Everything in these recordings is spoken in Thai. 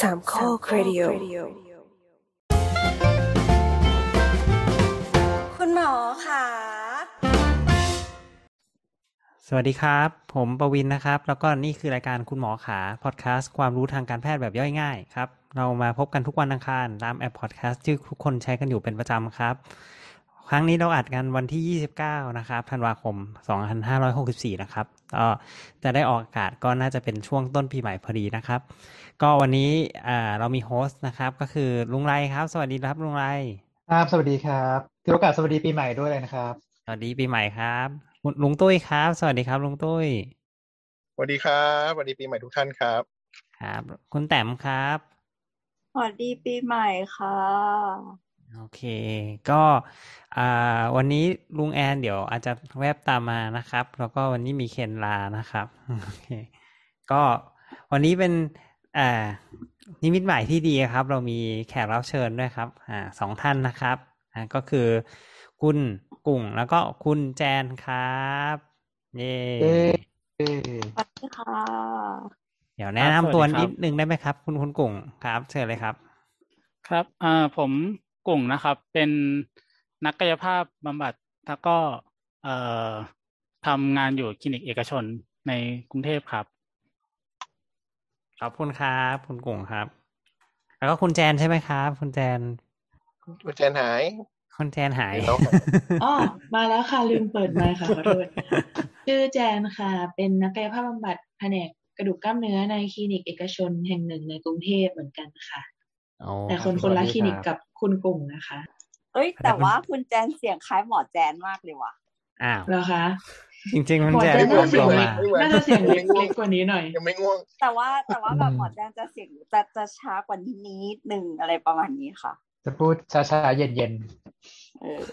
สามข้อครดิโอคุณหมอค่ะ สวัสดีครับ ผมประวินนะครับ แล้วก็นี่คือรายการคุณหมอขาพอดแคสต์ความรู้ทางการแพทย์แบบย่อยง่ายครับ เรามาพบกันทุกวันอังคารตามแอปพอดแคสต์ที่ทุกคนใช้กันอยู่เป็นประจำครับ ครั้งนี้เราอัดกันวันที่ 29 นะครับธันวาคม 2564 นะครับก็จะได้ออกอากาศก็น่าจะเป็นช่วงต้นปีใหม่พอดีนะครับ ก็วันนี้อ่าเรามีโฮสต์นะครับ ก็คือลุงไรครับ สวัสดีครับลุงไรครับสวัสดีครับถือโอกาสสวัสดีปีใหม่ด้วยเลยนะครับ สวัสดีปีใหม่ครับคุณลุงตุ้ยครับ สวัสดีครับ ลุงตุ้ยสวัสดีครับสวัสดีปีใหม่ทุกท่านครับ ครับ คุณแต้มครับสวัสดีปีใหม่ค่ะ โอเค ก็อ่าวันนี้ลุงแอนเดี๋ยวอาจจะแวบตามมานะครับ แล้วก็วันนี้มีเคนลานะครับโอเคก็วันนี้เป็น อ่านิมิตหมายที่ดีครับ เรามีแขกรับเชิญด้วยครับอ่าสองท่านนะครับอ่าก็คือคุณกุ่งแล้วก็คุณแจนครับเย้เย้สวัสดีค่ะ เดี๋ยวแนะนำตัวนิดนึงได้ไหมครับ คุณคุณกุ่งครับ เชิญเลยครับ ครับอ่าผมกุ่งนะครับ เป็นนักกายภาพบำบัดแล้วก็เอ่อทำงานอยู่คลินิกเอกชนในกรุงเทพครับ ขอบคุณครับคุณกุ่งครับ แล้วก็คุณแจนใช่ไหมครับ คุณแจน คุณแจนหาย คุณแจนหายเดี๋ยวอ๋อมาแล้วค่ะลืมเปิดไมค์ค่ะขอโทษชื่อแจนค่ะ เป็นนักกายภาพบำบัดแผนกกระดูกกล้ามเนื้อในคลินิกเอกชนแห่งหนึ่งในกรุงเทพเหมือนกันค่ะโอ้แต่คนคนละคลินิกกับคุณกุ่งนะคะ เอ้ย แต่ว่าคุณแจนเสียงคล้ายหมอแจนมากเลยว่ะอ้าวแล้วคะ จริงๆคุณหมอแจนแจนปลน่าอมเสียตังวเล็มากน่าจะเสียงเล็กเล็กกว่านี้หน่อยยังไม่ง่วง แต่ว่าแต่ว่าแบบอืมหมอแจนจะเสียงจะจะช้ากว่านี้นิดหนึ่งอะไรประมาณนี้ค่ะ จะพูดช้าๆเย็นเออ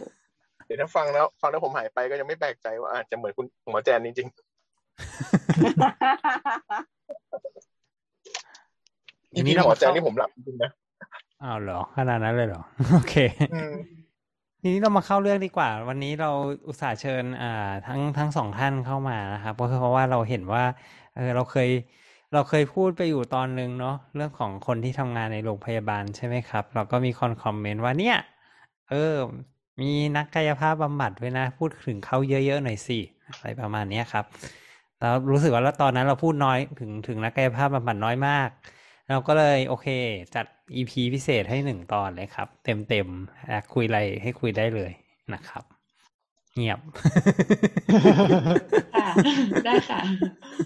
เดี๋ยวถ้าฟังแล้วฟังแล้วผมหายไปก็ยังไม่แปลกใจว่าอาจจะเหมือนคุณหมอแจนจริงๆอันอีนี้พีเราหมอแจนเข้านี่ผมหลับจริงๆนะอ้าวเหรอขนาดนั้นเลยเหรอ โอเคอืม ทีนี้เรามาเข้าเรื่องดีกว่า วันนี้เราอุตส่าห์เชิญอ่าทั้งทั้งสองท่านเข้ามานะครับเพราะเพราะว่าเราเห็นว่าเออเราเคยเราเคยพูดไปอยู่ตอนหนึ่งเนาะเรื่องของคนที่ทำงานในโรงพยาบาลใช่ไหมครับ เราก็มีคนคอมเมนต์ว่าเนี่ยเออมีนักกายภาพบำบัดด้วยนะ พูดถึงเขาเยอะๆหน่อยสิอะไรประมาณเนี้ยครับแล้วรู้สึกว่าแล้วตอนนั้นเราพูดน้อยถึงถึงนักกายภาพบำบัดน้อยมาก เราก็เลยโอเค จัด EP พิเศษให้หนึ่งตอนเลยครับ เต็มเต็มๆอยากคุยอะไรให้คุยได้เลยนะครับ เงียบค่ะได้ค่ะ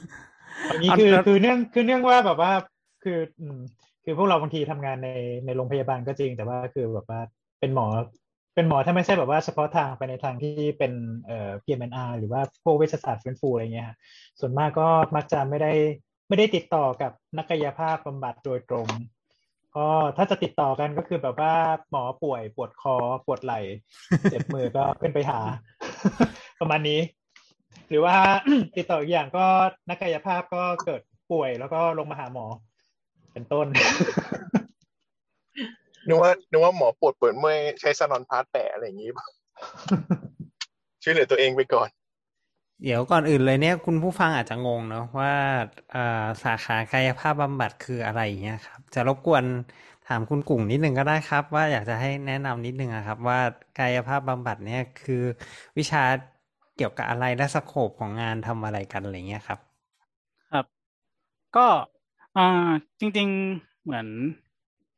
ๆอันนี้เอาคือแล้วคือเนื่องคือเนื่องว่าแบบว่า คืออืมคือพวกเราบางทีทำงานในในโรงพยาบาลก็จริง แต่ว่าคือแบบว่าเป็นหมอเป็นหมอถ้าไม่ใช่แบบว่าเฉพาะทางไปในทางที่เป็นเอ่อ PMNR หรือว่าพวกเวชศาสตร์ฟื้นฟูอะไรเงี้ยฮะส่วนมากก็มักจะไม่ได้ ไม่ได้ติดต่อกับนักกายภาพบำบัดโดยตรง ก็ถ้าจะติดต่อกันก็คือแบบว่าหมอป่วยปวดคอปวดไหล่เจ็บมือก็ขึ้นไปหา ประมาณนี้ หรือว่าติดต่ออีกอย่างก็นักกายภาพก็เกิดป่วยแล้วก็ลงมาหาหมอ เป็นต้นนึกว่านึกว่าหมอปวดปิดเมื่อยใช้ซานอนพาร์ตแปะอะไรอย่างงี้ป่ะช่วยเหลือตัวเองไปก่อน เดี๋ยวก่อนอื่นเลยเนี่ยคุณผู้ฟังอาจจะงงเนาะว่าสาขากายภาพบำบัดคืออะไรอย่างเงี้ยครับ จะรบกวนถามคุณกุ่งนิดนึงก็ได้ครับ ว่าอยากจะให้แนะนำนิดนึงอะครับ ว่ากายภาพบำบัดเนี่ยคือวิชาเกี่ยวกับอะไรและสโคปของงานทำอะไรกันอะไรเงี้ยครับ ครับ ก็อ่าจริง ๆเหมือน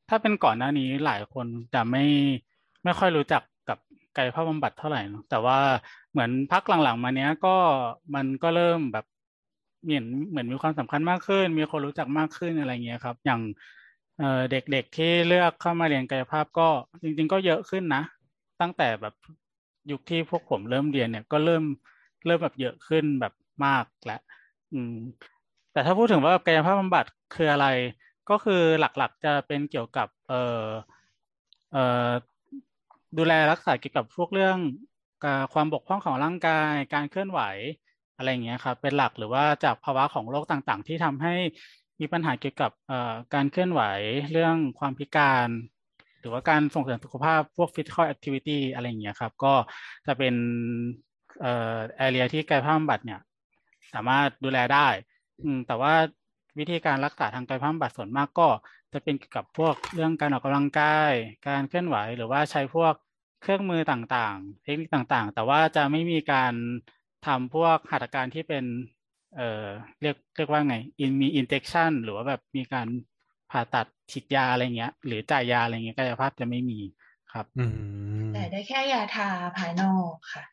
ถ้าเป็นก่อนหน้านี้หลายคนจะไม่ไม่ค่อยรู้จักกับกายภาพบำบัดเท่าไหร่แต่ว่า เหมือนพักหลังๆ มาเนี้ยก็มันก็เริ่มแบบเหมือนเหมือนมีความสำคัญมากขึ้น มีคนรู้จักมากขึ้นอะไรเงี้ยครับ อย่างเด็กๆที่เลือกเข้ามาเรียนกายภาพก็จริง ๆ ก็เยอะขึ้นนะ ตั้งแต่แบบยุคที่พวกผมเริ่มเรียนเนี่ยก็เริ่มเริ่มแบบเยอะขึ้นแบบมากแล้วอืม แต่ถ้าพูดถึงว่ากายภาพบำบัดคืออะไร ก็คือหลักๆจะเป็นเกี่ยวกับ เอ่อเอ่อดูแลรักษาเกี่ยวกับพวกเรื่อง ความบกพร่องของร่างกาย การเคลื่อนไหวอะไรอย่างเงี้ยครับเป็นหลักหรือว่าจากภาวะของโรคต่างๆ ที่ทำให้มีปัญหาเกี่ยวกับการเคลื่อนไหวเรื่องความพิการ หรือว่าการส่งเสริมสุขภาพพวก physical activity อะไรอย่างเงี้ยครับก็จะเป็นเอ่อ area ที่กายภาพบำบัดเนี่ย สามารถดูแลได้แต่ว่าวิธีการรักษาทางกายภาพบำบัดส่วนมากก็จะเป็นเกี่ยวกับพวกเรื่องการออกกำลังกาย การเคลื่อนไหว หรือว่าใช้พวก เครื่องมือต่างๆ เทคนิคต่างๆ แต่ว่าจะไม่มีการทำพวกหัตถการที่เป็นเอ่อเรียกเรียกว่าไงอินมีอินเจคชันหรือว่าแบบมีการผ่าตัดฉีดยาอะไรเงี้ย หรือจ่ายยาอะไรเงี้ยกายภาพจะไม่มีครับอืมแต่ได้แค่ยาทาภายนอกค่ะ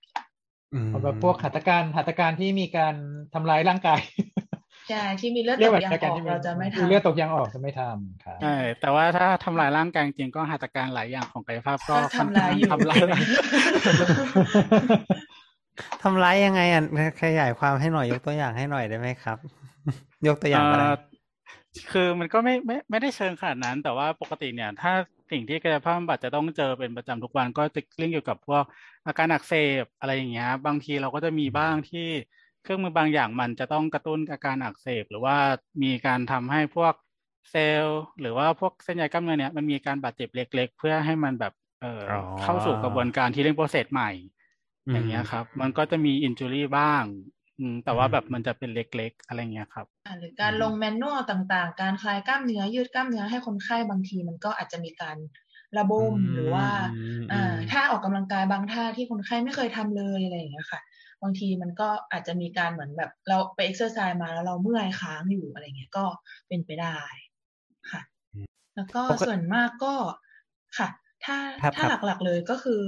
อืมเอาแบบพวกหัตถการหัตถการที่มีการทำร้ายร่างกาย ใช่ที่มีเลือดเรีตยกกแบบยางหัตถอการอกที่มีเราจะไม่มีทำเลือดตกยางออกจะไม่ทำครับใช่แต่ว่าถ้าทำลายร่างกายจริงๆก็หัตถการหลายอย่างของกายภาพก็ก็ทำลายอยู่ทำลายได้ทำร้ายยังไงอะขยายความให้หน่อยยกตัวอย่างให้หน่อยได้ไหมครับ ยกตัวอย่างอะไรเอ่อคือมันก็ไม่ไม่ไม่ได้เชิงขนาดนั้น แต่ว่าปกติเนี่ย ถ้าสิ่งที่กายภาพบำบัดจะต้องเจอเป็นประจำทุกวันก็จะเรื่องเกี่ยวกับพวกอาการอักเสบอะไรอย่างเงี้ย บางทีเราก็จะมีบ้างที่ เครื่องมือบางอย่างมันจะต้องกระตุ้นอาการอักเสบ หรือว่ามีการทำให้พวกเซลล์หรือว่าพวกเส้นใยกล้ามเนื้อเนี่ยมันมีการบาดเจ็บเล็ก ๆ เพื่อให้มันแบบเอ่อออเข้าสู่กระบวนการที่เรียก process ใหม่ อย่างเงี้ยครับ มันก็จะมี injury บ้างอืมแต่ว่าแบบมันจะเป็นเล็กๆ อะไรเงี้ยครับอ่าหรือการลง manual ต่างๆ การคลายกล้ามเนื้อยืดกล้ามเนื้อให้คนไข้บางทีมันก็อาจจะมีการระบมหรือว่าอืมอ่าอืมถ้าออกกำลังกายบางท่าที่คนไข้ไม่เคยทำเลยอะไรอย่างเงี้ยค่ะ บางทีมันก็อาจจะมีการเหมือนแบบเราไปเอ็กซ์ไซส์มาแล้วเราเมื่อยค้างอยู่อะไรเงี้ยก็เป็นไปได้ค่ะ แล้วก็ปกติส่วนมากก็ค่ะ ถ้าครับถ้าครับหลักๆเลยก็คือ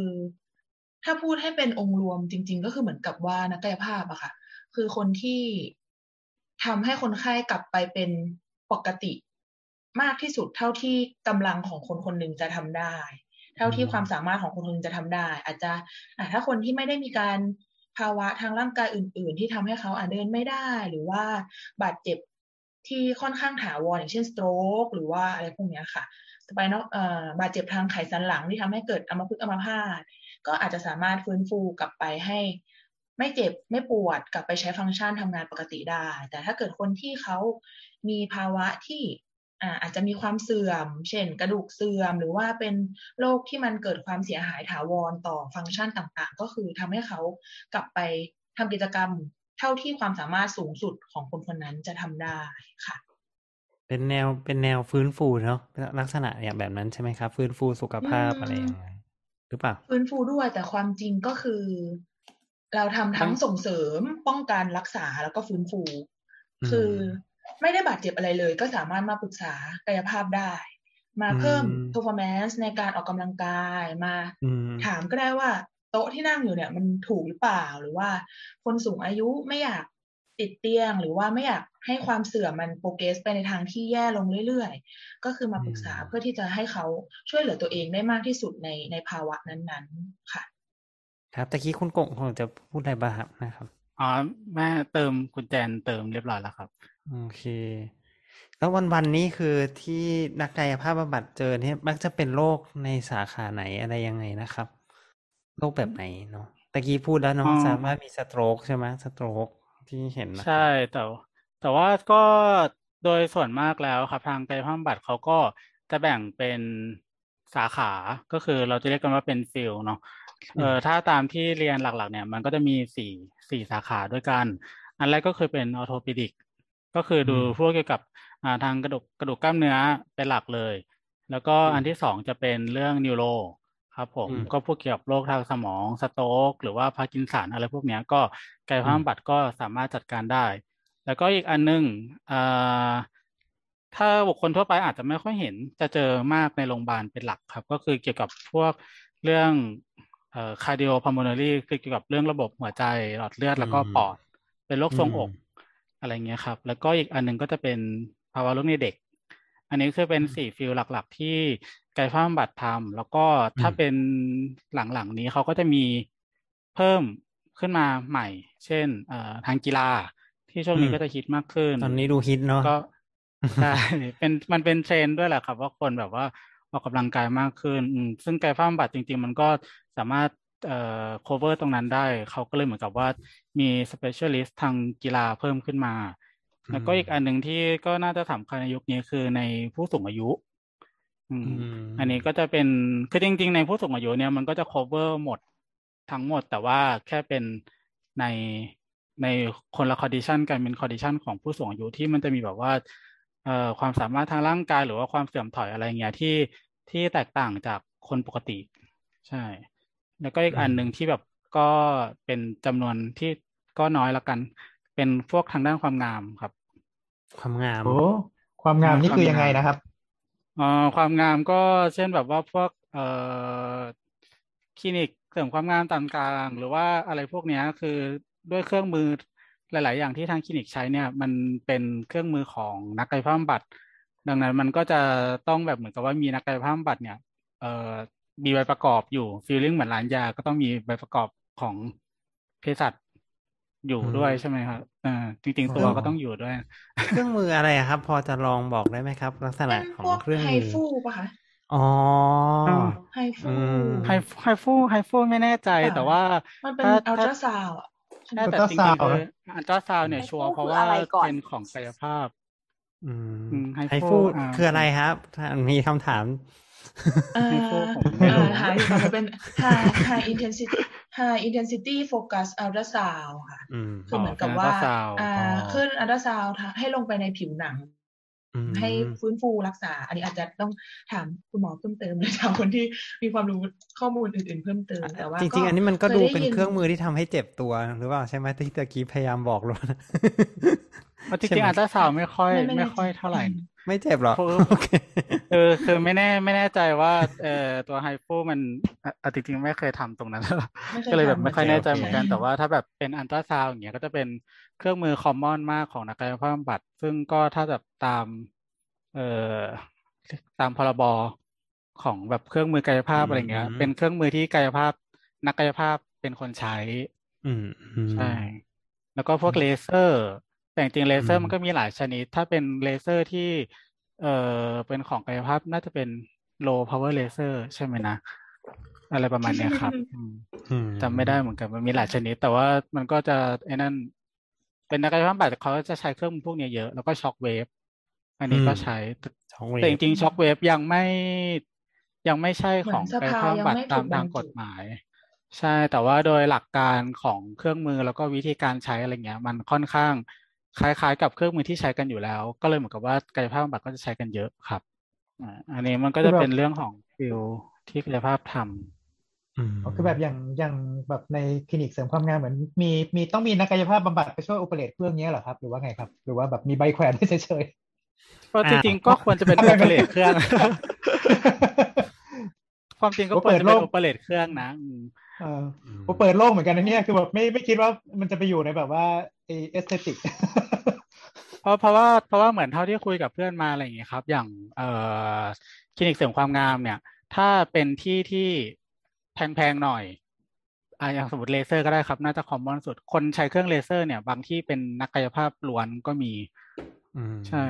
ถ้าพูดให้เป็นองค์รวมจริง ๆ ก็คือเหมือนกับว่านักกายภาพอะค่ะ คือคนที่ทำให้คนไข้กลับไปเป็นปกติมากที่สุดเท่าที่กำลังของคนคนหนึ่งจะทำได้ เท่าที่อืมความสามารถของคนคนหนึ่งจะทำได้ อาจจะอะถ้าคนที่ไม่ได้มีการ ภาวะทางร่างกายอื่น ๆ ที่ทำให้เขาอาจเดินไม่ได้ หรือว่าบาดเจ็บที่ค่อนข้างถาวรอย่างเช่นสโตรกหรือว่าอะไรพวกนี้ค่ะสไปนอลเอ่อบาดเจ็บทางไขสันหลังที่ทำให้เกิดอัมพฤกษ์อัมพาตก็อาจจะสามารถฟื้นฟูกลับไปให้ ไม่เจ็บไม่ปวดกลับไปใช้ฟังก์ชันทำงานปกติได้ แต่ถ้าเกิดคนที่เขามีภาวะที่ อ่าอาจจะมีความเสื่อม เช่น กระดูกเสื่อม หรือว่าเป็นโรคที่มันเกิดความเสียหายถาวรต่อฟังก์ชันต่างๆ ก็คือทำให้เขากลับไปทำกิจกรรมเท่าที่ความสามารถสูงสุดของคนคนนั้นจะทำได้ค่ะ เป็นแนวเป็นแนวฟื้นฟูเนาะลักษณะอย่างแบบนั้นใช่ไหมครับฟื้นฟูสุขภาพอืมอะไรอย่างเงี้ยหรือเปล่าฟื้นฟูด้วยแต่ความจริงก็คือ เราทำทั้งส่งเสริมป้องกันรักษาแล้วก็ฟื้นฟูอืมคือ ไม่ได้บาดเจ็บอะไรเลย ก็สามารถมาปรึกษากายภาพได้ มาเพิ่มอืม performance ในการออกกำลังกายมาอืมถามก็ได้ว่าโต๊ะที่นั่งอยู่เนี่ยมันถูกหรือเปล่าหรือว่า คนสูงอายุไม่อยากติดเตียงหรือว่าไม่อยากให้ความเสื่อมมันโปรเกรสไปในทางที่แย่ลงเรื่อยๆ ก็คือมาปรึกษาอืมเพื่อที่จะให้เขาช่วยเหลือตัวเองได้มากที่สุดในในภาวะนั้นๆค่ะ ครับตะกี้คุณกงคงจะพูดอะไรบ้างครับนะครับอ๋อแม่เติมคุณแจนเติมเรียบร้อยแล้วครับ โอเค แล้ววันวันๆนี้คือที่นักกายภาพบำบัดเจอเนี่ยมักจะเป็นโรคในสาขาไหนอะไรยังไงนะครับโรคแบบไหนเนาะตะกี้พูดแล้วเนาะอ๋อสามารถมีสโตรกใช่ไหมสโตรกที่เห็นนะครับใช่แต่แต่ว่าก็โดยส่วนมากแล้วครับทางกายภาพบำบัดเขาก็จะแบ่งเป็นสาขาก็คือเราจะเรียกกันว่าเป็นฟิลเนาะเออถ้าตามที่เรียนหลักๆ เนี่ย มันก็จะมีสี่สี่สาขาด้วยกัน อันแรกก็คือเป็น orthopedic ก็คือดูอืมพวกเกี่ยวกับอ่าทางกระดูกกระดูกกล้ามเนื้อเป็นหลักเลย แล้วก็อืมอันที่สองจะเป็นเรื่อง neuro ครับผมอืมก็พวกเกี่ยวกับโรคทางสมอง stroke หรือว่าพาร์กินสันอะไรพวกเนี้ยก็กายภาพบำบัดก็สามารถจัดการได้ แล้วก็อีกอันหนึงอ่าถ้าบุคคลทั่วไปอาจจะไม่ค่อยเห็นจะเจอมากในโรงพยาบาลเป็นหลักครับ ก็คือเกี่ยวกับพวกเรื่องเอ่อ cardiopulmonary คือเกี่ยวกับเรื่องระบบหัวใจหลอดเลือดแล้วก็อืมปอด เป็นโรคทรงอก อืมอะไรเงี้ยครับ แล้วก็อีกอันหนึงก็จะเป็นภาวะลูกในเด็ก อันนี้คือเป็นสี่ฟิลหลัก ๆ ที่กายภาพบำบัดทำแล้วก็ถ้าอืมเป็นหลังๆนี้เขาก็จะมีเพิ่มขึ้นมาใหม่ เช่นเอ่อทางกีฬาที่ช่วงนี้ก็จะฮิตมากขึ้น ตอนนี้ดูฮิตเนาะก็ใช่เป็นมันเป็นเทรนด์ด้วยแหละครับ ว่าคนแบบว่าออกกำลังกายมากขึ้นอืมซึ่งกายภาพบำบัดจริง ๆ มันก็สามารถ เอ่อ cover ตรงนั้นได้ เขาก็เลยเหมือนกับว่ามี specialist ทางกีฬาเพิ่มขึ้นมา แล้วก็อีกอันหนึ่งที่ก็น่าจะสำคัญในยุคนี้คือในผู้สูงอายุอืมอืมอันนี้ก็จะเป็นคือจริง ๆ ในผู้สูงอายุเนี่ยมันก็จะ cover หมดทั้งหมด แต่ว่าแค่เป็นในในคนละ condition กันเป็น condition ของผู้สูงอายุที่มันจะมีแบบว่าเอ่อความสามารถทางร่างกายหรือว่าความเสื่อมถอยอะไรเงี้ยที่ที่แตกต่างจากคนปกติ ใช่ แล้วก็อีกอันหนึ่งที่แบบก็เป็นจำนวนที่ก็น้อยละกัน เป็นพวกทางด้านความงามครับ ความงามโอ้ความงามนี่คือยังไงนะครับเอ่อความงามก็เช่นแบบว่าพวกเอ่อคลินิกเสริมความงามต่างๆ หรือว่าอะไรพวกเนี้ยคือด้วยเครื่องมือหลาย ๆ อย่างที่ทางคลินิกใช้เนี่ย มันเป็นเครื่องมือของนักกายภาพบำบัดดังนั้นมันก็จะต้องแบบเหมือนกับว่ามีนักกายภาพบำบัดเนี่ยเอ่อ มีใบประกอบอยู่ฟีลลิ่งเหมือนร้านยาก็ต้องมีใบประกอบของเภสัชอยู่อืมด้วยใช่ไหมครับเอ่าจริง ๆ ตัวอ๋อก็ต้องอยู่ด้วย เครื่องมืออะไรอะครับ พอจะลองบอกได้ไหมครับ ลักษณะเป็นของพวกเครื่องไฮมือฟูปะคะอ๋อไฮฟูอืมไฮไฮฟูไฮฟูไม่แน่ใจค่ะแต่ว่า มันเป็นถ้าอัลตถ้าราซาวด์อะใช่แต่จริง Ultrasound ๆคืออัลตราซาวเนี่ยไฮฟูชัวร์เพราะคือว่าอะไรก่อนเป็นของกายภาพอืมอืมไฮไฮฟูฟูอ่าคืออะไรครับถ้ามีคำถาม เอ่อไฮฟูผมไม่เอ่รู้อหาอยู่ค่ะมันเป็น high high intensity high intensity focus ultrasound ค่ะอืมคือเหมือนกับเป็นว่า ultrasound อ่าอ๋อขึ้นอัลตราซาวด์ให้ลงไปในผิวหนังอืมให้ฟื้นฟูรักษา อันนี้อาจจะต้องถามคุณหมอเพิ่มเติมหรือถามคนที่มีความรู้ข้อมูลอื่นๆเพิ่มเติมแต่ว่าจริงๆอันนี้มันก็คยดูไยิเป็นเครื่องมือที่ทำให้เจ็บตัวหรือเปล่าใช่ไหมที่ตะกี้พยายามบอกแล้วนะว่าจใช่ริงไหมๆอัลตราซาวไม่ค่อยไม่ไม่แน่ใจค่อยเท่าไหร่ ไม่เจ็บหรอคือโอเคเออคือไม่แน่ไม่แน่ใจว่าเอ่อตัวไฮฟูมันอะอะจริงๆไม่เคยทำตรงนั้นไม่เคยก็เลยแบบทำไม่ค่อยแน่ใจเหมือนกันใช่แต่ว่าถ้าแบบเป็นอัลตราซาวอย่างเงี้ยก็จะเป็นเครื่องมือ common มากของนักกายภาพบำบัดซึ่งก็ถ้าแบบตามเอ่อตามพรบของแบบเครื่องมือกายภาพอะไรเงี้ยอืมเป็นเครื่องมือที่กายภาพนักกายภาพเป็นคนใช้ อืมอืมใช่ แล้วก็พวกเลเซอร์ แต่จริงๆเลเซออืร์มมันก็มีหลายชนิด ถ้าเป็นเลเซอร์ที่เอ่อเป็นของกายภาพน่าจะเป็น low power laser ใช่ไหมนะ อะไรประมาณเนี้ยครับอืมอืมจำไม่ได้เหมือนกันมันมีหลายชนิด แต่ว่ามันก็จะไอ้นั่น เป็นนักกายภาพบำบัดเขาจะใช้เครื่องมือพวกเนี้ยเยอะ แล้วก็ช็อคเวฟอันนี้ก็ใช้ช่องเวแต่จฟริงๆช็อคเวฟยังไม่ยังไม่ใช่เหมืขออนงสกายภาภาพยังบำบัดไม่ตาถูมกบรทารงจุกฎหมาย ใช่แต่ว่าโดยหลักการของเครื่องมือแล้วก็วิธีการใช้อะไรเงี้ย มันค่อนข้าง คล้ายๆ กับเครื่องมือที่ใช้กันอยู่แล้ว ก็เลยเหมือนกับว่ากายภาพบำบัดก็จะใช้กันเยอะครับอ่าอันนี้มันก็คือจะแบบเป็นเรื่องของฟิลที่กายภาพทำอืมคือแบบอย่างอย่างแบบในคลินิกเสริมความงามเหมือนมีมีต้องมีนักกายภาพบำบัดไปช่วยโอเปเรตเครื่องเนี้ยเหรอครับ หรือว่าไงครับ หรือว่าแบบมีใบแขวนให้เฉยเพราะจริงๆก็ควรจะเป็นอะโอไรเปมันเรตเครื่องๆความจริงก็โอ้ควรเปิดจะโลเป็นกโอเปเรตเครื่องนะอืมเออผมเปิดโลกเหมือนกันนะเนี่ยคือแบบไม่ไม่คิดว่ามันจะไปอยู่ในแบบว่า เอเอสเตติกเพราะเพราะว่าเพราะว่าเหมือนเท่าที่คุยกับเพื่อนมาอะไรอย่างเงี้ยครับ อย่างเอ่อคลินิกเสริมความงามเนี่ย ถ้าเป็นที่ที่แพงๆหน่อยอ่าอย่างสมมติเลเซอร์ก็ได้ครับ น่าจะ common สุด คนใช้เครื่องเลเซอร์เนี่ย บางที่เป็นนักกายภาพล้วนก็มีอืมใช่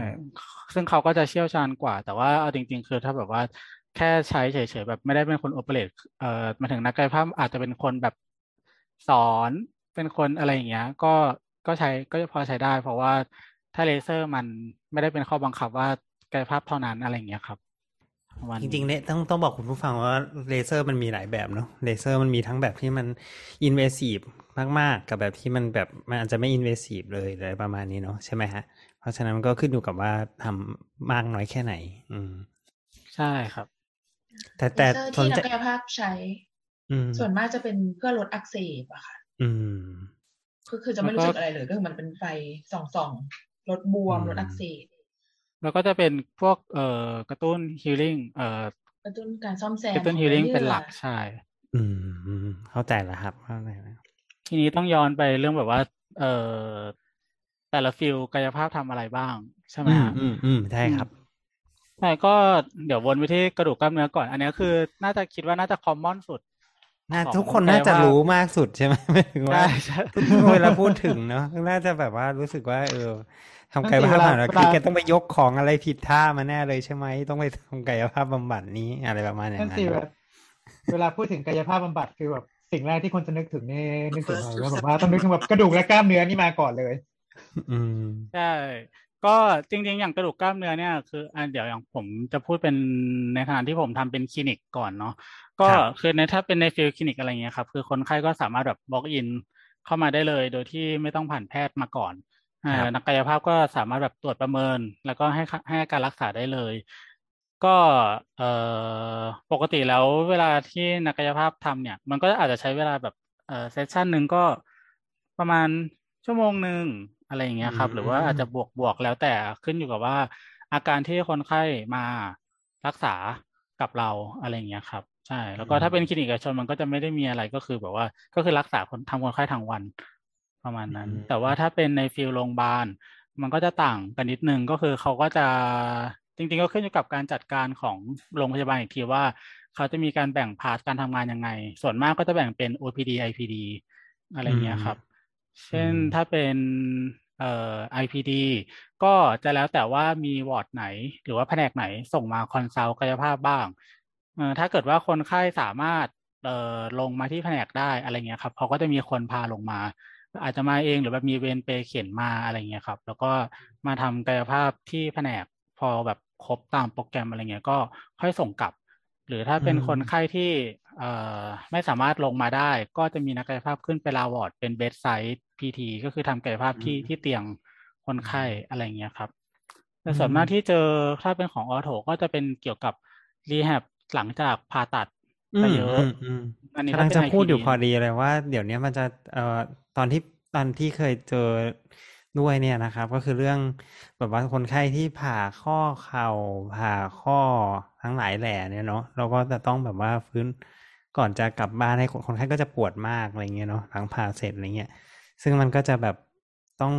ซึ่งเขาก็จะเชี่ยวชาญกว่า แต่ว่าเอาจริง ๆ คือถ้าแบบว่าแค่ใช้เฉยๆแบบไม่ได้เป็นคน operate เอ่อหมายถึงนักกายภาพอาจจะเป็นคนแบบสอนเป็นคนอะไรอย่างเงี้ย ก็ ก็ใช้ก็พอใช้ได้ เพราะว่าถ้าเลเซอร์มันไม่ได้เป็นข้อบังคับว่ากายภาพเท่านั้นอะไรอย่างเงี้ยครับประมาณจนี้ริงๆเนี่ยต้องต้องบอกคุณผู้ฟังว่าเลเซอร์มันมีหลายแบบเนาะเลเซอร์มันมีทั้งแบบที่มันอินเวสีฟมาก ๆ กับแบบที่มันแบบมันอาจจะไม่อินเวสีฟเลยอะไรประมาณนี้เนาะใช่ไหมฮะ เพราะฉะนั้นมันก็ขึ้นอยู่กับว่าทำมากน้อยแค่ไหน อืม ใช่ครับ แต่เลแต่เซอร์สนที่นัใจกกายภาพใช้อืมส่วนมากจะเป็นเพื่อลดอักเสบอะค่ะ อืม ก็คือจะไม่แล้วก็รู้สึกอะไรเลยก็คือมันเป็นไฟส่องๆลดบวมอืมลดอักเสบแล้วก็จะเป็นพวกเอ่อกระตุ้นฮีลิ่งเอ่อกระตุ้นการซ่อมแซมกระตุ้นของฮีลิ่งยื่อเป็นหลักใช่อืมอืมเข้าใจแล้วครับเข้าใจแล้วทีนี้ต้องย้อนไปเรื่องแบบว่า เอ่อแต่ละฟิลกายภาพทำอะไรบ้างใช่ไหมอืมฮะอืมอืมใช่ครับใช่ก็เดี๋ยววนไปที่กระดูกกล้ามเนื้อก่อน อันนี้คือน่าจะคิดว่าน่าจะคอมมอนสุด น่าของทุกคนน่าจะกายภาพรู้มากสุดใช่ไหมหมายถึงว่าใช่ใช่เวลาพูดถึงเนาะน่าจะแบบว่ารู้สึกว่าเออทำกายนั่นสิภาพเวลาบำบัดเวลาคือแกต้องไปยกของอะไรผิดท่ามาแน่เลยใช่ไหมต้องไปทำกายภาพบำบัดนี้อะไรประมาณอย่างนั่นนั้สินแบบเวลาพูดถึงกายภาพบำบัดคือแบบสิ่งแรกที่คนจะนึกถึงนี่นึกถึงอะไรว่าแบบว่าต้องนึกถึงแบบกระดูกและกล้ามเนื้อนี่มาก่อนเลย อืมใช่ก็จริง ๆ อย่างกระดูกกล้ามเนื้อเนี่ยคืออะเดี๋ยวอย่างผมจะพูดเป็นในขณะที่ผมทำเป็นคลินิกก่อนเนาะ ก็ครับคือในถ้าเป็นใน field คลินิกอะไรเงี้ยครับ คือคนไข้ก็สามารถแบบ walk in เข้ามาได้เลย โดยที่ไม่ต้องผ่านแพทย์มาก่อนอ่าครับนักกายภาพก็สามารถแบบตรวจประเมิน แล้วก็ให้ค่าให้การรักษาได้เลย ก็เอ่อปกติแล้วเวลาที่นักกายภาพทำเนี่ย มันก็อาจจะใช้เวลาแบบเอ่อ session หนึ่งก็ประมาณชั่วโมงหนึ่งอะไรอย่างเงี้ยครับ หรือว่าอาจจะบวกบวกแล้วแต่ขึ้นอยู่กับว่า อาการที่คนไข้มารักษากับเราอะไรอย่างเงี้ยครับ ใช่ แล้วก็ถ้าเป็นคลินิกเอกชนมันก็จะไม่ได้มีอะไรก็คือแบบว่าก็คือรักษาคนทำคนไข้ทั้งวันประมาณนั้นอืมแต่ว่าถ้าเป็นใน field โรงพยาบาล มันก็จะต่างกันนิดนึงก็คือเขาก็จะจริงๆก็ขึ้นอยู่กับการจัดการของโรงพยาบาลอีกทีว่า เขาจะมีการแบ่ง part การทำงานยังไง ส่วนมากก็จะแบ่งเป็น OPD IPD อะไรเงี้ยครับ เช่นอืมถ้าเป็นเอ่อ IPD ก็จะแล้วแต่ว่ามีวอร์ดไหน หรือว่าแผนกไหนส่งมา consult กายภาพบ้างเอ่อ ถ้าเกิดว่าคนไข้สามารถเอ่อลงมาที่แผนกได้อะไรเงี้ยครับเขาก็จะมีคนพาลงมา อาจจะมาเองหรือแบบมีเวรเปรย์เข็นมาอะไรเงี้ยครับ แล้วก็มาทำกายภาพที่แผนกพอแบบครบตามโปรแกรมอะไรเงี้ยก็ค่อยส่งกลับ หรือถ้าเป็นอืมคนไข้ที่เอ่อไม่สามารถลงมาได้ ก็จะมีนักกายภาพขึ้นไปลาวอร์ดเป็นเบสไซต์พีทีก็คือทำกายภาพที่ที่เตียงคนไข้อะไรเงี้ยครับแต่ส่วนมากที่เจอถ้าเป็นของออโถก็จะเป็นเกี่ยวกับรีแฮบ หลังจากผ่าตัดอืไปมเยอะอืมอืมอันนี้กำลังถ้าเป็นจะพูดอยู่ IPD พอดีเลยว่า เดี๋ยวนี้มันจะเอ่อตอนที่ตอนที่เคยเจอด้วยเนี่ยนะครับ ก็คือเรื่องแบบว่าคนไข้ที่ผ่าข้อเข่าผ่าข้อทั้งหลายแหล่เนี่ยเนาะเราก็จะต้องแบบว่าฟื้นก่อนจะกลับบ้านให้คนคนไข้ก็จะปวดมากอะไรเงี้ยเนาะหลังผ่าเสร็จอะไรเงี้ย ซึ่งมันก็จะแบบต้อง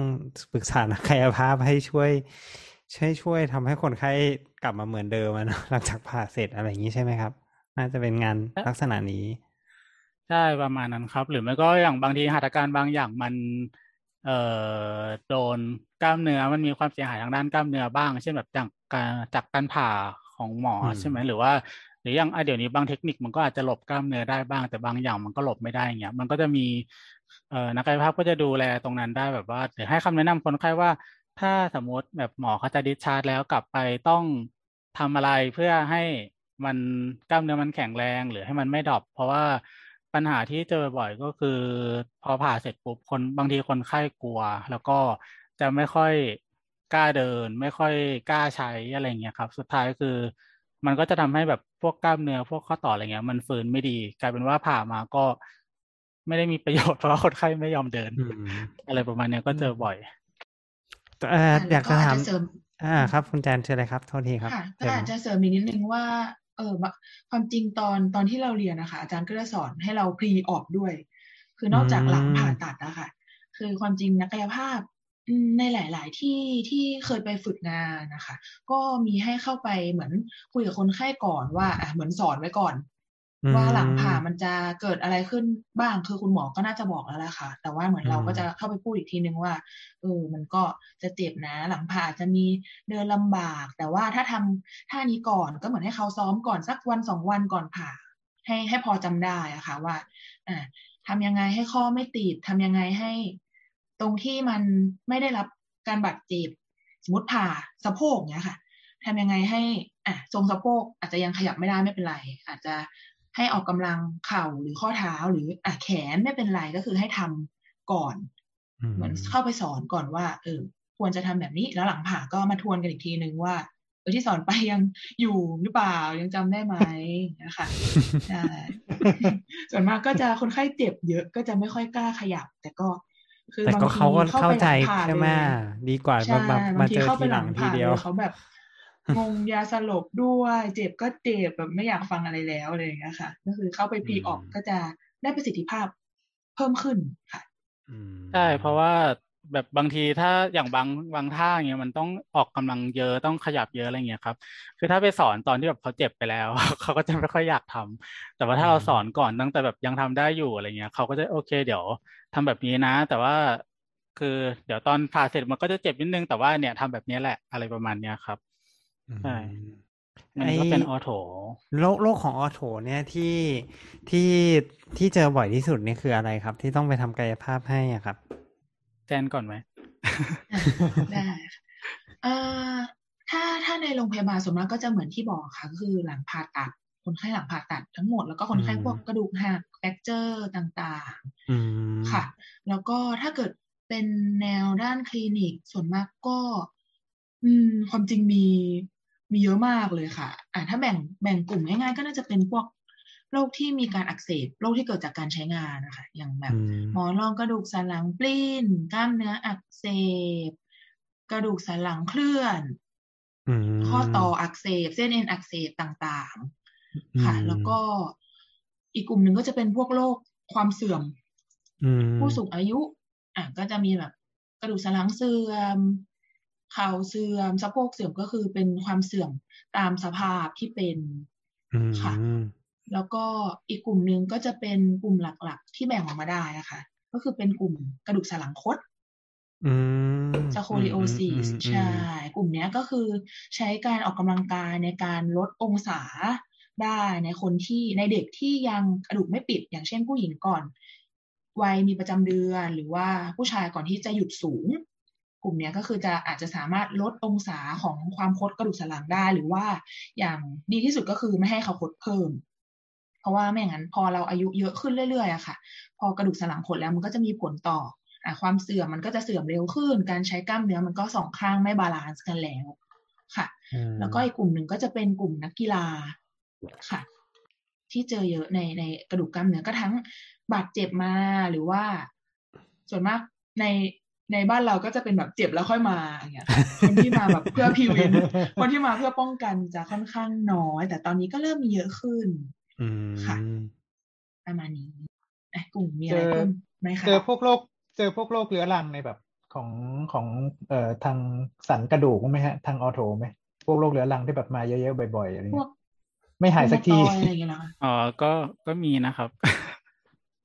ปรึกษานักกายภาพให้ช่วย ช่วยช่วยทำให้คนไข้กลับมาเหมือนเดิมอะเนอะหลังจากผ่าเสร็จอะไรอย่างนี้ใช่ไหมครับ น่าจะเป็นงานลักษณะนี้ใช่ประมาณนั้นครับ หรือไม่ก็อย่างบางทีหัตถการบางอย่างมัน เอ่อโดนกล้ามเนื้อมันมีความเสียหายทางด้านกล้ามเนื้อบ้าง เช่นแบบจากการจากการผ่าของหมออืมใช่ไหมหรือว่า หรืออย่างอะเดี๋ยวนี้บางเทคนิคมันก็อาจจะหลบกล้ามเนื้อได้บ้าง แต่บางอย่างมันก็หลบไม่ได้อย่างเงี้ยมันก็จะมีเอ่อนักกายภาพก็จะดูแลตรงนั้นได้แบบว่าหรือให้คำแนะนำคนไข้ว่า ถ้าสมมติแบบหมอเขาจะดิชาร์จแล้วกลับไปต้องทำอะไรเพื่อให้มันกล้ามเนื้อมันแข็งแรงหรือให้มันไม่ดรอปเพราะว่าปัญหาที่เจอบ่อยก็คือ พอผ่าเสร็จปุ๊บคนบางทีคนไข้กลัว แล้วก็จะไม่ค่อยกล้าเดิน ไม่ค่อยกล้าใช้อะไรเงี้ยครับ สุดท้ายคือ มันก็จะทำให้แบบพวกกล้ามเนื้อพวกข้อต่ออะไรเงี้ย มันฟื้นไม่ดี กลายเป็นว่าผ่ามาก็ไม่ได้มีประโยชน์เพราะว่าคนไข้ไม่ยอมเดินอืมอะไรประมาณเนี้ยก็เจอบ่อย เอ่ออะอยากจะแล้วก็ถามอาจจะเสริมอ่าครับคุณแจนเชิญเลยครับโทษทีครับค่ะเชิก็ญอาจจะเสริมอีกนิดนึงว่า เออว่าความจริงตอนตอนที่เราเรียนนะคะอาจารย์ก็จะสอนให้เราพรีออกด้วย คือนอกจากหลังผ่าตัดอะค่ะคือความจริงนักกายภาพอืมในหลาย ๆ ที่ที่เคยไปฝึกงานนะคะ ก็มีให้เข้าไปเหมือนคุยกับคนไข้ก่อนว่าอะเหมือนสอนไว้ก่อนอืม ว่าหลังผ่ามันจะเกิดอะไรขึ้นบ้างคือคุณหมอก็น่าจะบอกแล้วแหละค่ะ แต่ว่าเหมือนเราก็จะเข้าไปพูดอีกทีนึงว่าเออมันก็จะเจ็บนะ หลังผ่าอาจจะมีเดินลำบาก แต่ว่าถ้าทำท่านี้ก่อนก็เหมือนให้เขาซ้อมก่อนสักวันสองวันก่อนผ่า ให้ให้พอจำได้อะค่ะว่าอ่าทำยังไงให้ข้อไม่ติดทำยังไงให้ ตรงที่มันไม่ได้รับการบาดเจ็บสมมติผ่าสะโพกเนี้ยค่ะทำยังไงให้อะทรงสะโพกอาจจะยังขยับไม่ได้ไม่เป็นไร อาจจะ ให้ออกกำลังเข่าหรือข้อเท้าหรืออะแขนไม่เป็นไรก็คือให้ทำก่อน เหมือนเข้าไปสอนก่อนว่า เออ ควรจะทำแบบนี้ แล้วหลังผ่าก็มาทวนกันอีกทีนึงว่าเออที่สอนไปยังอยู่หรือเปล่ายังจำได้ไหมนะคะใช่ส่วนมากก็จะคนไข้เจ็บเยอะก็จะไม่ค่อยกล้าขยับ แต่ก็ คือแต่บางก็ทีเขาก็เข้าเข้าไปหใจลังผ่าใช่ไหมเลยดีกว่าใช่มามาบางมาทีเจอเข้าไปทีหหลัลังงทีผ่าเดีเลยวยเขาแบบ งงยาสลบด้วย เจ็บก็เจ็บแบบไม่อยากฟังอะไรแล้วอะไรอย่างเงี้ยค่ะ ก็คือเข้าไปพรีออกก็จะได้ประสิทธิภาพเพิ่มขึ้นค่ะอืมใช่เพราะว่าแบบบางทีถ้าอย่างบางบางท่าอย่างเงี้ยมันต้องออกกำลังเยอะต้องขยับเยอะอะไรเงี้ยครับ คือถ้าไปสอนตอนที่แบบเขาเจ็บไปแล้ว เขาก็จะไม่ค่อยอยากทำแต่ว่าถ้าเราสอนก่อนตั้งแต่แบบยังทำได้อยู่อะไรเงี้ยเขาก็จะโอเค เดี๋ยวทำแบบนี้นะ แต่ว่าคือเดี๋ยวตอนผ่าเสร็จมันก็จะเจ็บนิดนึงแต่ว่าเนี่ยทำแบบนี้แหละอะไรประมาณเนี้ยครับ ใช่มันก็เป็นออโถโรคโรคของออโถเนี่ยที่ที่ที่เจอบ่อยที่สุดนี่คืออะไรครับ ที่ต้องไปทำกายภาพให้อะครับแจนก่อนไหมอะได้ค่ะเอ่อถ้าถ้าในโรงพยาบาลส่วนมากก็จะเหมือนที่บอกค่ะก็คือหลังผ่าตัด คนไข้หลังผ่าตัดทั้งหมดแล้วก็คนไข้อืมพวกกระดูกหักแฟกเจอร์ต่างอืมๆค่ะ แล้วก็ถ้าเกิดเป็นแนวด้านคลินิกส่วนมากก็ อืม ความจริงมีมีเยอะมากเลยค่ะ อ่าถ้าแบ่งแบ่งกลุ่มง่ายๆ ก็น่าจะเป็นพวกโรคที่มีการอักเสบโรคที่เกิดจากการใช้งานนะคะ อย่างแบบอืมหมอนรองกระดูกสันหลังปลิ้นกล้ามเนื้ออักเสบ กระดูกสันหลังเคลื่อนอืมข้อต่ออักเสบ เส้นเอ็นอักเสบต่างๆ ค่ะอืมแล้วก็อีกกลุ่มหนึ่งก็จะเป็นพวกโรคความเสื่อมอืมผู้สูงอายุ อะก็จะมีแบบ กระดูกสันหลังเสื่อม เข่าเสื่อมสะโพกเสื่อมก็คือเป็นความเสื่อมตามสภาพที่เป็นอืมค่ะแล้วก็อีกกลุ่มหนึ่งก็จะเป็นกลุ่มหลักๆ ที่แบ่งออกมาได้อะค่ะก็คือเป็นกลุ่มกระดูกสันหลังคดอืมสโคลิโอซิสอืมอืมอืมใช่กลุ่มเนี้ยก็คือใช้การออกกำลังกายในการลดองศาได้ในคนที่ในเด็กที่ยังกระดูกไม่ปิด อย่างเช่นผู้หญิงก่อนวัยมีประจำเดือน หรือว่าผู้ชายก่อนที่จะหยุดสูง กลุ่มเนี้ยก็คือจะอาจจะสามารถลดองศาของความคดกระดูกสันหลังได้หรือว่าอย่างดีที่สุดก็คือไม่ให้เขาคดเพิ่ม เพราะว่าไม่อย่างนั้นพอเราอายุเยอะขึ้นเรื่อยๆอะค่ะ พอกระดูกสันหลังคดแล้วมันก็จะมีผลต่ออะความเสื่อมมันก็จะเสื่อมเร็วขึ้น การใช้กล้ามเนื้อมันก็สองข้างไม่ balance กันแล้วค่ะอืมแล้วก็อีกกลุ่มหนึ่งก็จะเป็นกลุ่มนักกีฬาค่ะ ที่เจอเยอะในในกระดูกกล้ามเนื้อก็ทั้งบาดเจ็บมาหรือว่า ส่วนมากใน ในบ้านเราก็จะเป็นแบบเจ็บแล้วค่อยมาอย่างเงี้ยค่ะคนที่มาแบบเพื่อพิวินคนที่มาเพื่อป้องกันจะค่อนข้างน้อย แต่ตอนนี้ก็เริ่มมีเยอะขึ้นอืมค่ะประมาณนี้อะกลุ่มมีอะไรเจอเพิ่มไหมคะเจอพวกโรคเจอพวกโรคเรื้อรังในแบบของของเอ่อทางสันกระดูกบ้างไหมฮะ ทางออโถไหมพวกโรคเรื้อรังที่แบบมาเยอะๆบ่อยๆอะไรพวเงี้ยไม่หายสักทีรูมาตอยอะไรอย่างเงี้ยเหรอคะอ๋อก็ก็มีนะครับ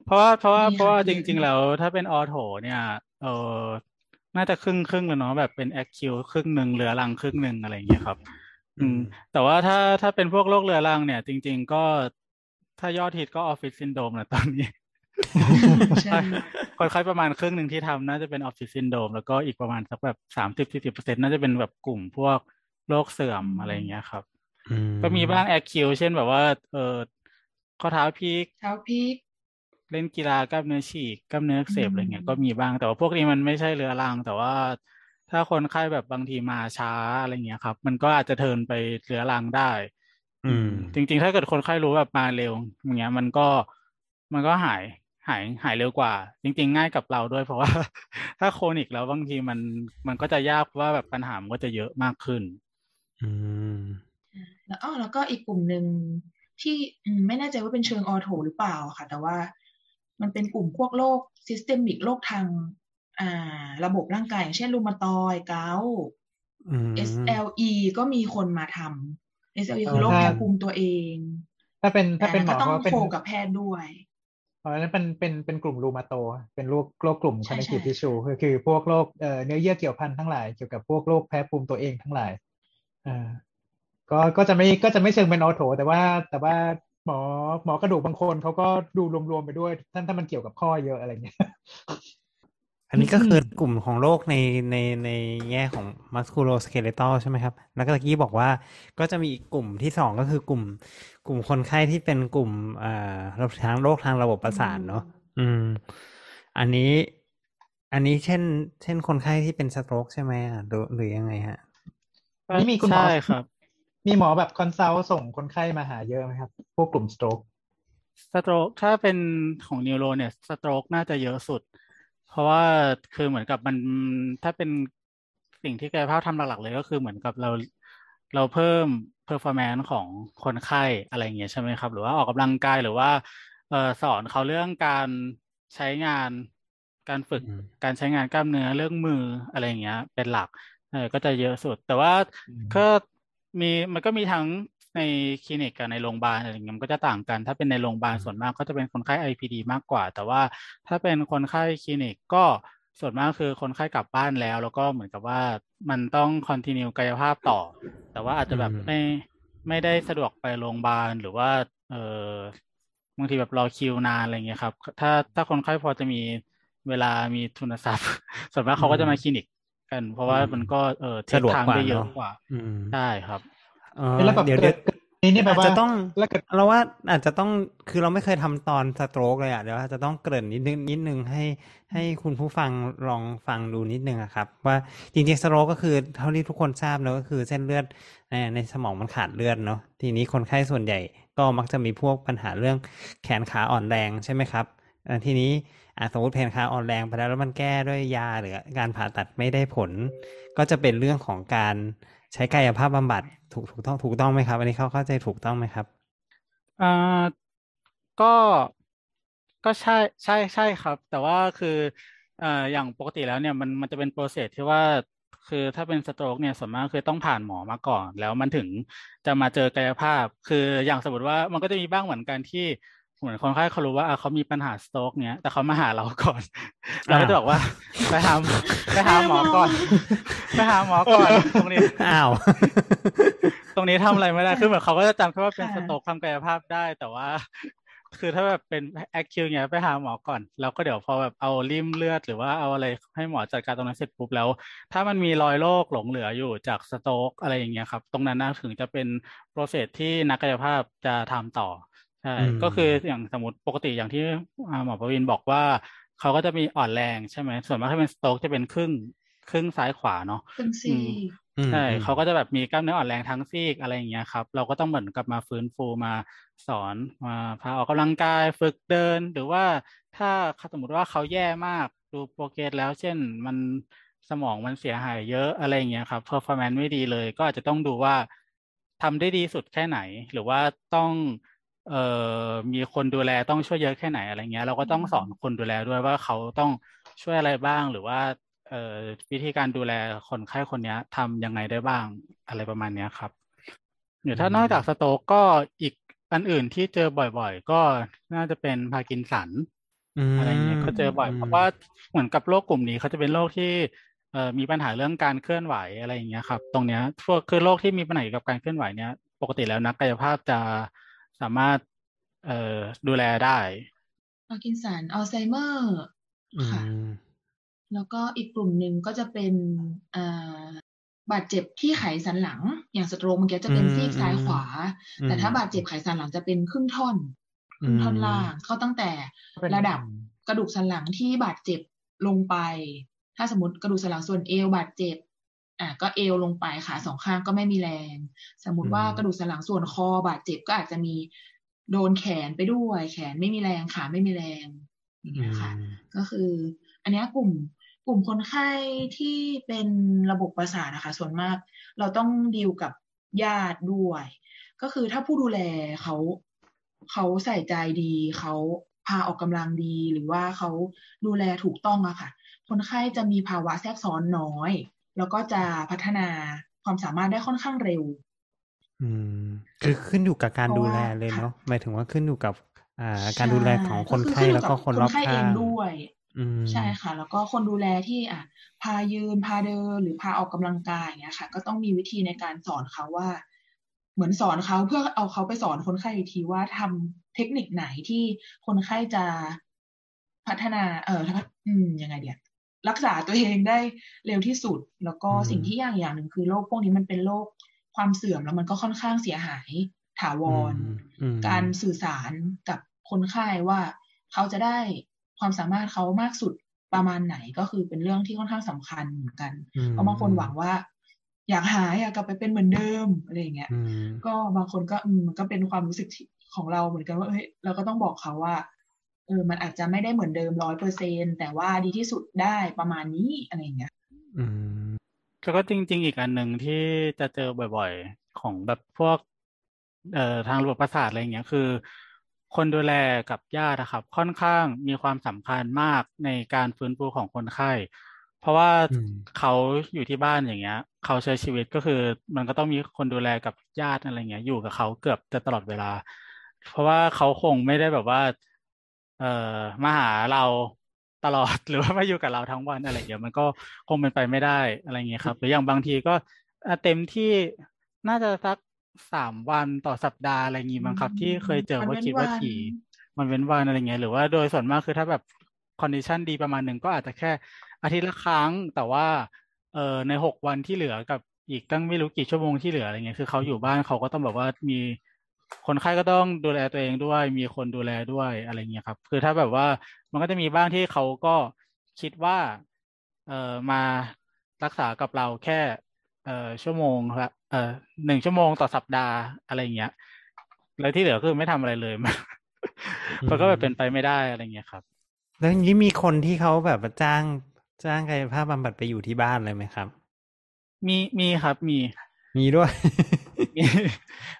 เพราะว่าเพราะว่ามีเพราะว่าค่ะจเยอะมากจริงๆแล้วถ้าเป็น ortho เนี่ย เออน่าจะครึ่งครึ่งแล้วเนาะแบบเป็น acute ครึ่งหนึ่งเรื้อรังครึ่งหนึ่งอะไรอย่างเงี้ยครับ อืม แต่ว่าถ้าถ้าเป็นพวกโรคเรื้อรังเนี่ย จริง ๆ ก็ถ้ายอดฮิตก็ออฟฟิศซินโดรมนะตอนนี้ใช่คนไข้ประมาณครึ่งหนึ่งที่ทำน่าจะเป็นออฟฟิศซินโดรมแล้วก็อีกประมาณสักแบบสามสิบสี่สิบเปอร์เซ็นต์น่าจะเป็นแบบกลุ่มพวกโรคเสื่อมอะไรอย่างเงี้ยครับอืก็มีบ้าง acute เช่นแบบว่า เออข้อเท้าพลิกเท้าพลิก เล่นกีฬากล้ามเนื้อฉีกกล้ามเนื้ออักเสบอืมอะไรเงี้ยก็มีบ้างแต่ว่าพวกนี้มันไม่ใช่เรื้อรังแต่ว่าถ้าคนไข้แบบบางทีมาช้าอะไรเงี้ยครับ มันก็อาจจะ turn ไปเรื้อรังได้ อืม จริง ๆ ถ้าเกิดคนไข้รู้แบบมาเร็วอย่างเงี้ย มันก็มันก็หายหายหายเร็วกว่า จริง ๆ ง่ายกับเราด้วยเพราะว่า ถ้า chronic แล้วบางทีมันมันก็จะยากเพราะว่าแบบปัญหามันก็จะเยอะมากขึ้น อืมแล้วอ๋อแล้วก็อีกกลุ่มหนึ่งที่อืมไม่แน่ใจว่าเป็นเชิง ortho หรือเปล่าค่ะ แต่ว่า มันเป็นกลุ่มพวกโรค systemic โรคทางอ่า ระบบร่างกายอย่างเช่นรูมาตอยด์เกาต์อืม SLE ก็มีคนมาทำ SLE คือโรคถ้าแพ้ภูมิตัวเอง ถ้าเป็นถ้าเป็นก็ต้องก็เป็น co กับหมอแพทย์ด้วยอ๋อนั้นเป็นเป็นเป็นกลุ่มรูมาโต เป็นโรคโรคกลุ่มใช่ connective ใช่ tissue คือคือพวกโรคเอ่อเนื้อเยื่อเกี่ยวพันทั้งหลาย เกี่ยวกับพวกโรคแพ้ภูมิตัวเองทั้งหลายอ่าก็ก็จะไม่ก็จะไม่เชิงเป็นออโถแต่ว่าแต่ว่า หมอหมอกระดูกบางคนเขาก็ดูรวมๆไปด้วยท่านถ้ามันเกี่ยวกับข้อเยอะอะไรเงี้ยอันนี้ก็คือกลุ่มของโรคในในในแง่ของ musculoskeletal ใช่ไหมครับ แล้วก็ตะกี้บอกว่าก็จะมีอีกกลุ่มที่สองก็คือกลุ่ม กลุ่มคนไข้ที่เป็นกลุ่มอ่าทางโรคทางระบบประสาทเนาะอืม อันนี้ อันนี้เช่น เช่นคนไข้ที่เป็น stroke ใช่ไหมอะหรือหรือยังไงฮะนี่มีคุณหมอใช่ครับ มีหมอแบบ consult ส่งคนไข้มาหาเยอะไหมครับ พวกกลุ่ม stroke stroke ถ้าเป็นของ neuro เนี่ย stroke น่าจะเยอะสุด เพราะว่าคือเหมือนกับมันถ้าเป็นสิ่งที่กายภาพทำหลักๆเลยก็คือเหมือนกับเราเราเพิ่ม performance ของคนไข้อะไรอย่างเงี้ยใช่ไหมครับ หรือว่าออกกำลังกายหรือว่าเออสอนเขาเรื่องการใช้งานการฝึกอืมการใช้งานกล้ามเนื้อเรื่องมืออะไรอย่างเงี้ย เป็นหลักเออก็จะเยอะสุด แต่ว่าอืมก็ มีมันก็มีทั้งในคลินิกกับในโรงพยาบาลอะไรอย่างเงี้ยมันก็จะต่างกัน ถ้าเป็นในโรงพยาบาลส่วนมากก็จะเป็นคนไข้ IPD มากกว่า แต่ว่าถ้าเป็นคนไข้คลินิกก็ส่วนมากคือคนไข้กลับบ้านแล้ว แล้วก็เหมือนกับว่ามันต้องคอนติเนียกายภาพต่อ แต่ว่าอาจจะแบบอืมไม่ไม่ได้สะดวกไปโรงพยาบาลหรือว่า เออบางทีแบบรอคิวนานอะไรเงี้ยครับ ถ้าถ้าคนไข้พอจะมีเวลามีทุนทรัพย์ ส่วนมากเขาก็จะมาคลินิก กัน เพราะว่ามันก็เออเทคสะดวกทางกว่าได้เยอะเนอะกว่าอืมได้ครับเอ่อแล้วแบบเดี๋ยวเกิเดี๋ยวดกรณีนี่นี่แปลอาจว่าจะต้องแล้วเกิดเราว่าอาจจะต้องคือเราไม่เคยทำตอนสโตรกเลยอะเดี๋ยวอาจจะต้องเกริ่นนิดนึงนิดนึงให้ให้คุณผู้ฟังลองฟังดูนิดนึงอะครับ ว่าจริงๆสโตรกก็คือเท่าที่ทุกคนทราบเนอะก็คือเส้นเลือดในในสมองมันขาดเลือดเนาะทีนี้คนไข้ส่วนใหญ่ก็มักจะมีพวกปัญหาเรื่องแขนขาอ่อนแรงใช่ไหมครับอ่าทีนี้ อ่าสมมติแขนขาอ่อนแรงไปแล้วแล้วมันแก้ด้วยยาหรือการผ่าตัดไม่ได้ผล ก็จะเป็นเรื่องของการใช้กายภาพบำบัดถูกถูกต้องถูกต้องไหมครับ อันนี้เขาเข้าใจถูกต้องไหมครับอ่าก็ก็ใช่ใช่ใช่ครับ แต่ว่าคืออ่ออย่างปกติแล้วเนี่ยมันมันจะเป็นโปรเซสที่ว่าคือถ้าเป็นสโตรกเนี่ยส่วนมากคือต้องผ่านหมอมาก่อน แล้วมันถึงจะมาเจอกายภาพ คืออย่างสมมติว่ามันก็จะมีบ้างเหมือนกันที่ เหมือนคนไข้เขารู้ว่าอะเขามีปัญหาสโตรกเนี้ยแต่เขามาหาเราก่อน เราก็จะบอกว่า ไปหาไปหาหมอก่อนไปหาหมอก่อนตรงนี้อ้าวตรงนี้ทำอะไรไม่ได้คือเหมือนเขาก็จะจำแค่ว่าเป็นค่ะ stroke ทำกายภาพได้ แต่ว่า คือถ้าแบบเป็น acute เงี้ยไปหาหมอก่อนแล้วก็เดี๋ยวพอแบบเอาลิ่มเลือด หรือว่าเอาอะไรให้หมอจัดการตรงนั้นเสร็จปุ๊บแล้ว ถ้ามันมีรอยโรคหลงเหลืออยู่จาก stroke อะไรอย่างเงี้ยครับ ตรงนั้นนะถึงจะเป็น process ที่นักกายภาพจะทำต่อ ใช่อืมก็คืออย่างสมมติปกติอย่างที่อ่าหมอประวินบอกว่าเขาก็จะมีอ่อนแรงใช่ไหม ส่วนมากถ้าเป็น stroke จะเป็นครึ่งครึ่งซ้ายขวาเนาะเป็นซีอืมอืมใช่อืมเขาก็จะแบบมีกล้ามเนื้ออ่อนแรงทั้งซีกอะไรอย่างเงี้ยครับ เราก็ต้องเหมือนกับมาฟื้นฟูมาสอนมาพาออกกำลังกายฝึกเดิน หรือว่าถ้าสมมติว่าเขาแย่มากดู progress แล้ว เช่นมันสมองมันเสียหายเยอะอะไรอย่างเงี้ยครับ performance ไม่ดีเลย ก็อาจจะต้องดูว่าทำได้ดีสุดแค่ไหน หรือว่าต้อง เอ่อมีคนดูแลต้องช่วยเยอะแค่ไหนอะไรเงี้ย เราก็ต้องสอนคนดูแลด้วยว่าเขาต้องช่วยอะไรบ้างหรือว่าเอ่อวิธีการดูแลคนไข้คนเนี้ยทำยังไงได้บ้างอะไรประมาณเนี้ยครับหรือถ้านอกจาก stroke ก็อีกอันอื่นที่เจอบ่อยๆ ก็น่าจะเป็นพาร์กินสันมอะไรเงี้ยก็เจอบ่อยมเพราะว่าเหมือนกับโรคกลุ่มนี้เขาจะเป็นโรคที่เอ่อมีปัญหาเรื่องการเคลื่อนไหวอะไรอย่างเงี้ยครับ ตรงเนี้ยพวกคือโรคที่มีปัญหาเกี่ยวกับการเคลื่อนไหวเนี้ยปกติแล้วนักกายภาพจะ สามารถเอ่อดูแลได้พาร์กินสันอัลไซเมอร์อืค่ะมแล้วก็อีกกลุ่มหนึ่งก็จะเป็นอ่าบาดเจ็บที่ไขสันหลัง อย่าง stroke เมื่อกี้จะเป็นอืมซีกซ้ายอืมขวาอืมแต่ถ้าบาดเจ็บไขสันหลังจะเป็นครึ่งท่อนครึ่งท่อนล่างเขาตั้งแต่เป็นระดับกระดูกสันหลังที่บาดเจ็บลงไป ถ้าสมมติกระดูกสันหลังส่วนเอวบาดเจ็บ อะก็เอวลงไปขาสองข้างก็ไม่มีแรง สมมติว่ากระดูกสันหลังส่วนคอบาดเจ็บก็อาจจะมีโดนแขนไปด้วย แขนไม่มีแรงขาไม่มีแรงอย่างอืเงี้ยค่ะมก็คือ อันเนี้ยกลุ่มกลุ่มคนไข้ที่เป็นระบบประสาทนะคะ ส่วนมากเราต้องดีลกับญาติด้วย ก็คือถ้าผู้ดูแลเขาเขาใส่ใจดีเขาพาออกกำลังดีหรือว่าเขาดูแลถูกต้องอะค่ะ คนไข้จะมีภาวะแทรกซ้อนน้อย แล้วก็จะพัฒนาความสามารถได้ค่อนข้างเร็ว อืม คือขึ้นอยู่กับการเพราะดูว่าแลเลยค่ะเนาะหมายถึงว่าขึ้นอยู่กับ อ่า การดูแลของคนใช่ไข้ก็แล้วก็อคนรอบไข้เอข้างงด้วยอืมใช่ค่ะ แล้วก็คนดูแลที่อะพายืนพาเดินหรือพาออกกำลังกายอย่างเงี้ยค่ะ ก็ต้องมีวิธีในการสอนเขาว่า เหมือนสอนเขาเพื่อเอาเขาไปสอนคนไข้อีกทีว่าทำเทคนิคไหนที่คนไข้จะพัฒนา เอออืมยังไงเดีย รักษาตัวเองได้เร็วที่สุด แล้วก็อืมสิ่งที่อย่างอย่างหนึ่งคือโรคพวกนี้มันเป็นโรคความเสื่อมแล้วมันก็ค่อนข้างเสียหายถาวรอืมอืมการสื่อสารกับคนไข้ว่าเขาจะได้ความสามารถเขามากสุดประมาณไหนก็คือเป็นเรื่องที่ค่อนข้างสำคัญเหมือนกันอืมเพราะบางคนหวังว่า อยากหายอยากกลับไปเป็นเหมือนเดิมอะไรอย่างเงี้ยอืมก็บางคนก็อืมมันก็เป็นความรู้สึกที่ของเราเหมือนกันว่าเอ้ยเราก็ต้องบอกเขาว่า เออมันอาจจะไม่ได้เหมือนเดิมร้อยเปอร์เซนแต่ว่าดีที่สุดได้ประมาณนี้อะไรอย่างเงี้ย อืมแล้วก็จริง ๆ อีกอันหนึ่งที่จะเจอบ่อย ๆ ของแบบพวก เอ่อทางระบบประสาทอะไรอย่างเงี้ย คือ คนดูแลกับญาตินะครับ ค่อนข้างมีความสำคัญมากในการฟื้นฟูของคนไข้ เพราะว่าอืมเขาอยู่ที่บ้านอย่างเงี้ย เขาใช้ชีวิตก็คือ มันก็ต้องมีคนดูแลกับญาติอะไรเงี้ย อยู่กับเขาเกือบจะตลอดเวลา เพราะว่าเขาคงไม่ได้แบบว่า เอ่อมาหาเราตลอดหรือว่ามาอยู่กับเราทั้งวันอะไรอย่างเงี้ยมันก็คงเป็นไปไม่ได้อะไรอย่างเงี้ยครับ หรืออย่างบางทีก็อะเต็มที่น่าจะสักสามวันต่อสัปดาห์อะไรอย่างงี้มั้งครับ ที่เคยเจอวันว่าเว้นคิดว่าวันถี่มันเว้นวันอะไรเงี้ยหรือว่าโดยส่วนมากคือถ้าแบบ condition ดีประมาณหนึ่งก็อาจจะแค่อาทิตย์ละครั้ง แต่ว่าเอ่อในหกวันที่เหลือกับอีกตั้งไม่รู้กี่ชั่วโมงที่เหลืออะไรเงี้ยคือเขาอยู่บ้านเขาก็ต้องแบบว่ามี คนไข้ก็ต้องดูแลตัวเองด้วย มีคนดูแลด้วยอะไรเงี้ยครับ คือถ้าแบบว่ามันก็จะมีบ้างที่เขาก็คิดว่าเอ่อมารักษากับเราแค่เอ่อชั่วโมงละเอ่อหนึ่งชั่วโมงต่อสัปดาห์อะไรเงี้ยแล้วที่เหลือคือไม่ทำอะไรเลยมันมันก็แบบเป็นไปไม่ได้อะไรเงี้ยครับ แล้วอย่างนี้มีคนที่เขาแบบว่าจ้างจ้างกายภาพบำบัดไปอยู่ที่บ้านเลยไหมครับ มีมีครับมี มีด้วย มี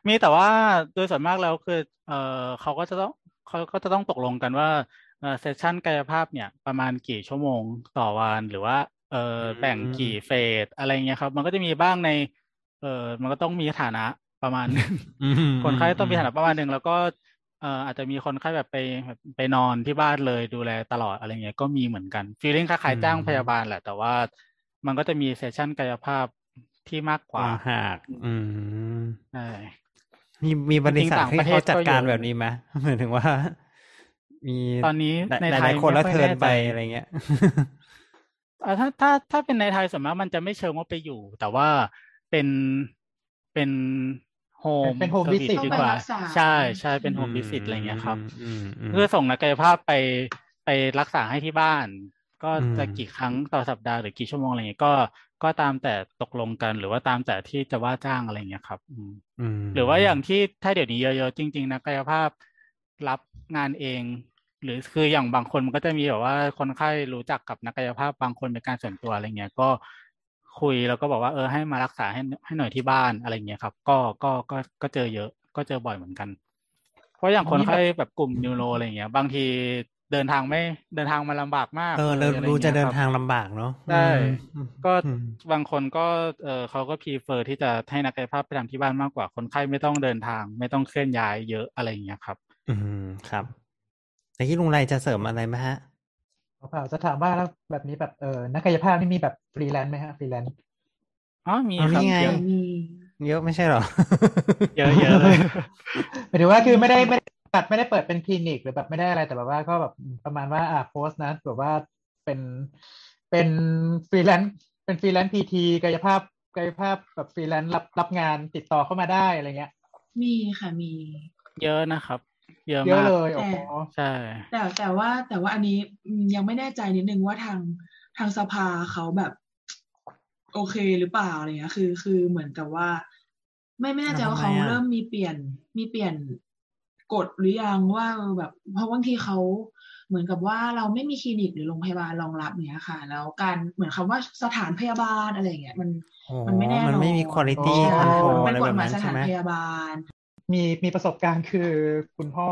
มีแต่ว่าโดยส่วนมากแล้วคือเออเขาก็จะต้องเขาก็จะต้องตกลงกันว่าเออเซสชันกายภาพเนี่ยประมาณกี่ชั่วโมงต่อวันหรือว่าเออแบ่งกี่เฟสอะไรเงี้ยครับ มันก็จะมีบ้างใน เออมันก็ต้องมีฐานะประมาณหนึงอืมคนไข้ต้องมีอืมฐานะประมาณหนึ่งแล้วก็เอ่ออาจจะมีคนไข้แบบไปแบบไปนอนที่บ้านเลยดูแลตลอดอะไรเงี้ยก็มีเหมือนกันฟีลลิ่งคล้ายๆจ้างพยาบาลแหละ แต่ว่ามันก็จะมีเซสชันกายภาพ ที่มากกว่าต่างหากอืมใช่มีมีบริษัทจริงๆต่างที่ประเทเขาศจัดก็เยอะการแบบนี้ไหมหมายถึงว่า มีตอนนี้หลายในหไทลายยๆคนแล้วไม่ค่อยเทิร์นแน่ใจไปอะไรเงี้ยอ่าถ้าถ้าถ้าเป็นในไทยส่วนมากมันจะไม่เชิงว่าไปอยู่ แต่ว่าเป็นเป็นโฮมเป็น home visit ดีกว่าเข้าไปรักษาใช่ใช่เป็นโฮมวิสิตอะไรเงี้ยครับอืมอืมเพื่อส่งนักกายภาพไปไปรักษาให้ที่บ้าน ก็อืมจะกี่ครั้งต่อสัปดาห์หรือกี่ชั่วโมงอะไรเงี้ยก็ ก็ตามแต่ตกลงกัน หรือว่าตามแต่ที่จะว่าจ้างอะไรเงี้ยครับอืมอืมหรือว่าอย่างที่ถ้าเดี๋ยวนี้เยอะๆจริง ๆนักกายภาพรับงานเอง หรือคืออย่างบางคนมันก็จะมีแบบว่าคนไข้รู้จักกับนักกายภาพบางคนเป็นการส่วนตัวอะไรเงี้ยก็คุยแล้วก็บอกว่าเออให้มารักษาให้ให้หน่อยที่บ้านอะไรเงี้ยครับ ก็ก็ก็ก็เจอเยอะ ก็เจอบ่อยเหมือนกัน เพราะอย่างคนไข้แบบกลุ่มนิวโรอะไรเงี้ย บางที เดินทางไม่เดินทางมาลำบากมาก เออลเรายอไรู้จะงี้ยเดินครับทางลำบากเนาะใช่อืมก็อืมบางคนก็เออเขาก็พรีเฟอร์ที่จะให้นักกายภาพไปทำที่บ้านมากกว่า คนไข้ไม่ต้องเดินทาง ไม่ต้องเคลื่อนย้ายเยอะอะไรอย่างเงี้ยครับ อืมครับแต่ที่ลุงไรจะเสริมอะไรไหมฮะเปล่าจะถามว่าแล้วแบบนี้แบบเออนักกายภาพนี่มีแบบฟรีแลนซ์ไหมฮะฟรีแลนซ์อ๋อมีเอาครับนี่ไงเยอะมีเยอะไม่ใช่เหรอ เยอะเยอะเลยหมายถึงว่าคือไม่ได้ไม่ได้ ตัดไม่ได้เปิดเป็นคลินิกหรือแบบไม่ได้อะไรแต่แบบว่าก็แบบประมาณว่าอ่าโพสต์นะแบบว่าเป็นเป็นฟรีแลนซ์เป็นฟรีแลนซ์ PT กายภาพกายภาพแบบฟรีแลนซ์รับรับงานติดต่อเข้ามาได้อะไรเงี้ย มีค่ะมี เยอะนะครับ เยอะเยอะมากเลยโอ้โหใช่ แต่แต่ว่าแต่ว่าอันนี้อืมยังไม่แน่ใจนิดนึงว่าทางทางสภาเขาแบบ โอเคหรือเปล่าอะไรเงี้ย คือ คือเหมือนกับว่า ไม่ไม่แน่ใจว่าทำไมเขาอะเริ่มมีเปลี่ยนมีเปลี่ยน กฎหรือยังว่าแบบ เพราะบางทีเขาเหมือนกับว่าเราไม่มีคลินิกหรือโรงพยาบาลรองรับเนี้ยค่ะ แล้วการเหมือนคำว่าสถานพยาบาลอะไรอย่างเงี้ยมันโอ้มันไม่แน่นอนมันไม่มีคุณภาพอ๋อคอนโทรลมัอะไรนกแบฎบหมายนั้นสใช่ถานไหมพยาบาล มีมีประสบการณ์คือคุณพ่อ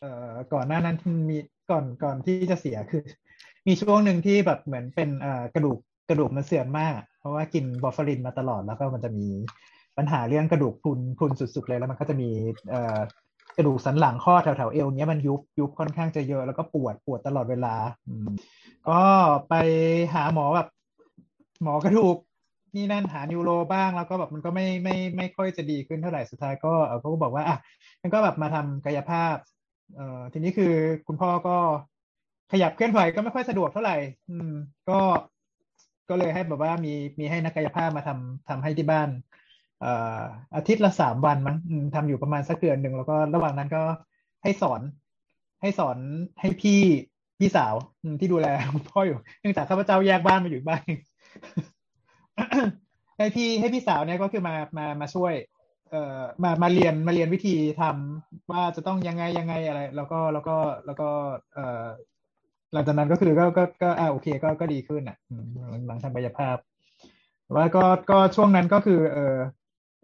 เอ่อก่อนหน้านั้นมีก่อนก่อนที่จะเสียคือ มีช่วงหนึ่งที่แบบเหมือนเป็นเอ่อกระดูกกระดูกมันเสื่อมมาก เพราะว่ากินบอฟฟารินมาตลอดแล้วก็มันจะมีปัญหาเรื่องกระดูกพรุนพรุนสุด ๆ เลยแล้วมันก็จะมีเอ่อ กระดูกสันหลังข้อแถวแถวๆเอวเนี้ยมันยุบยุบค่อนข้างจะเยอะแล้วก็ปวดปวดตลอดเวลาก็ไปหาหมอแบบหมอกระดูกนี่นั่นหานิวโรบ้างแล้วก็แบบมันก็ไม่ไม่ไม่ค่อยจะดีขึ้นเท่าไหร่สุดท้ายก็เออเขาก็บอกว่าอะมันก็แบบมาทำกายภาพ เอ่อทีนี้คือคุณพ่อก็ขยับเคลื่อนไหวก็ไม่ค่อยสะดวกเท่าไหร่ อืม ก็ก็เลยให้แบบว่ามีมีให้นักกายภาพมาทำทำให้ที่บ้าน อาทิตย์ละสามวันมั้งทำอยู่ประมาณสักเดือนหนึ่งแล้วก็ระหว่างนั้นก็ให้สอน ให้สอนให้พี่พี่สาวที่ดูแลพ่ออยู่เนื่องจากข้าพเจ้าแยกบ้านมาอยู่บ้านให้พี่ให้พี่สาวเนี่ยก็คือมามามาช่วย เอ่อมามาเรียนมาเรียนวิธีทำว่าจะต้องยังไงยังไงอะไร แล้วก็แล้วก็แล้วก็ เอ่อหลังจากนั้นก็คือก็ก็ก็อ่าโอเค ก็ก็ดีขึ้นอะหลังหลังทำกายภาพแต่ว่าก็ก็ช่วงนั้นก็คือ เออ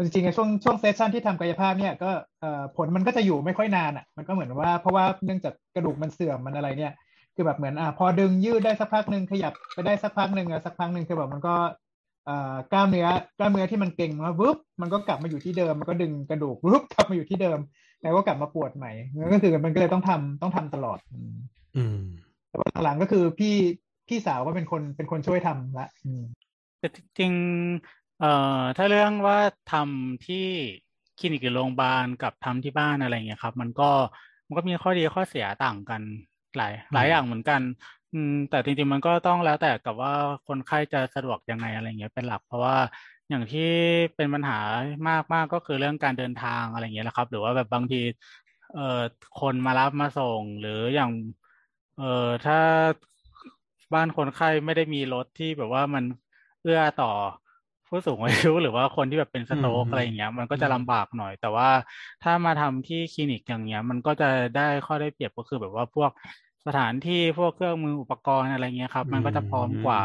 จริงๆในช่วงช่วงเซสชันที่ทำกายภาพเนี่ยก็เอ่อผลมันก็จะอยู่ไม่ค่อยนานอะ มันก็เหมือนว่าเพราะว่าเนื่องจากกระดูกมันเสื่อมมันอะไรเนี่ย คือแบบเหมือนอ่าพอดึงยืดได้สักพักหนึ่งขยับไปได้สักพักหนึ่งอะสักพักหนึ่งคือแบบมันก็อ่ากล้ามเนื้อกล้ามเนื้อที่มันเกร็งมาวุบมันก็กลับมาอยู่ที่เดิม มันก็ดึงกระดูกวุบกลับมาอยู่ที่เดิม แล้วก็กลับมาปวดใหม่นั่นก็คือมันก็เลยต้องทำต้องทำตลอดอืมอืมแต่ว่าหลังๆก็คือพี่พี่สาวก็เป็นคนเป็นคนช่วยทำละอืมแต่จริงๆ เอ่อถ้าเรื่องว่าทำที่คลินิกหรือโรงพยาบาลกับทำที่บ้านอะไรเงี้ยครับ มันก็มันก็มีข้อดีข้อเสียต่างกันหลายหลายอย่างเหมือนกัน อืมแต่จริงๆมันก็ต้องแล้วแต่กับว่าคนไข้จะสะดวกยังไงอะไรเงี้ยเป็นหลัก เพราะว่าอย่างที่เป็นปัญหามากมากก็คือเรื่องการเดินทางอะไรอย่างเงี้ยแหละครับ หรือว่าแบบบางทีเอ่อคนมารับมาส่ง หรืออย่างเอ่อถ้าบ้านคนไข้ไม่ได้มีรถที่แบบว่ามันเอื้อต่อ ผู้สูงอายุหรือว่าคนที่แบบเป็นสโตรกอืมอะไรอย่างเงี้ย มันก็จะอืมลำบากหน่อย แต่ว่าถ้ามาทำที่คลินิกอย่างเงี้ย มันก็จะได้ข้อได้เปรียบก็คือแบบว่าพวกสถานที่พวกเครื่องมืออุปกรณ์อะไรเงี้ยครับ มันก็จะพร้อมกว่า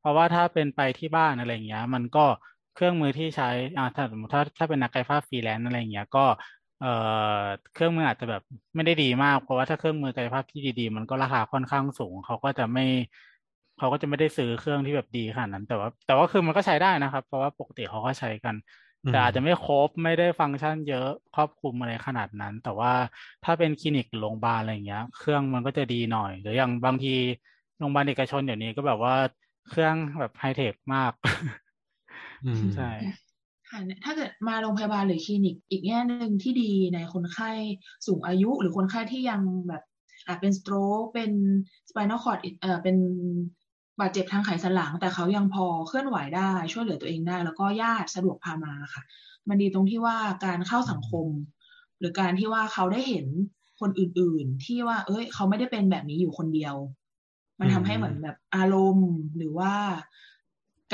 เพราะว่าถ้าเป็นไปที่บ้านอะไรเงี้ย มันก็เครื่องมือที่ใช้อ่าถ้าสมมติถ้าถ้าเป็นนักกายภาพฟรีแลนซ์อะไรเงี้ยก็เอ่อเครื่องมืออาจจะแบบไม่ได้ดีมาก เพราะว่าถ้าเครื่องมือกายภาพที่ดีๆ มันก็ราคาค่อนข้างสูง เขาก็จะไม่ เขาก็จะไม่ได้ซื้อเครื่องที่แบบดีขนาดนั้น แต่ว่า แต่ว่าคือมันก็ใช้ได้นะครับ เพราะว่าปกติเขาก็ใช้กัน แต่อาจจะไม่ครบไม่ได้ฟังก์ชันเยอะครอบคลุมอะไรขนาดนั้น แต่ว่าถ้าเป็นคลินิกหรือโรงพยาบาลอะไรอย่างเงี้ย เครื่องมันก็จะดีหน่อย หรืออย่างบางทีโรงพยาบาลเอกชนเดี๋ยวนี้ก็แบบว่าเครื่องแบบไฮเทคมากอืมใช่ค่ะเนี่ยถ้าเกิดมาโรงพยาบาลหรือคลินิก อีกแง่หนึ่งที่ดีในคนไข้สูงอายุหรือคนไข้ที่ยังแบบอาจเป็นสโตรกเป็น spinal cord เอ่อเป็น บาดเจ็บทางไขสันหลัง แต่เขายังพอเคลื่อนไหวได้ ช่วยเหลือตัวเองได้ แล้วก็ญาติสะดวกพามาค่ะ มันดีตรงที่ว่าการเข้าสังคม หรือการที่ว่าเขาได้เห็นคนอื่น ๆ ที่ว่า เอ้ย เขาไม่ได้เป็นแบบนี้อยู่คนเดียว มันทำให้เหมือนแบบอารมณ์หรือว่า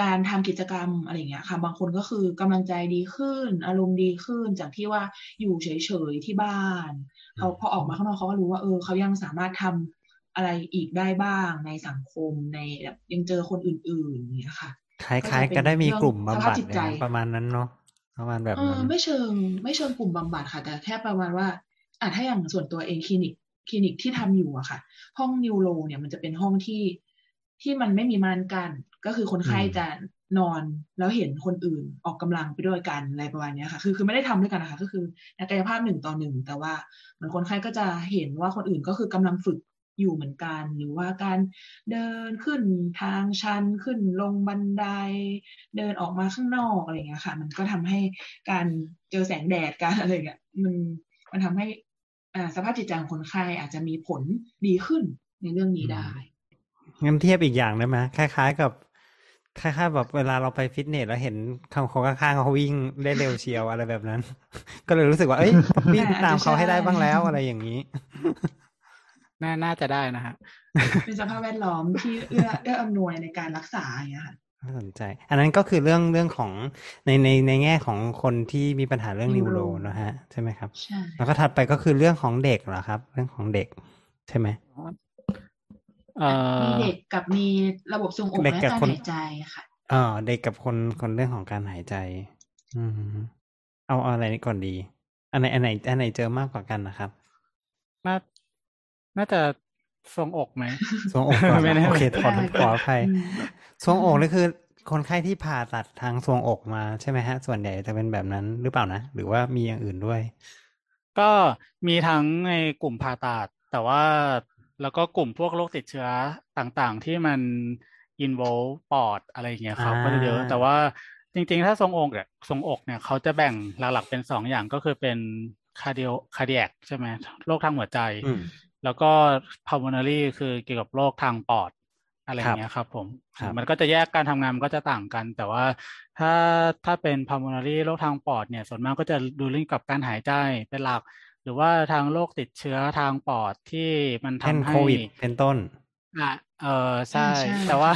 การทำกิจกรรมอะไรเงี้ยค่ะ บางคนก็คือกำลังใจดีขึ้น อารมณ์ดีขึ้นจากที่ว่าอยู่เฉย ๆ ที่บ้าน เขาพอออกมาข้างนอกเขาก็รู้ว่า เออ เขายังสามารถทำ อะไรอีกได้บ้างในสังคมในแบบยังเจอคนอื่นๆอย่างเงี้ยค่ะ คล้ายๆก็ได้มีกลุ่มบำสบัภาดพจิตใจเนี่ยนะประมาณนั้นเนาะประมาณแบบเอนั้อนไม่เชิงไม่เชิงกลุ่มบำบัดค่ะ แต่แค่ประมาณว่าอะถ้าอย่างส่วนตัวเองคลินิกคลินิกที่ทำอยู่อะค่ะ ห้องนิวโรเนี่ยมันจะเป็นห้องที่ที่มันไม่มีม่านกันก็คือคนไข้จะนอนแล้วเห็นคนอื่นออกกำลังไปด้วยกันอะไรประมาณเนี้ยค่ะ คือคือไม่ได้ทำด้วยกันนะคะ ก็คือนักกายภาพหนึ่งต่อหนึ่งแต่ว่าเหมือนคนไข้ก็จะเห็นว่าคนอื่นก็คือกำลังฝึก อยู่เหมือนกัน หรือว่าการเดินขึ้นทางชันขึ้นลงบันได เดินออกมาข้างนอกอะไรอย่างเงี้ยค่ะ มันก็ทำให้การเจอแสงแดดการอะไรเงี้ยมันมันทำให้อ่าสภาพจิตใจของคนไข้อาจจะมีผลดีขึ้นในเรื่องนี้ได้งั้นเทียบอีกอย่างได้ไหมคล้าย ๆ กับคล้ายๆแบบเวลาเราไปฟิตเนสแล้วเห็นเขาเขาข้างๆเขาวิ่งได้เร็วเชียวอะไรแบบนั้น ก็เลยรู้สึกว่า เอ้ยวิ่งอาจจะตามเขาให้ได้บ้างแล้วอะไรอย่างนี้ น่าน่าจะได้นะฮะเป็นสภาพแวดล้อมที่เอื้อเอื้ออำนวยในการรักษาอย่างเงี้ยค่ะน่าสนใจ อันนั้นก็คือเรื่องเรื่องของในในในแง่ของคนที่มีปัญหาเรื่องนิวโร Neuro นะฮะใช่ไหมครับใช่แล้วก็ถัดไปก็คือเรื่องของเด็กเหรอครับ เรื่องของเด็กใช่ไหมเอ่อมีเด็กกับมีระบบทรวงอกเด็กและกับการคนหายใจค่ะอ๋อเด็กกับคนคนเรื่องของการหายใจ อืมเอาเอาอะไรนี้ก่อนดี อันไหนอันไหนอันไหนเจอมากกว่ากันนะครับน่า น่าจะทรวงอกไหมทรวงอกก่อนไม่แน่นะโอเคขอได้ขออภัยอืมทรวงอกนี่คือ คนไข้ที่ผ่าตัดทางทรวงอกมาใช่ไหมฮะ ส่วนใหญ่จะเป็นแบบนั้นหรือเปล่านะ หรือว่ามีอย่างอื่นด้วย ก็มีทั้งในกลุ่มผ่าตัดแต่ว่าแล้วก็กลุ่มพวกโรคติดเชื้อต่างๆ ที่มัน involve ปอดอะไรอย่างเงี้ยครับอ่าก็จะเยอะแต่ว่าจริงๆ ถ้าทรงอกเนี่ยทรงอกเนี่ยเขาจะแบ่งหลักๆเป็นสองอย่างก็คือเป็น cardio cardiac ใช่ไหมโรคทางหัวใจอืม แล้วก็ pulmonary คือเกี่ยวกับโรคทางปอดอะไรอย่างเงี้ยครับผมครับมันก็จะแยกการทำงานมันก็จะต่างกัน แต่ว่าถ้าถ้าเป็น pulmonary โรคทางปอดเนี่ย ส่วนมากก็จะดูเรื่องกับการหายใจเป็นหลัก หรือว่าทางโรคติดเชื้อทางปอดที่มันเช่นทำให้โควิดเป็นต้นอะเออใช่ใช่แต่ว่า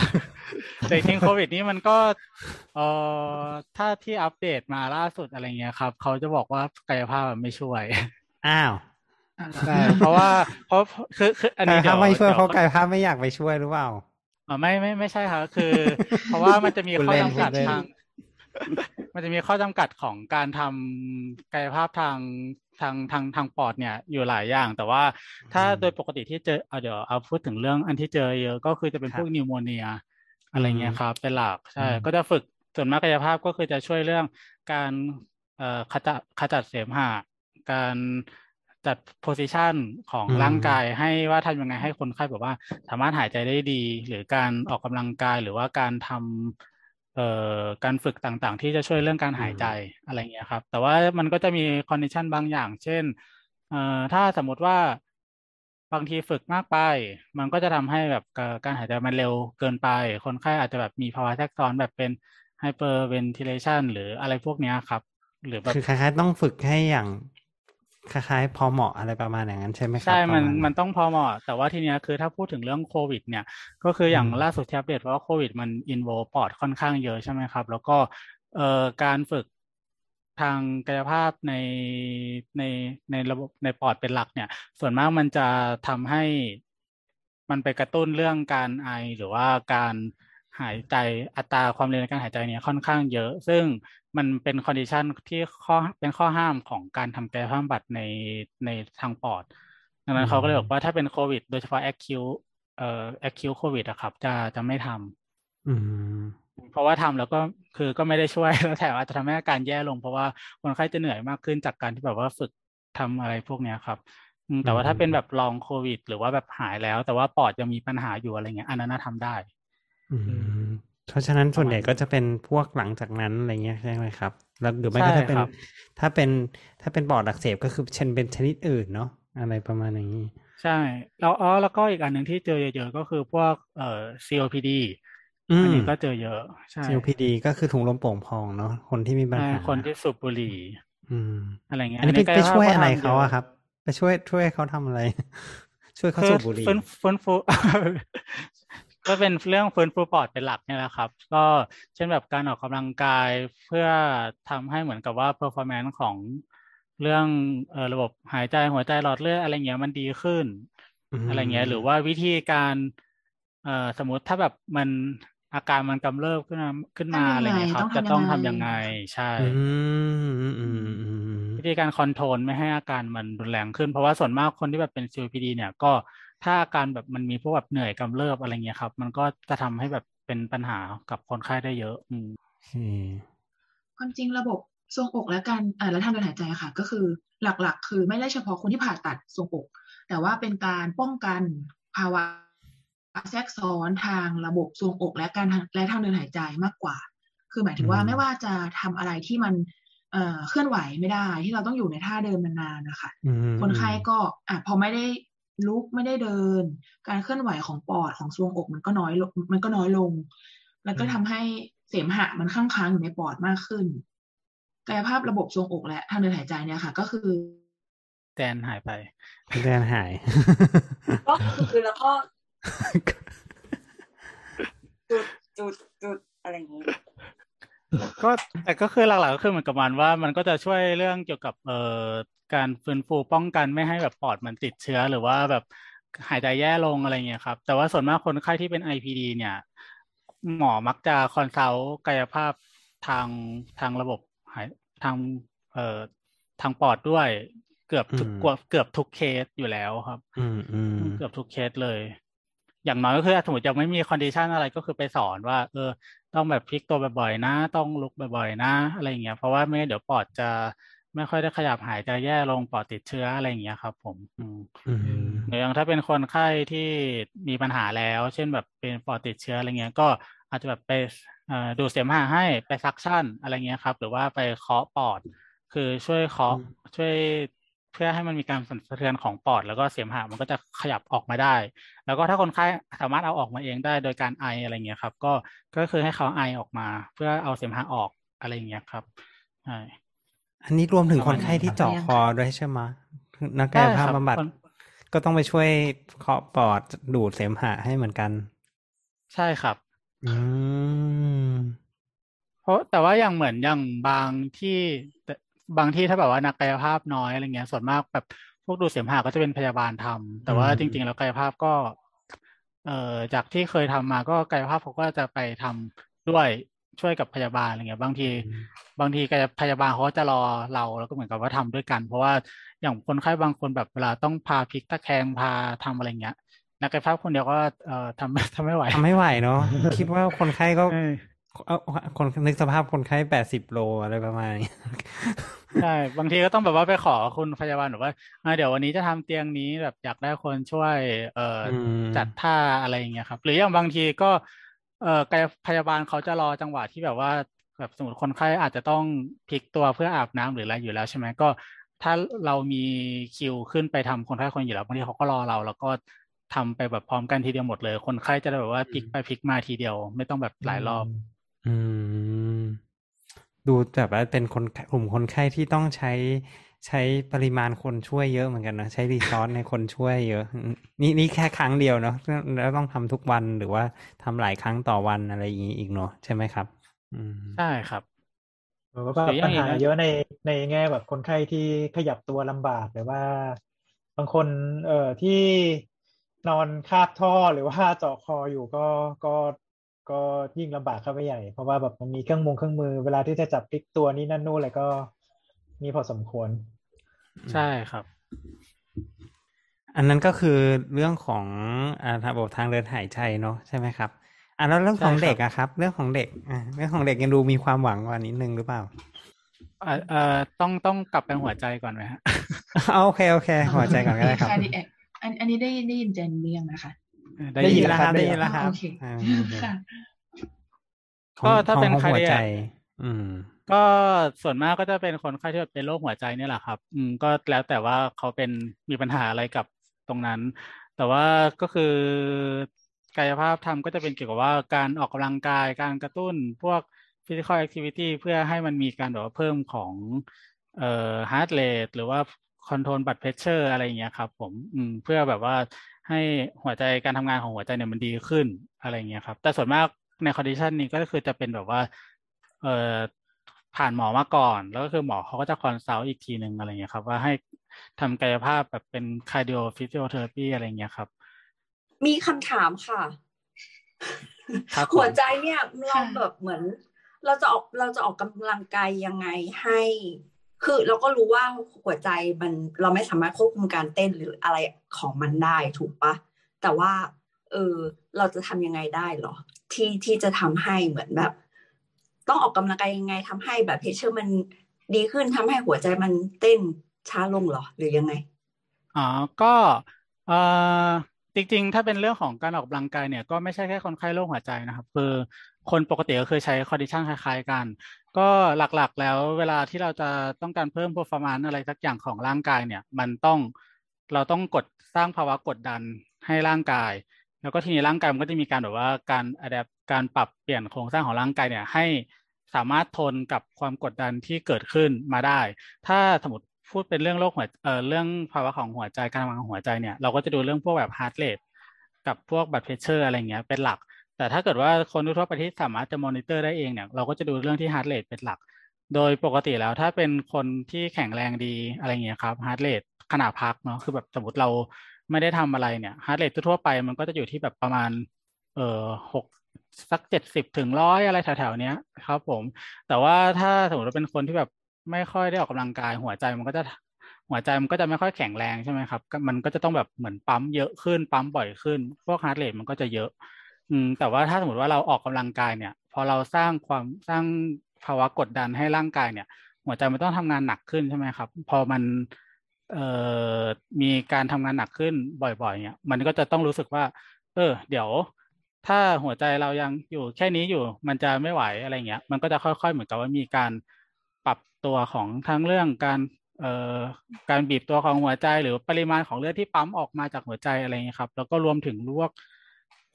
แต่จริงๆโควิดนี้มันก็เออถ้าที่อัปเดตมาล่าสุดอะไรเงี้ยครับ เขาจะบอกว่ากายภาพไม่ช่วย อ้าวอ่า ใช่เพราะว่าเพราะคือคืออันกานี้ยเดี๋ภาพยวไม่ช่วยดี๋เพราะกายภาพไม่อยากไปช่วยหรือเปล่าอ๋อไม่ไม่ไม่ใช่ครับคือ เพราะว่ามันจะมีพูดข้อเล่นจำกัดพูดเล่นทางมันจะมีข้อจำกัดของการทำกายภาพทางทางทางทางปอดเนี่ยอยู่หลายอย่าง แต่ว่าถ้าโดยปกติที่เจอเอาเดี๋ยวเอาพูดถึงเรื่องอันที่เจอเยอะก็คือจะเป็นพวก pneumonia อะไรเงี้ยครับ เป็นหลักใช่อืมก็จะฝึกส่วนมากกายภาพก็คือจะช่วยเรื่องการเอ่อขจัดขจัดเสมหะการ จัด positionของอืมร่างกายให้ว่าทำยังไงให้คนไข้แบบว่า สามารถหายใจได้ดี หรือการออกกำลังกายหรือว่าการทำเอ่อการฝึกต่างๆ ที่จะช่วยเรื่องการหายใจอะไรเงี้ยครับ แต่ว่ามันก็จะมี condition บางอย่าง เช่นเอ่อถ้าสมมติว่าบางทีฝึกมากไป มันก็จะทำให้แบบเอ่อการหายใจมันเร็วเกินไป คนไข้อาจจะแบบมีภาวะแทรกซ้อนแบบเป็น hyperventilation หรืออะไรพวกเนี้ยครับ หรือแบบคือคล้ายๆต้องฝึกให้อย่าง คล้ายๆ พอเหมาะอะไรประมาณอย่างนั้นใช่ไหมครับใช่ มันประาณมันต้องพอเหมาะ แต่ว่าทีเนี้ยคือถ้าพูดถึงเรื่องโควิด เนี่ย ก็คืออย่างอืมล่าสุดที่อัปเดตเพราะว่าโควิด มันอินโวปอดค่อนข้างเยอะใช่ไหมครับ แล้วก็เอ่อการฝึกทางกายภาพในในในระบบในปอดเป็นหลักเนี่ย ส่วนมากมันจะทำให้มันไปกระตุ้นเรื่องการไอหรือว่าการ หายใจอัตราความเร็วในการหายใจเนี่ยค่อนข้างเยอะ ซึ่งมันเป็น condition ที่ข้อเป็นข้อห้ามของการทำกายภาพบำบัดในในทางปอดดังนั้นเขาก็เลยบอกว่าถ้าเป็นโควิด โดยเฉพาะ acute เอ่อ acute โควิดอะครับ จะจะไม่ทำอืมเพราะว่าทำแล้วก็คือก็ไม่ได้ช่วยแล้วแถมอาจจะทำให้อาการแย่ลง เพราะว่าคนไข้จะเหนื่อยมากขึ้นจากการที่แบบว่าฝึกทำอะไรพวกเนี้ยครับอืมแต่ว่าถ้าเป็นแบบลองโควิด หรือว่าแบบหายแล้ว แต่ว่าปอดยังมีปัญหาอยู่อะไรเงี้ยอันนั้นน่าทำได้อืม เพราะฉะนั้นส่วนใหญ่ก็จะเป็นพวกหลังจากนั้นอะไรเงี้ยใช่ไหมครับ แล้วหรือไม่ก็ใช่ถ้าเป็นครับถ้าเป็นถ้าเป็นปอดอักเสบก็คือเช่นเป็นชนิดอื่นเนาะอะไรประมาณอย่างนี้ ใช่แล้วอ๋อแล้วก็อีกอันหนึ่งที่เจอเยอะๆก็คือพวกเอ่อ COPD อือันมนี้ก็เจอเยอะใช่ COPD ก็คือถุงลมโป่งพองเนาะคนที่มีปัญใช่หาคนที่สูบบุหรี่อืมอะไรเงี้ยอันนี้ไปกาไปภาพช่วยก็อะไรทำเขายอะครับ ไปช่วยช่วยเขาทำอะไร ช่วยเขาคืสูอบบุหรี่ฟื้นฟื้นฟู ก็เป็นเรื่องฟื้นฟูปอดเป็นหลักเนี่ยแหละครับ ก็เช่นแบบการออกกำลังกายเพื่อทำให้เหมือนกับว่า performance ของเรื่องเอ่อระบบหายใจหัวใจหลอดเลือดอะไรเงี้ยมันดีขึ้นมอะไรเงี้ย หรือว่าวิธีการเอ่อสมมติถ้าแบบมันอาการมันกำเริบขึ้นมาขึ้นมาทำยังไงอะไรเงี้ยครับต้องจะทำต้องยังไงทำยังไงใช่อืมอืมอืมอืมอืมวิธีการคอนโทรลไม่ให้อาการมันรุนแรงขึ้น เพราะว่าส่วนมากคนที่แบบเป็น COPD เนี่ยก็ ถ้าอาการแบบมันมีพวกแบบเหนื่อยกำเริบอะไรเงี้ยครับ มันก็จะทำให้แบบเป็นปัญหากับคนไข้ได้เยอะ อืมโอเคความจริงระบบทรวงอกและการอ่าและทางเดินหายใจค่ะ ก็คือหลักๆ คือไม่ได้เฉพาะคนที่ผ่าตัดทรวงอก แต่ว่าเป็นการป้องกันภาวะแทรกซ้อนทางระบบทรวงอกและการทางและทางเดินหายใจมากกว่า คือหมายถึงว่าไม่ว่าจะทำอะไรที่มันเอ่อเคลื่อนไหวไม่ได้ที่เราต้องอยู่ในท่าเดิมนานๆนะคะอืมคนไข้ก็อะพอไม่ได้ ลุกไม่ได้เดิน การเคลื่อนไหวของปอดของทรวงอกมันก็น้อยลงมันก็น้อยลง แล้วก็ทำให้เสมหะมันข้างค้างอยู่ในปอดมากขึ้นกายภาพระบบทรวงอกและทางเดินหายใจเนี่ยค่ะ ก็คือแดนหายไปแดนหายก็คือแล้วก็จุดจุดจุดอะไรอย่างนี้ ก็แต่ก็คือหลักๆก็คือเหมือนกับมันว่ามันก็จะช่วยเรื่องเกี่ยวกับเอ่อการฟื้นฟูป้องกันไม่ให้แบบปอดมันติดเชื้อหรือว่าแบบหายใจแย่ลงอะไรเงี้ยครับ แต่ว่าส่วนมากคนไข้ที่เป็น IPD เนี่ย หมอมักจะ consult กายภาพทางทางระบบหายทางเอ่อทางปอดด้วย เกือบทุกอืมกว่าเกือบทุกเคสอยู่แล้วครับ อืมอืมเกือบทุกเคสเลยอย่างน้อยก็คือสมมติยังไม่มี condition อะไรก็คือไปสอนว่า เออ ต้องแบบพลิกตัวบ่อยๆนะ ต้องลุกบ่อยๆนะ อะไรอย่างเงี้ยเพราะว่าไม่งั้นเดี๋ยวปอดจะไม่ค่อยได้ขยับหายใจแย่ลงปอดติดเชื้ออะไรอย่างเงี้ยครับ ผมอืมอืมหรืออย่างถ้าเป็นคนไข้ที่มีปัญหาแล้ว เช่นแบบเป็นปอดติดเชื้ออะไรเงี้ย ก็อาจจะแบบไปเอ่อดูดเสมหะให้ไปซักชั่นอะไรเงี้ยครับ หรือว่าไปเคาะปอด คือช่วยเคาะช่วย เพื่อให้มันมีการสั่นสะเทือนของปอด แล้วก็เสมหะมันก็จะขยับออกมาได้ แล้วก็ถ้าคนไข้สามารถเอาออกมาเองได้โดยการไออะไรเงี้ยครับ ก็ก็คือให้เขาไอออกมา เพื่อเอาเสมหะออกอะไรเงี้ยครับใช่อันนี้รวมถึงประคมาณนไข้นั้นที่ครับเจาะคอด้วยใช่ไหมนักกายภาพใช่ครับบำบัดคนก็ต้องไปช่วยเคาะปอดดูดเสมหะให้เหมือนกัน ใช่ครับ อืมเพราะแต่ว่าอย่างเหมือนอย่างบางที่แต่ บางที่ถ้าแบบว่านักกายภาพน้อยอะไรเงี้ยส่วนมากแบบพวกดูดเสมหะก็จะเป็นพยาบาลทำแต่ว่าอืมจริง ๆ แล้วกายภาพก็ เอ่อจากที่เคยทำมาก็กายภาพเขาก็จะไปทำด้วยช่วยกับพยาบาลอะไรเงี้ย บางที บางทีกายพยาบาลเขาก็จะรอเราแล้วก็เหมือนกับว่าทำด้วยกัน เพราะว่าอย่างคนไข้บางคนแบบเวลาต้องพาพลิกตะแคงพาทำอะไรเงี้ยนักกายภาพคนเดียวก็เอ่อทำทำไม่ไหวทำไม่ไหวเนาะคิดว่าคนไข้ก็ เออเอาคนนึกสภาพคนไข้แปดสิบโลอะไรประมาณนี้ใช่บางทีก็ต้องแบบว่าไปขอคุณพยาบาลแบบว่าอ่าเดี๋ยววันนี้จะทำเตียงนี้แบบอยากได้คนช่วย เอ่ออมจัดท่าอะไรอย่างเงี้ยครับ หรืออย่างบางทีก็ เอ่อกายพยาบาลเขาจะรอจังหวะที่แบบว่าแบบสมมติคนไข้อาจจะต้องพลิกตัวเพื่ออาบน้ำหรืออะไรอยู่แล้วใช่ไหมก็ ถ้าเรามีคิวขึ้นไปทำคนไข้คนอยู่แล้วบางทีเขาก็รอเรา แล้วก็ทำไปแบบพร้อมกันทีเดียวหมดเลย คนไข้จะได้แบบว่าพลิกไปพลิกมาทีเดียว ไม่ต้องแบบหลายรอบ อืม ดูแบบว่าเป็นคนกลุ่มคนไข้ที่ต้องใช้ใช้ปริมาณคนช่วยเยอะเหมือนกันนะใช้รีซอสในคนช่วยเยอะ นี่นี่แค่ครั้งเดียวเนาะแล้วต้องทำทุกวันหรือว่าทำหลายครั้งต่อวันอะไรอย่างนี้อีกเนาะใช่ไหมครับ อืมใช่ครับแล้วก็หรือยัปังญอีกหานะเยอะในในแง่แบบคนไข้ที่ขยับตัวลำบากหรือว่า บางคนเอ่อที่นอนคาบท่อหรือว่าเจาะคออยู่ก็ก็ ก็ยิ่งลำบากเข้าไปใหญ่ เพราะว่าแบบมันมีเครื่องมือเครื่องมือเวลาที่จะจับพลิกตัวนี่นั่นนู่นอะไรก็มีพอสมควร ใช่ครับ อันนั้นก็คือเรื่องของอ่าระบบทางเดินหายใจเนาะใช่ไหมครับอ่าแล้วเรื่องของใช่ครับเด็กอะครับ เรื่องของเด็กอ่าเรื่องของเด็กยังดูมีความหวังกว่านิดนึงหรือเปล่าเอ่อเอ่อต้องต้องกลับไปหัวใจก่อนไหมฮะเอาโอเคโอเค หัวใจก่อนก็ได้ครับ cardiแอคอันอันนี้ได้ได้ยินเจนเรียงนะคะ ได้ยินแล้แล้ววคครัรับบได้ยินแล้วครับโอเคอ่าค่ะของก็ถ้าเป็นของหัว cardiac ใจ อืม ก็ส่วนมากก็จะเป็นคนไข้ที่เป็นโรคหัวใจเนี่ยแหละครับ อืม ก็แล้วแต่ว่าเขาเป็นมีปัญหาอะไรกับตรงนั้น แต่ว่าก็คือกายภาพทำก็จะเป็นเกี่ยวกับว่าการออกกำลังกายการกระตุ้นพวก physical activity เพื่อให้มันมีการแบบว่าเพิ่มของเอ่อ heart rate หรือว่า control blood pressure อะไรอย่างเงี้ยครับ ผม อืม เพื่อแบบว่า ให้หัวใจการทำงานของหัวใจเนี่ยมันดีขึ้นอะไรอย่างเงี้ยครับ แต่ส่วนมากใน condition นี้ก็คือจะเป็นแบบว่า เอ่อผ่านหมอมาก่อน แล้วก็คือหมอเขาก็จะ consult อีกทีหนึ่งอะไรเงี้ยครับ ว่าให้ทำกายภาพแบบเป็น cardio physiotherapy อะไรเงี้ยครับ มีคำถามค่ะครับผมหัวใจเนี่ยเราค่ะแบบเหมือน เราจะออกเราจะออกกำลังกายยังไงให้ คือเราก็รู้ว่าหัวใจมันเราไม่สามารถควบคุมการเต้นหรืออะไรของมันได้ถูกปะแต่ว่า เออเราจะทำยังไงได้เหรอ ที่ที่จะทำให้เหมือนแบบ ต้องออกกำลังกายยังไงทำให้แบบเพชเชอร์มันดีขึ้นทำให้หัวใจมันเต้นช้าลงเหรอ หรือยังไงอ๋อก็เออจริงๆ ถ้าเป็นเรื่องของการออกกำลังกายเนี่ยก็ไม่ใช่แค่คนไข้โรคหัวใจนะครับ คือคนปกติก็คือใช้ condition คล้ายๆกัน ก็หลักๆแล้วเวลาที่เราจะต้องการเพิ่ม performance อะไรสักอย่างของร่างกายเนี่ย มันต้องเราต้องกดสร้างภาวะกดดันให้ร่างกาย แล้วก็ทีนี้ร่างกายมันก็จะมีการแบบว่าการ adapt การปรับเปลี่ยนโครงสร้างของร่างกายเนี่ยให้สามารถทนกับความกดดันที่เกิดขึ้นมาได้ ถ้าสมมติพูดเป็นเรื่องโรคหัวเอ่อเรื่องภาวะของหัวใจการทำงานของหัวใจเนี่ยเราก็จะดูเรื่องพวกแบบ heart rate กับพวก blood pressure อะไรเงี้ยเป็นหลัก แต่ถ้าเกิดว่าคนทั่วไปที่สามารถจะมอนิเตอร์ได้เองเนี่ยเราก็จะดูเรื่องที่ heart rate เป็นหลัก โดยปกติแล้วถ้าเป็นคนที่แข็งแรงดีอะไรเงี้ยครับ heart rate ขณะพักเนาะคือแบบสมมติเราไม่ได้ทำอะไรเนี่ย heart rate ทั่วไปมันก็จะอยู่ที่แบบประมาณ เอ่อหกสักเจ็ดสิบถึงร้อยอะไรแถวๆเนี้ยครับผม แต่ว่าถ้าสมมติว่าเป็นคนที่แบบไม่ค่อยได้ออกกำลังกาย หัวใจมันก็จะหัวใจมันก็จะไม่ค่อยแข็งแรงใช่ไหมครับ มันก็จะต้องแบบเหมือนปั๊มเยอะขึ้นปั๊มบ่อยขึ้น พวก heart rate มันก็จะเยอะ อืมแต่ว่าถ้าสมมติว่าเราออกกำลังกายเนี่ย พอเราสร้างความสร้างภาวะกดดันให้ร่างกายเนี่ย หัวใจมันต้องทำงานหนักขึ้นใช่ไหมครับ พอมันเอ่อมีการทำงานหนักขึ้นบ่อยๆเนี่ยมันก็จะต้องรู้สึกว่า เออ เดี๋ยว ถ้าหัวใจเรายังอยู่แค่นี้อยู่ มันจะไม่ไหวอะไรเงี้ย มันก็จะค่อยๆเหมือนกับว่ามีการปรับตัวของทั้งเรื่องการเอ่อการบีบตัวของหัวใจหรือปริมาณของเลือดที่ปั๊มออกมาจากหัวใจอะไรเงี้ยครับ แล้วก็รวมถึงพวก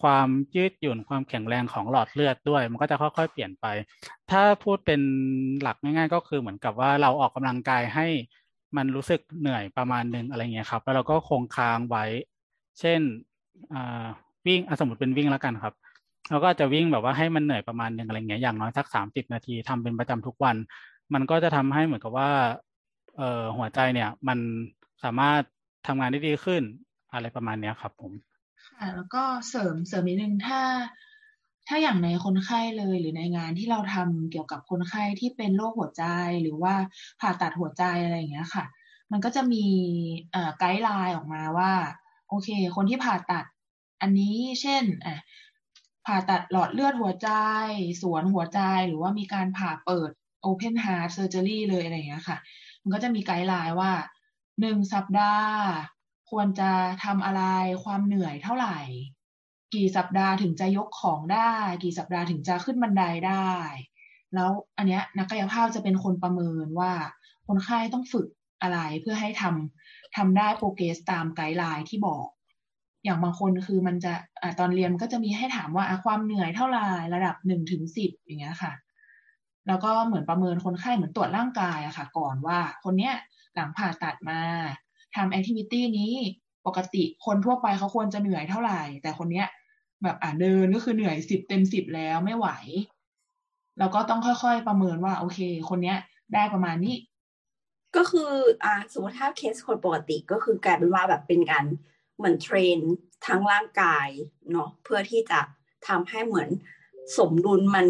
ความยืดหยุ่นความแข็งแรงของหลอดเลือดด้วย มันก็จะค่อยๆ เปลี่ยนไป ถ้าพูดเป็นหลักง่าย ๆ ก็คือเหมือนกับว่าเราออกกำลังกายให้มันรู้สึกเหนื่อยประมาณหนึ่งอะไรเงี้ยครับ แล้วเราก็คงค้างไว้ เช่นวิ่งสมมติเป็นวิ่งแล้วกันครับเราก็จะวิ่งแบบว่าให้มันเหนื่อยประมาณหนึ่งอะไรเงี้ยอย่างน้อยสักสามสิบนาทีทำเป็นประจำทุกวัน มันก็จะทำให้เหมือนกับว่าเอ่อหัวใจเนี่ยมันสามารถทำงานได้ดีขึ้นอะไรประมาณเนี้ยครับผม ค่ะแล้วก็เสริมเสริมนิดนึงถ้า ถ้าอย่างในคนไข้เลยหรือในงานที่เราทำเกี่ยวกับคนไข้ที่เป็นโรคหัวใจหรือว่าผ่าตัดหัวใจอะไรอย่างเงี้ยค่ะ มันก็จะมีguideline ออกมาว่า โอเค คนที่ผ่าตัด อันนี้เช่นอะผ่าตัดหลอดเลือดหัวใจ สวนหัวใจหรือว่ามีการผ่าเปิด open heart surgery เลยอะไรอย่างเงี้ยค่ะ มันก็จะมี guideline ว่าหนึ่งสัปดาห์ ควรจะทำอะไรความเหนื่อยเท่าไหร่ กี่สัปดาห์ถึงจะยกของได้ กี่สัปดาห์ถึงจะขึ้นบันไดได้ แล้วอันเนี้ยนักกายภาพจะเป็นคนประเมินว่าคนไข้ต้องฝึกอะไรเพื่อให้ทำทำได้ progress ตาม guideline ที่บอก อย่างบางคนคือมันจะอ่าตอนเรียนก็จะมีให้ถามว่าความเหนื่อยเท่าไหร่ระดับหนึ่งถึงสิบอย่างเงี้ยค่ะ แล้วก็เหมือนประเมินคนไข้เหมือนตรวจร่างกายอะค่ะ ก่อนว่าคนเนี้ยหลังผ่าตัดมา ทำ activity นี้ปกติคนทั่วไปเขาควรจะเหนื่อยเท่าไหร่ แต่คนเนี้ย แบบอ่าเดินก็คือเหนื่อยสิบเต็มสิบแล้วไม่ไหว แล้วก็ต้องค่อยๆประเมินว่า โอเค คนเนี้ย ได้ประมาณนี้ ก็คืออ่าสมมติถ้าเคสคนปกติก็คือกลายเป็นว่าแบบเป็นการเหมือนเทรนทั้งร่างกายเนาะเพื่อที่จะทำให้เหมือนสมดุลมัน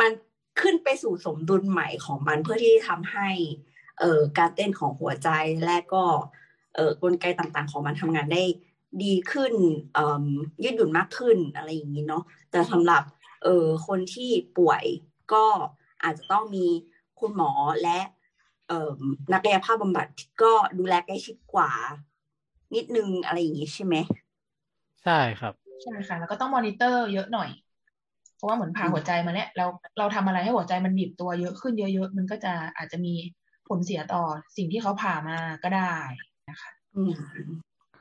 มันขึ้นไปสู่สมดุลใหม่ของมันเพื่อที่จะทำให้ การเต้นของหัวใจและก็เอ่อกลไกต่างๆ ของมันทำงานได้ดีขึ้นเอ่อยืดหยุ่นมากขึ้นอะไรอย่างนี้เนาะแต่สำหรับเอ่อคนที่ป่วยก็อาจจะต้องมีคุณหมอและเอ่อนักกายภาพบำบัดก็ดูแลใกล้ชิดกว่า นิดนึงอะไรอย่างนี้ใช่ไหมใช่ครับใช่ค่ะแล้วก็ต้องมอนิเตอร์เยอะหน่อย เพราะว่าเหมือนผ่าหัวใจมาเนี่ยเราเราทำอะไรให้หัวใจมันบีบตัวเยอะขึ้นเยอะๆมันก็จะอาจจะมี ผลเสียต่อสิ่งที่เขาผ่ามาก็ได้นะคะ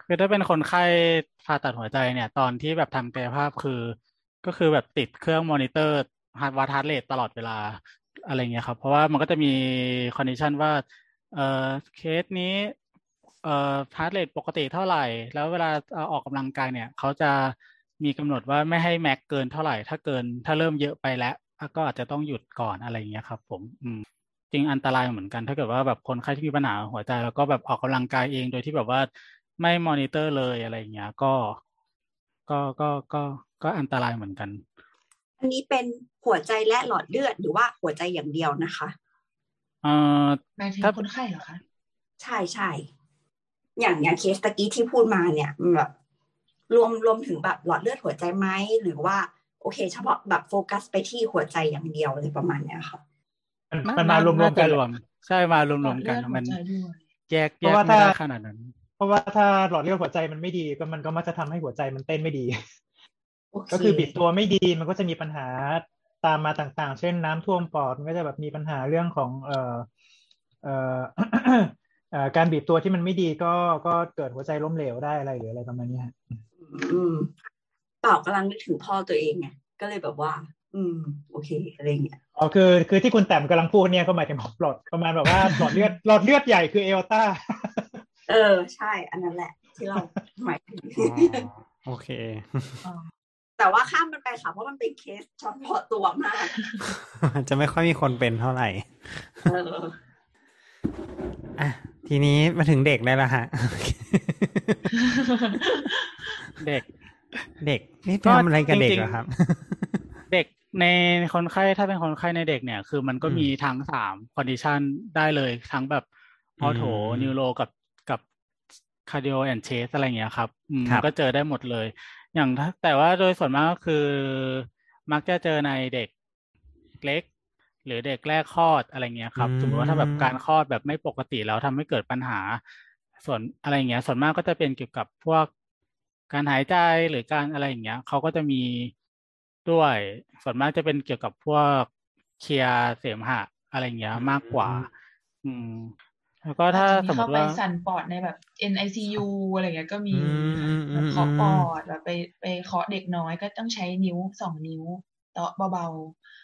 คือถ้าเป็นคนไข้ผ่าตัดหัวใจเนี่ย ตอนที่แบบทำกายภาพคือ ก็คือแบบติดเครื่อง monitor heart วัด heart rate ตลอดเวลาอะไรเงี้ยครับ เพราะว่ามันก็จะมี condition ว่า เออเคสนี้เอ่อ heart rate ปกติเท่าไหร่ แล้วเวลาอาออกกำลังกายเนี่ย เขาจะมีกำหนดว่าไม่ให้ max เกินเท่าไหร่ ถ้าเกินถ้าเริ่มเยอะไปแล้ว ก็อาจจะต้องหยุดก่อนอะไรเงี้ยครับ ผม อืม จริงอันตรายเหมือนกัน ถ้าเกิดว่าแบบคนไข้ที่มีปัญหาหัวใจ แล้วก็แบบออกกำลังกายเองโดยที่แบบว่าไม่มอนิเตอร์เลยอะไรอย่างเงี้ย ก็ ก็ก็ก็ก็อันตรายเหมือนกัน อันนี้เป็นหัวใจและหลอดเลือดหรือว่าหัวใจอย่างเดียวนะคะเอ่อหมายถึงถ้าคนไข้เหรอคะใช่ใช่อย่างอย่างเคสตะกี้ที่พูดมาเนี่ยมันแบบรวมรวมถึงแบบหลอดเลือดหัวใจไหมหรือว่า โอเค เฉพาะแบบโฟกัสไปที่หัวใจอย่างเดียวอะไรประมาณเนี้ยค่ะ มันมันมารวมๆกันารวมใช่มารวมหลรอวดมเลืกันอดหัวมันใจด้วยแยกเพแยราะกว่าไม่ได้ถ้าขนาดนั้น เพราะว่าถ้าหลอดเลือดหัวใจมันไม่ดีก็มันก็มักจะทำให้หัวใจมันเต้นไม่ดีโอเคก็คือบิดตัวไม่ดีมันก็จะมีปัญหาตามมาต่างๆ เช่นน้ำท่วมปอดมันก็จะแบบมีปัญหาเรื่องของเอ่อเอ่อเอ่อการบีบตัวที่มันไม่ดีก็ก็เกิดหัวใจล้มเหลวได้อะไรหรืออะไรประมาณนี้ฮะอืมเปล่ากำลังนึกถึงพ่อตัวเองไงก็เลยแบบว่า อืม โอเคอะไรเงี้ย อ๋อคือคือที่คุณแต้มกำลังพูดเนี่ยก็หมายถึงหลอดประมาณแบบว่าหลอดเลือดหลอดเลือดใหญ่คือเอลต้าเออใช่ อันนั้นแหละ ที่เราหมายถึงอ๋อโอเค แต่ว่าข้ามมันไปค่ะ เพราะมันเป็นเคสเฉพาะตัวมาก จะไม่ค่อยมีคนเป็นเท่าไหร่เอออะทีนี้มาถึงเด็กได้แล้วฮะ เด็ก เด็ก นี่ก็ทำอะไรกับเด็กจริงๆเหรอครับ เด็ก ในคนไข้ถ้าเป็นคนไข้ในเด็กเนี่ย คือมันก็อืมมีทั้งสาม condition ได้เลยทั้งแบบ ortho อืม neuro กับกับ cardio and chest อะไรเงี้ยครับอืมครับก็เจอได้หมดเลย อย่างถ้าแต่ว่าโดยส่วนมากก็คือ มักจะเจอในเด็กเล็ก หรือเด็กแรกคลอดอะไรเงี้ยครับอืมสมมติว่าถ้าแบบการคลอดแบบไม่ปกติแล้วทำให้เกิดปัญหา ส่วนอะไรเงี้ย ส่วนมากก็จะเป็นเกี่ยวกับพวกการหายใจหรือการอะไรอย่างเงี้ยเขาก็จะมี ด้วย ส่วนมากจะเป็นเกี่ยวกับพวกเคลียร์เสมหะอะไรเงี้ยมากกว่า อืม แล้วก็ถ้าอาจจะสมมเข้าติไปว่าสั่นปอดในแบบ NICU อะไรเงี้ยก็มีอืมอืมอืมแบบเคาะอืมปอดแบบไปไปเคาะเด็กน้อยก็ต้องใช้นิ้วสองนิ้วเตาะเบา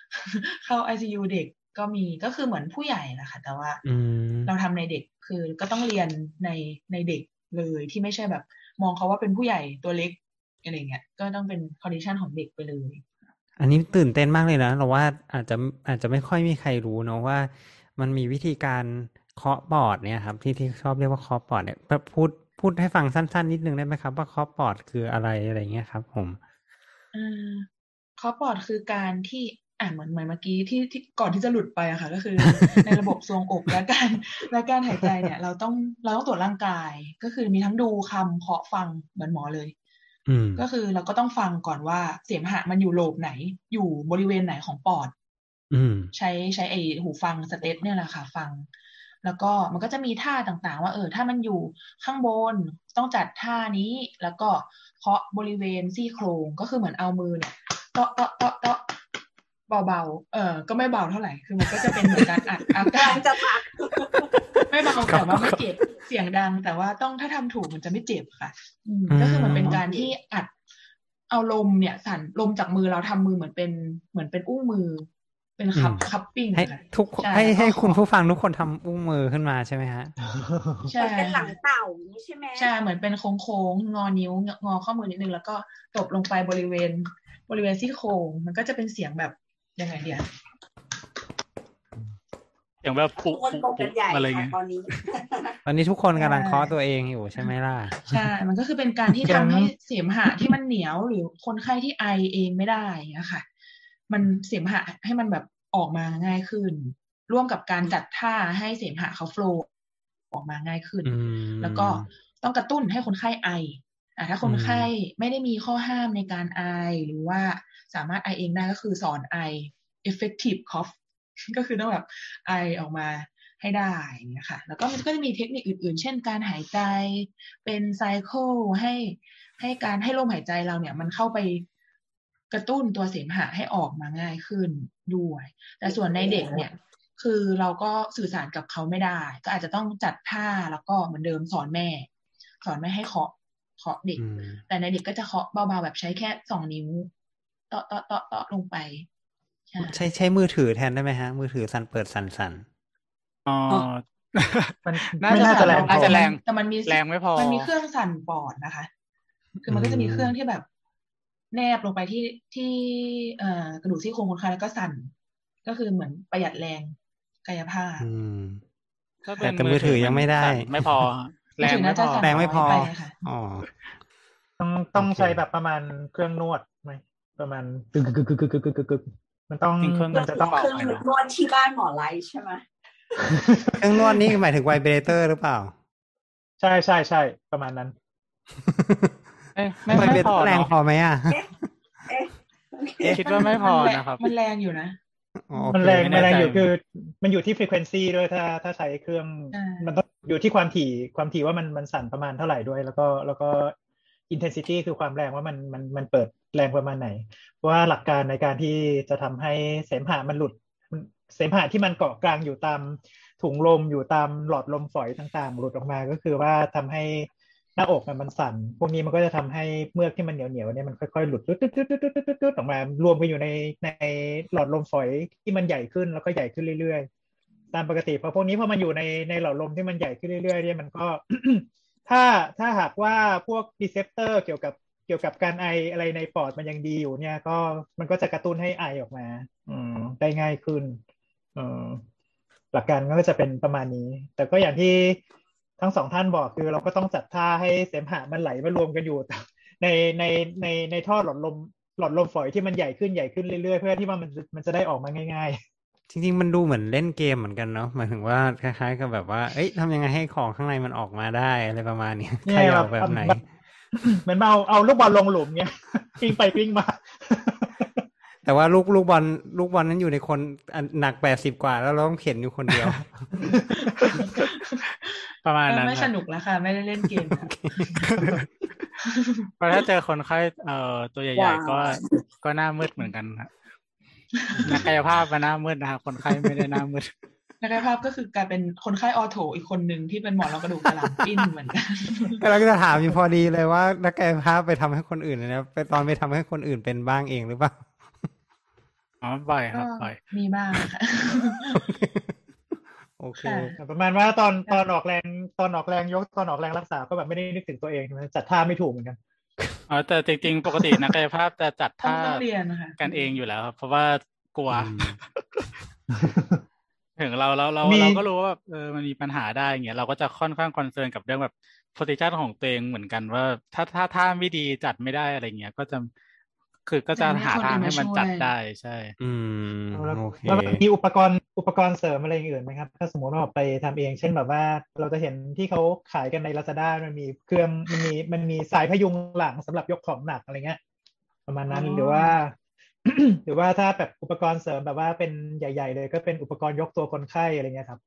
ๆ เข้า ICU เด็กก็มีก็คือเหมือนผู้ใหญ่แหละค่ะ แต่ว่าอืมเราทำในเด็กคือก็ต้องเรียนในในเด็กเลยที่ไม่ใช่แบบ มองเขาว่าเป็นผู้ใหญ่ตัวเล็กอะไรเงี้ยก็ต้องเป็น condition ของเด็กไปเลย อันนี้ตื่นเต้นมากเลยนะ เราว่าอาจจะอาจจะไม่ค่อยมีใครรู้เนอะว่า มันมีวิธีการเคาะปอดเนี่ยครับที่ที่ชอบเรียกว่าเคาะปอดเนี่ยพูดพูดให้ฟังสั้น ๆ นิดนึงได้ไหมครับ ว่าเคาะปอดคืออะไรอะไรเงี้ยครับ ผมอ่าเคาะปอดคือการที่อ่าเหมือนเหมือนเมื่อกี้ที่ที่ก่อนที่จะหลุดไปอะค่ะ ก็คือ ในระบบทรวงอกและการและการหายใจเนี่ย เราต้องเราต้องตรวจร่างกาย ก็คือมีทั้งดูคำเคาะฟังเหมือนหมอเลยอืม ก็คือเราก็ต้องฟังก่อนว่าเสมหะมันอยู่โลบไหน อยู่บริเวณไหนของปอดอืมใช้ใช้ไอหูฟังสเตตเนี่ยแหละค่ะ ฟัง แล้วก็มันก็จะมีท่าต่างๆ ว่า เออ ถ้ามันอยู่ข้างบนต้องจัดท่านี้ แล้วก็เคาะบริเวณซี่โครงก็คือเหมือนเอามือเนี่ยเตาะเตาะเตาะเตาะ เบาๆ เออก็ไม่เบาเท่าไหร่ คือมันก็จะเป็นเหมือนการอัดอากาศกำลังจะทักไม่เบาแต่ว่าไม่เจ็บ เสียงดัง แต่ว่าต้องถ้าทำถูกมันจะไม่เจ็บค่ะอืมก็คือมันเป็นการที่อัด เอาลมเนี่ย สั่นลมจากมือเราทำมือเหมือนเป็นเหมือนเป็นอุ้งมือ เป็นคัพคัพปิ้งให้ค่ะทุกใช่ให้ให้แล้วก็คุณผู้ฟังทุกคนทำอุ้งมือขึ้นมาใช่ไหมฮะใช่มันเป็นหลังเต่าอย่างนี้ใช่ไหมใช่เหมือนเป็นโค้งๆงอนิ้วงอข้อมือนิดนึงแล้วก็ตบลงไปบริเวณบริเวณซี่โครงมันก็จะเป็นเสียงแบบ ยังไงเดียอย่างแบบทุปุกคนตกกันใหญ่อะไรค่ะเงี้ยตอนนี้ ตอนนี้ทุกคนกำลังเคาะตัวเองอยู่ใช่ไหมล่ะ ใช่ มันก็คือเป็นการที่ยัทำงให้เสมหะที่มันเหนียวหรือคนไข้ที่ไอเองไม่ได้อย่างเงี้ยค่ะมันเสมหะให้มันแบบออกมาง่ายขึ้น ร่วมกับการจัดท่าให้เสมหะเขาโฟลว์ออกมาง่ายขึ้นอืมแล้วก็ต้องกระตุ้นให้คนไข้ไออะ ถ้าคนไข้ไม่ได้มีข้อห้ามในการไอ หรือว่าสามารถไอเองได้ก็คือสอนไอ effective cough ก็คือต้องแบบไอออกมาให้ได้อย่างเงี้ยค่ะ แล้วก็มันก็จะมีเทคนิคอื่นๆ เช่นการหายใจเป็นไซเคิลให้ให้การให้ลมหายใจเราเนี่ย มันเข้าไปกระตุ้นตัวเสมหะให้ออกมาง่ายขึ้นด้วย แต่ส่วนในเด็กเนี่ย คือเราก็สื่อสารกับเขาไม่ได้ ก็อาจจะต้องจัดท่าแล้วก็เหมือนเดิมสอนแม่ สอนแม่ให้เคาะ เคาะเด็กอืมแต่ในเด็กก็จะเคาะเบาๆแบบใช้แค่สองนิ้วเตาะเตาะเตาะเตาะลงไป ใช่ใช้ใช้มือถือแทนได้ไหมฮะ มือถือสั่นเปิดสั่นสั่นอ๋อมันน่าไม่จะน่าจะแรงน่าจะแรงแต่มันมีแรงไม่พอ มันมีเครื่องสั่นปอดนะคะ คือมันก็จะมีเครื่องที่แบบ แนบลงไปที่ที่เอ่อกระดูกซี่โครงคนไข้แล้วก็สั่น ก็คือเหมือนประหยัดแรงกายภาพอืมถ้าเป็นแต่มือถือยังไม่ได้สั่นไม่พอ แรงไม่พอแรงไม่พออ๋อต้องต้องใช้แบบประมาณเครื่องนวดไหมประมาณกึกกึกกึกกึกกึกกึกมันต้องเครื่องมันจะต้องเครื่องนวดที่บ้านหมอไลใช่ไหมเครื่องนวดนี่หมายถึงไวเบรเตอร์หรือเปล่า ใช่ใช่ใช่ประมาณนั้นไม่ไม่พอแรงพอไหมอะเอ๊ะคิดว่าไม่พอนะครับ มันแรงอยู่นะ มันแรงไม่มันแน่แรงใจอยู่คือมันอยู่ที่ frequency ด้วยถ้าถ้าใช้เครื่องอ่ามัมันต้องอยู่ที่ความถี่ความถี่ว่ามันมันสั่นประมาณเท่าไหร่ด้วย แล้วก็แล้วก็ intensity คือความแรงว่ามันมันมันเปิดแรงประมาณไหนเพราะว่าหลักการในการที่จะทำให้เสมหะมันหลุด เสมหะที่มันเกาะกลางอยู่ตามถุงลมอยู่ตามหลอดลมฝอยต่างๆ หลุดออกมาก็คือว่าทำให้ หน้าอกมันสั่น พวกนี้มันก็จะทำให้เมือกที่มันเหนียวๆเนี่ยมันค่อยๆหลุดตุ๊ดตุ๊ดตุ๊ดตุ๊ดตุ๊ดตุ๊ดตุ๊ดออกมารวมกันอยู่ในในหลอดลมฝอยที่มันใหญ่ขึ้นแล้วก็ใหญ่ขึ้นเรื่อยๆ ตามปกติพอพวกนี้พอมันอยู่ในในหลอดลมที่มันใหญ่ขึ้นเรื่อยๆเนี่ยมันก็ ถ้าถ้าหากว่าพวกรีเซพเตอร์เกี่ยวกับเกี่ยวกับการไออะไรในปอดมันยังดีอยู่เนี่ย ก็มันก็จะกระตุ้นให้ไอออกมา อืมได้ง่ายขึ้นเออหลักการก็จะเป็นประมาณนี้ แต่ก็อย่างที่ ทั้งสองท่านบอกคือเราก็ต้องจัดท่าให้เสมหะมันไหลมารวมกันอยู่ในในในในท่อหลอดลมหลอดลมฝอยที่มันใหญ่ขึ้นใหญ่ขึ้นเรื่อยๆ เพื่อที่ว่ามันมันจะได้ออกมาง่ายจริงๆ มันดูเหมือนเล่นเกมเหมือนกันเนาะหมายถึงว่าคล้ายๆกับแบบว่า เอ้ยทำยังไงให้ของข้างในมันออกมาได้อะไรประมาณนี้ๆเนี่ใครยเอาแบบแบบไหนแบบเหมือนเอาเอาลูกบอลลงหลุมเงี้ยปิ้งไปปิ้งมา แต่ว่าลูกลูกบอลลูกบอลนั้นอยู่ในคนอันหนักแปดสิบกว่าแล้วเราต้องเข็นอยู่คนเดียว ประมาณนั้นไม่คสรับนุกแล้วค่ะ ไม่ได้เล่นเกมแล้วเพราะถ้าเจอคนไข้เอ่อตัวใหญ่ๆก็ก็หน้ามืดเหมือนกันครับนักกายภาพมาหน้ามืดนะครับคนไข้ไม่ได้หน้ามืดนักกายภาพก็คือกลายเป็นคนไข้ออโถอีกคนหนึ่งที่เป็นหมอนรองกระดูกสันหลังปิ้นเหมือนกันก็เราก็จะถามอยู่พอดีเลยว่านักกายภาพไปทำให้คนอื่นเนยนะไปตอนไปทำให้คนอื่นเป็นบ้างเองหรือเปล่าอ๋อบ่อยครับก็บ่อยมีบ้างค่ะ โอเคค่ะประมาณว่าตอนตอนออกแรงตอนออกแรงยกตอนออกแรงรักษาก็แบบไม่ได้นึกถึงตัวเองมันจัดท่าไม่ถูกเหมือนกันอ๋อแต่จริงๆ ปกตินักกายภาพจะจัดต้องท่าต้องเรียนนะคะกันเองอยู่แล้วครับเพราะว่ากลัวอืมถึงเราเราเรามีเราก็รู้ว่าแบบเออมันมีปัญหาได้อย่างเงี้ยเราก็จะค่อนข้างคอนเซิร์นกับเรื่องแบบโพซิชันของตัวเองเหมือนกันว่าถ้าถ้าถ้าไม่ดีจัดไม่ได้อะไรเงี้ย ก็จะ คือก็จะหาทางให้มันจัดได้ใช่ อืมแล้วโอเคแล้วมันมีอุปกรณ์อุปกรณ์เสริมอะไรอย่างอื่นไหมครับ ถ้าสมมติว่าไปทำเอง เช่นแบบว่า เราจะเห็นที่เขาขายกันใน Lazada มันมีเครื่องมันมีมันมีสายพยุงหลังสำหรับยกของหนักอะไรเงี้ยประมาณนั้นอ๋อหรือว่า หรือว่าถ้าแบบอุปกรณ์เสริมแบบว่าเป็นใหญ่ ๆ เลย ก็เป็นอุปกรณ์ยกตัวคนไข้อะไรเงี้ยครับ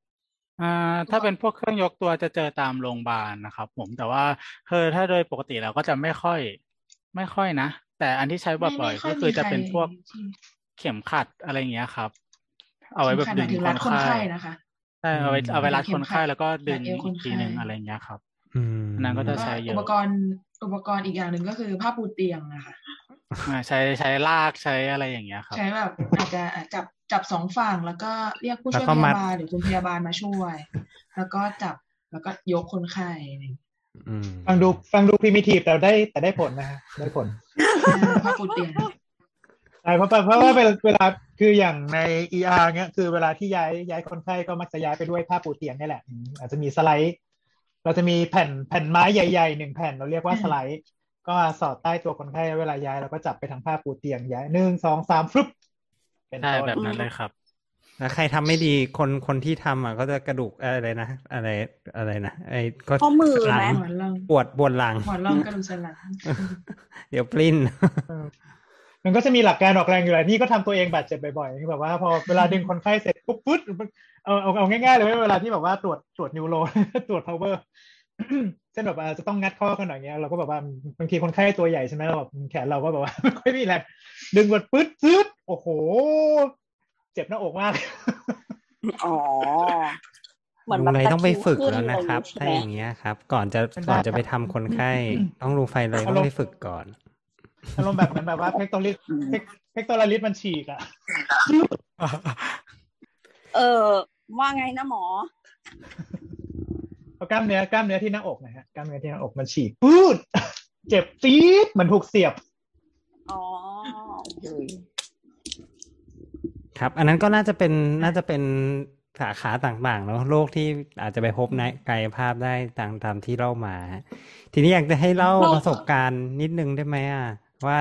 อ่าถ้าเป็นพวกเครื่องยกตัวจะเจอตามโรงพยาบาลนะครับ ผมแต่ว่าคือถ้าโดยปกติเราก็จะไม่ค่อย ไม่ค่อยนะแต่อันที่ใช้บ่อยไม่ๆค่อยก็คือจะมีใครเป็นพวกที่เข็มขัดอะไรเงี้ยครับ เอาไว้แบบสำคัญหดึมายงถึงครัดนคนไข้ไข้นะคะใช่เอาไว้อืมเอาไว้รัดเข็คมนขัไข้ดแล้วก็ดึงรัดเอวคนอีกทีไข้หนึ่งอะไรเงี้ยครับอืมอันนั้นก็จะแล้วใช้เยอะอุปกรณ์อุปกรณ์อีกอย่างหนึ่งก็คือผ้าปูเตียงนะคะอ่าใช้ใช้ลากใช้อะไรอย่างเงี้ยครับ ใช้แบบอาจจะอะจับจับสองฝั่งแล้วก็เรียกผู้ช่วยแล้วก็พมัดยาบาลหรือคุณพยาบาลมาช่วย แล้วก็จับแล้วก็ยกคนไข้ อะไรอย่างเงี้ยอืมฟังดูฟังดูพิมิทีฟแต่ได้แต่ได้ผลนะฮะได้ผลผ้าปูเตียงใช่เพราะเพราะว่าเวลาเวลาคืออย่างใน ER เงี้ยคือเวลาที่ย้ายย้ายคนไข้ก็มักจะย้ายไปด้วยผ้าปูเตียงนี่แหละอืมอาจจะมีสไลด์ เราจะมีแผ่นแผ่นไม้ใหญ่ๆหนึ่งแผ่นเราเรียกว่าสไลด์ ก็สอดใต้ตัวคนไข้แล้วเวลาย้ายเราก็จับไปทางผ้าปูเตียงย้ายหนึ่งสองสามฟึบเป็นใช่ต้นแบบนั้นเลยครับ แล้วใครทำไม่ดีคนคนที่ทำอะก็จะกระดูกอะไรนะอะไรอะไรนะไอ้ก็ข้อมือหลัไหมงหมอนรองปวดปวดหลังหมอนรองกระดูกสันหลังเดี๋ยวปลิ้นมันก็จะมีหลักการออกแรงอยู่แหละนี่ก็ทำตัวเองบาดเจ็บบ่อยๆคือแบบว่าพอเวลาดึงคนไข้เสร็จปุ๊บปุ๊บเอาเอาเอาง่ายๆเลยเวลาที่แบบว่าตรวจตรวจนิวโรตรวจ power เช่นแบบว่าจะต้องงัดข้อกันหน่อยเงี้ยเราก็แบบว่าบางทีคนไข้ตัวใหญ่ใช่ไหมเราแบบแขนเราก็แบบว่าไม่ค่อยมีแรงดึงบดปึ๊ดซึดโอ้โห เจ็บหน้าอกมาก อ๋อเหมือนลุแบงบไรต้องไปฝึกตะคริแล้วนะครับขึ้ถ้าอะอไรย่างเงี้ยครับ ก่อนจะเป็นก่อนได้จะไปครับทำคนไข้ ต้องลุงไฟเลยอาต้รอมณ์งไปฝึกก่อนอารมณ์แบบเหมือนแบบว่าเพกโตลิสเพกโตลิสมันฉีกอะเออว่าไงนะหมอเอากล้ามเนื้อกล้ามเนื้อที่หน้าอกนะฮะกล้ามเนื้อที่หน้าอกมันฉีกปื๊ดเจ็บจี๊ดเหมือนถูกเสียบ อ๋อโอเค ครับ อันนั้นก็น่าจะเป็นน่าจะเป็นสาขาต่างๆเนาะโรคที่อาจจะไปพบในกายภาพได้ตามตามที่เล่ามาฮะทีนี้อยากจะให้เล่าประสบการณ์นิดนึงได้ไหมอะว่า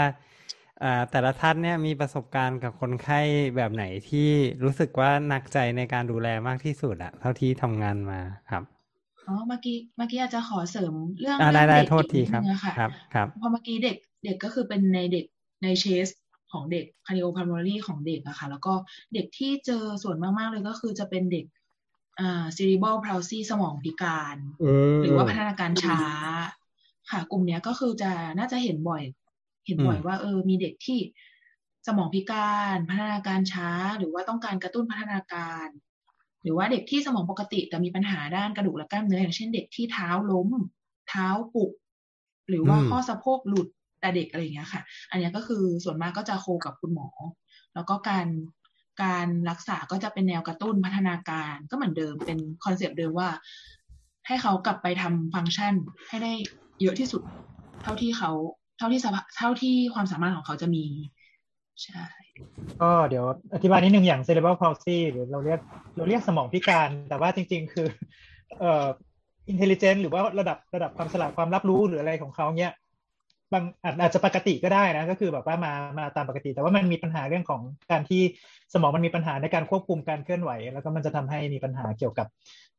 อ่าแต่ละท่านเนี่ยมีประสบการณ์กับคนไข้แบบไหนที่รู้สึกว่าหนักใจในการดูแลมากที่สุดอะเท่าที่ทำงานมาครับอ๋อเมื่อกี้เมื่อกี้อาจจะขอเสริมเรื่องอ่าได้เรื่องได้เด็กโทษทีอีกครับนิดนึงอะค่ะครับ ครับพอเมื่อกี้เด็กเด็กก็คือเป็นในเด็กในเชส ของเด็ก cardiopulmonary ของเด็กอะค่ะ แล้วก็เด็กที่เจอส่วนมาก ๆ เลยก็คือจะเป็นเด็กอ่า cerebral palsy สมองพิการ หรือว่าพัฒนาการช้า ค่ะ กลุ่มเนี้ยก็คือจะน่าจะเห็นบ่อย เห็นบ่อยอืมว่า เออ มีเด็กที่สมองพิการพัฒนาการช้า หรือว่าต้องการกระตุ้นพัฒนาการ หรือว่าเด็กที่สมองปกติ แต่มีปัญหาด้านกระดูกและกล้ามเนื้ออย่างเช่นเด็กที่เท้าล้ม เท้าปุก หรือว่าอืมข้อสะโพกหลุด แต่เด็กอะไรอย่างเงี้ยค่ะ อันนี้ก็คือส่วนมากก็จะโคกับคุณหมอ แล้วก็การการรักษาก็จะเป็นแนวกระตุ้นพัฒนาการก็เหมือนเดิมเป็นconcept เดิมว่า ให้เขากลับไปทำฟังก์ชันให้ได้เยอะที่สุด เท่าที่เขาเท่าที่เท่าที่ความสามารถของเขาจะมีใช่ก็เดี๋ยวอธิบายนิดนึงอย่าง cerebral palsy หรือเราเรียกเราเรียกสมองพิการ แต่ว่าจริง ๆ คือ เอ่อ intelligent หรือว่าระดับระดับความฉลาดความรับรู้หรืออะไรของเขาเนี้ย บางอาจอาจจะปกติก็ได้นะ ก็คือแบบว่ามามาตามปกติ แต่ว่ามันมีปัญหาเรื่องของการที่สมองมันมีปัญหาในการควบคุมการเคลื่อนไหว แล้วก็มันจะทำให้มีปัญหาเกี่ยวกับ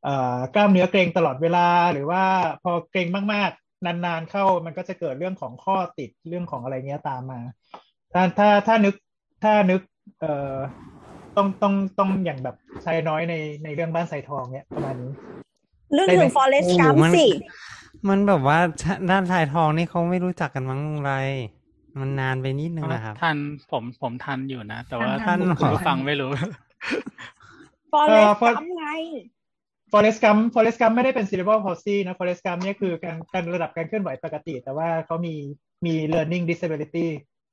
เอ่อกล้ามเนื้อเกร็งตลอดเวลา หรือว่าพอเกร็งมากๆ นานๆเข้ามันก็จะเกิดเรื่องของข้อติดเรื่องของอะไรเงี้ยตามมา ถ้าถ้าถ้านึกถ้านึกเอ่อต้องต้องต้องอย่างแบบชายน้อยในในเรื่องบ้านใส่ทองเนี้ยประมาณนี้นึกได้ไหมถึง Forest โอ้ Gump มันสิ มันแบบว่าด้านสายทองนี่เขาไม่รู้จักกันมั้งลุงไร มันนานไปนิดนึงนะครับทันผมผมทันอยู่นะ แต่ว่าทันคุณเหรอผู้ฟังไม่รู้ Forest เอ่อ For- Gump ไง Forest Gump Forest Gump ไม่ได้เป็น cerebral palsy นะ Forest Gump เนี่ยคือการการระดับการเคลื่อนไหวปกติ แต่ว่าเขามีมี learning disability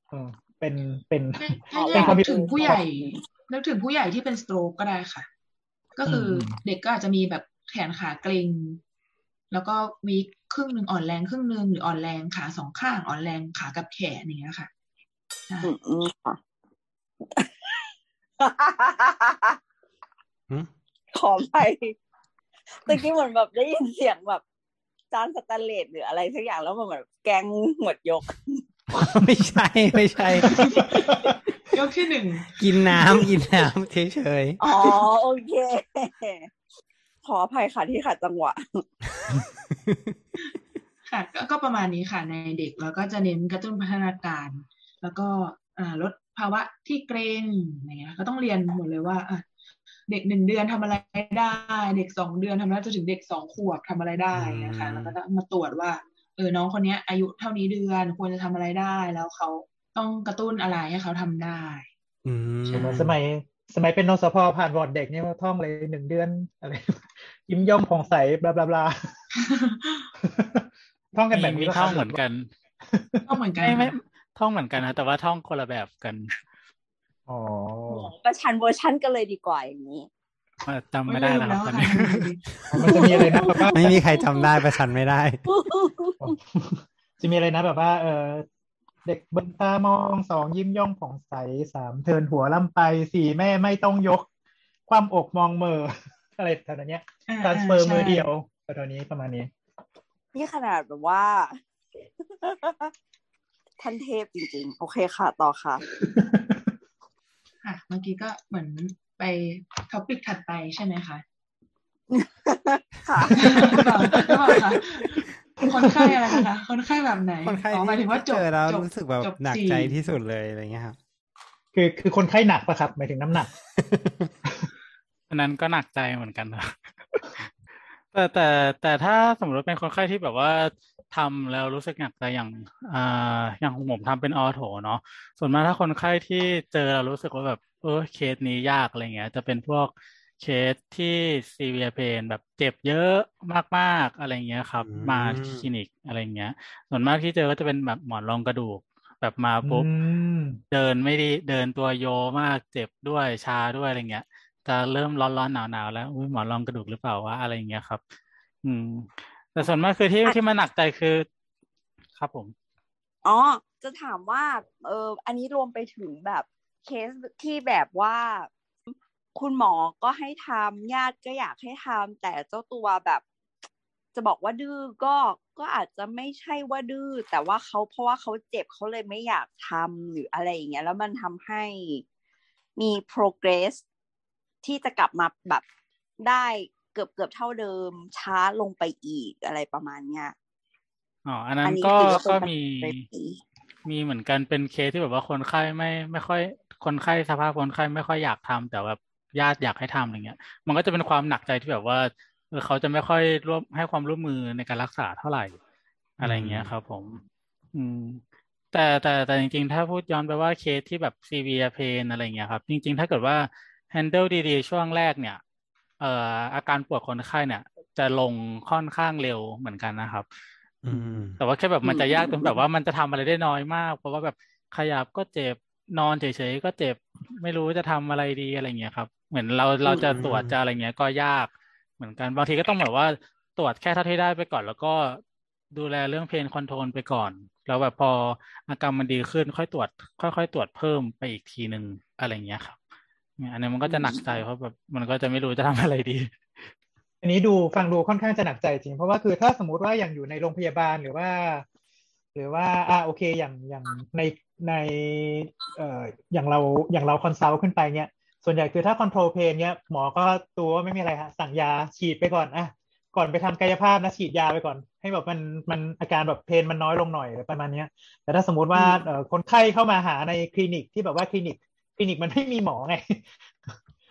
เออเป็นเป็นให้ให้เป็นนึความผิกดถึงผู้ใหญ่นึกถึงผู้ใหญ่ที่เป็นสโตรกก็ได้ค่ะ ก็คืออมเด็กก็อาจจะมีแบบแขนขาเกร็ง แล้วก็วีคครึ่งหนึ่งอ่อนแรงครึ่งหนึ่งหรืออ่อนแรงขาสองข้างอ่อนแรงขากับแขนอย่างเงี้ยค่ะใช่อืมอืมค่ะหืมขอไปตะกี้เหมือนแบบได้ยินเสียงแบบจานสแตนเลสหรืออะไรสักอย่างแล้วมันเหมือนแกงหมดยก ไม่ใช่ไม่ใช่ ยกที่หนึ่ง กินน้ำกินน้ำเฉยอ๋อโอเค ขออภัยค่ะที่ขัดจังหวะ ค่ะก็ก็ประมาณนี้ค่ะในเด็กแล้วก็จะเน้นกระตุ้นพัฒนาการ แล้วก็อ่าลดภาวะที่เกรงอย่างเงี้ยก็ต้องเรียนหมดเลยว่าอะเด็กหนึ่งเดือนทำอะไรได้ เด็กสองเดือนทำอะไรจนถึงเด็กสองขวบทำอะไรได้นะคะอืมแล้วก็ต้องมาตรวจว่า เออน้องคนเนี้ยอายุเท่านี้เดือนควรจะทำอะไรได้ แล้วเขาต้องกระตุ้นอะไรให้เขาทำได้ๆอืมใช่เหมือนสมัย สมัยเป็นนสพผ่านวอร์ดเด็กเนี่ยท่องเลยหนึ่งเดือนอะไรยิ้มย่องผ่องใสบลาบลาบลาท่องกันแบบมีนี้มีปะท่องครับเหมือนกันก็เหมือนกันไม่ไม่ค่ะท่องเหมือนกันนะแต่ว่าท่องคนละแบบกันอ๋ออ๋อประชันเวอร์ชั่นกันเลยดีกว่าอย่างนี้เออจำไม่ได้แล้วครับตอนนี้มันจะมีอะไรนะแบบว่าไม่มีใครจำได้ประชันไม่ได้ จะมีอะไรนะแบบว่า เออ เด็กเบนตามองสองยิ้มย่องผ่องใสสามเทินหัวล่ำไปสี่แม่ไม่ต้องยก ความอกมองเมออะไรแถวๆเนี้ยอ่าทรานสเฟอร์ใช่มือเดียวแถวๆนี้ประมาณนี้ นี่ขนาดแบบว่าท่านเทพจริงๆ โอเคค่ะ ต่อค่ะ ค่ะ เมื่อกี้ก็เหมือนไปท็อปิกถัดไปใช่ไหมคะ ค่ะหรือเปล่าหรือเปล่าคะ คนไข้อะไรนะคะคนไข้แบบไหนคนไข้อ๋อหมายถึงว่าจบเจอแล้วจบรู้สึกแบบจบหนักสี่ใจที่สุดเลยอะไรเงี้ยครับ คือคือคนไข้หนักปะครับหมายถึงน้ำหนักอันนั้นก็หนักใจเหมือนกันนะแต่แต่แต่ถ้าสมมติว่าเป็นคนไข้ที่แบบว่าทำแล้วรู้สึกหนักใจอย่างอ่าอย่างของผมทำเป็นออโถเนาะส่วนมากถ้าคนไข้ที่เจอแล้วรู้สึกว่าแบบเออเคสนี้ยากอะไรเงี้ย จะเป็นพวก เคสที่ซีเวียเพนแบบเจ็บเยอะมากๆอะไรเงี้ยครับอืมมาที่คลินิกอะไรเงี้ย ส่วนมากที่เจอก็จะเป็นแบบหมอนรองกระดูก แบบมาปุ๊บอืมเดินไม่ดีเดินตัวโยมากเจ็บด้วยชาด้วยอะไรเงี้ยจะเริ่มร้อนร้อนหนาวหนาวๆแล้วอุ้ยหมอนรองกระดูกหรือเปล่าวะอะไรเงี้ยครับ อืม แต่ส่วนมากคือที่ที่มันหนักใจคือ ครับผมอ๋อจะถามว่า เอออันนี้รวมไปถึงแบบเคสที่แบบว่า คุณหมอก็ให้ทำญาติก็อยากให้ทำแต่เจ้าตัวแบบ จะบอกว่าดื้อก็ก็อาจจะไม่ใช่ว่าดื้อแต่ว่าเขาเพราะว่าเขาเจ็บเขาเลยไม่อยากทำหรืออะไรอย่างเงี้ย แล้วมันทำให้มี progress ที่จะกลับมาแบบได้เกือบเกือบเท่าเดิม ช้าลงไปอีกอะไรประมาณเนี้ยอ๋ออันนั้อันนนี้ก็ถือว่าเป็นก็ปัญหามีในปีมีเหมือนกันเป็นเคสที่แบบว่าคนไข้ไม่ไม่ค่อยคนไข้สภาพคนไข้ไม่ค่อยอยากทำแต่แบบ ญาติอยากให้ทำอะไรเงี้ย มันก็จะเป็นความหนักใจที่แบบว่าเออเขาจะไม่ค่อยร่วมให้ความร่วมมือในการรักษาเท่าไหร่อะไรเงี้ยครับผม อืม แต่แต่แต่จริงๆ ถ้าพูดย้อนไปว่าเคสที่แบบ severe pain อะไรเงี้ยครับ จริง ๆ ถ้าเกิดว่า handle ดีๆ ช่วงแรกเนี่ย เอ่ออาการปวดคนไข้เนี่ย จะลงค่อนข้างเร็วเหมือนกันนะครับ อืม แต่ว่าแค่แบบมันจะยากตรงอืมแบบว่ามันจะทำอะไรได้น้อยมาก เพราะว่าแบบขยับก็เจ็บ นอนเฉยๆก็เจ็บ ไม่รู้จะทำอะไรดีอะไรเงี้ยครับ เหมือนเราเราจะตรวจจะอะไรเงี้ยก็ยากเหมือนกันบางทีก็ต้องแบบว่าตรวจแค่เท่าที่ได้ไปก่อน แล้วก็ดูแลเรื่องเพนคอนโทรลไปก่อน แล้วแบบพออาการมันดีขึ้นค่อยตรวจ ค่อย ๆ ตรวจเพิ่มไปอีกทีหนึ่งอะไรเงี้ยครับเนี่ยอันนี้มันก็จะหนักใจเพราะแบบมันก็จะไม่รู้จะทำอะไรดี อันนี้ดูฟังดูค่อนข้างจะหนักใจจริง เพราะว่าคือถ้าสมมุติว่าอย่างอยู่ในโรงพยาบาลหรือว่า หรือว่าอ่าโอเคอย่างอย่างใน ในเอ่ออย่างเราอย่างเรา consult ขึ้นไปเนี่ยส่วนใหญ่คือถ้า control pain เนี่ยหมอก็ตัวว่าไม่มีอะไรฮะสั่งยาฉีดไปก่อนอะก่อนไปทำกายภาพนะฉีดยาไปก่อน ให้แบบมันมันอาการแบบ pain มันน้อยลงหน่อยอะไรประมาณเนี้ยแต่ถ้าสมมุติว่าเอ่อคนไข้เข้ามาหาในคลินิกที่แบบว่าคลินิก คลินิกมันไม่มีหมอไง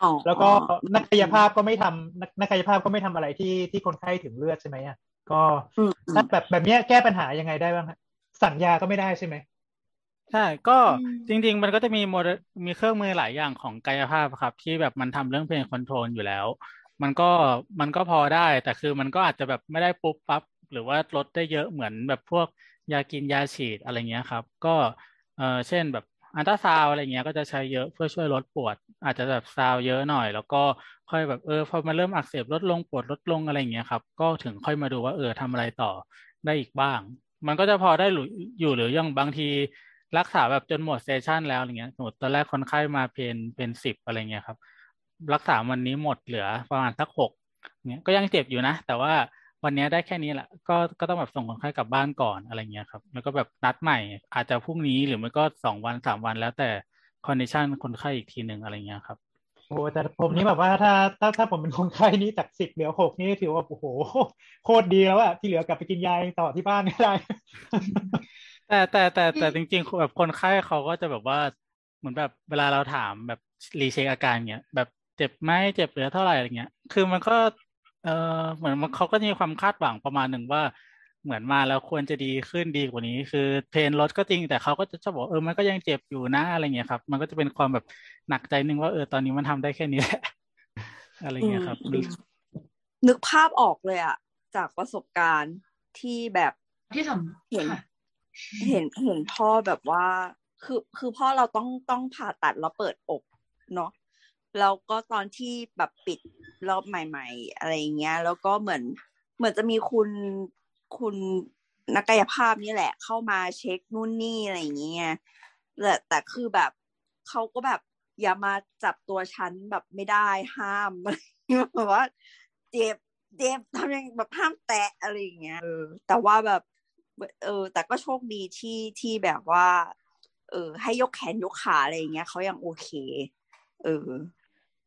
อ๋อแล้วก็นักกายภาพก็ไม่ทำนักนักกายภาพก็ไม่ทำอะไรที่ที่คนไข้ถึงเลือดใช่ไหมอะก็อืมถ้าแบบแบบเนี้ยแก้ปัญหายังไงได้บ้างฮะสั่งยาก็ไม่ได้ใช่ไหม ใช่ ก็อืมจริง ๆ มันก็จะมี modality เครื่องมือหลายอย่างของกายภาพครับ ที่แบบมันทำเรื่อง pain control อยู่แล้ว มันก็มันก็พอได้ แต่คือมันก็อาจจะแบบไม่ได้ปุ๊บปั๊บหรือว่าลดได้เยอะเหมือนแบบพวกยากินยาฉีดอะไรเงี้ยครับ ก็เออเช่นแบบอัลตราซาวอะไรเงี้ยก็จะใช้เยอะเพื่อช่วยลดปวด อาจจะแบบซาวเยอะหน่อย แล้วก็ค่อยแบบเออพอมันเริ่มอักเสบลดลงปวดลดลงอะไรเงี้ยครับก็ถึงค่อยมาดูว่าเออทำอะไรต่อได้อีกบ้าง มันก็จะพอได้หรืออยู่หรือยังบางที รักษาแบบจนหมด session แล้วอะไรเงี้ยสมมติตอนแรกคนไข้มา pain เป็นสิบอะไรเงี้ยครับ รักษาวันนี้หมดเหลือประมาณสักหกเงี้ยก็ยังเจ็บอยู่นะ แต่ว่าวันนี้ได้แค่นี้แหละก็ก็ต้องแบบส่งคนไข้กลับบ้านก่อนอะไรเงี้ยครับ แล้วก็แบบนัดใหม่ อาจจะพรุ่งนี้หรือไม่ก็สองวันสามวันแล้วแต่ condition คนไข้อีกทีหนึ่งอะไรเงี้ยครับโอ้แต่ผมนี่แบบว่าถ้าถ้าถ้าผมเป็นคนไข้นี่จากสิบเหลือหกนี่ถือว่าโอ้โหโคตรดีแล้วอะที่เหลือกลับไปกินยาเองต่อที่บ้านไม่ได้ แต่แต่แต่แต่จริงๆแบบคนไข้เขาก็จะแบบว่าเหมือนแบบเวลาเราถามแบบ recheck อาการเงี้ยแบบเจ็บไหมเจ็บเหลือเท่าไหร่อะไรเงี้ย คือมันก็เออเหมือนมันเขาก็มีความคาดหวังประมาณหนึ่งว่า เหมือนมาแล้วควรจะดีขึ้นดีกว่านี้ คือเพนลดก็จริงแต่เขาก็จะชอบบอกเออมันก็ยังเจ็บอยู่นะอะไรเงี้ยครับ มันก็จะเป็นความแบบหนักใจหนึ่งว่าเออตอนนี้มันทำได้แค่นี้แหละอะไรเงี้ยครับอืมนึกภาพออกเลยอะจากประสบการณ์ที่แบบที่สเห็นำค่ะ เห็นเห็นพ่อแบบว่า คือคือพ่อเราต้องต้องผ่าตัดแล้วเปิดอกเนาะแล้วก็ตอนที่แบบปิดรอบใหม่ ๆ อะไรเงี้ย แล้วก็เหมือนเหมือนจะมีคุณคุณนักกายภาพนี่แหละ เข้ามาเช็คนู่นนี่อะไรเงี้ยแต่แต่คือแบบเขาก็แบบอย่ามาจับตัวฉันแบบไม่ได้ห้ามอะไรแบบว่าเจ็บเจ็บทำยังแบบห้ามแตะอะไรอย่างเงี้ยแต่ว่าแบบ เออ แต่ก็โชคดีที่ที่แบบว่า เออ ให้ยกแขนยกขาอะไรอย่างเงี้ยเขายังโอเค เออ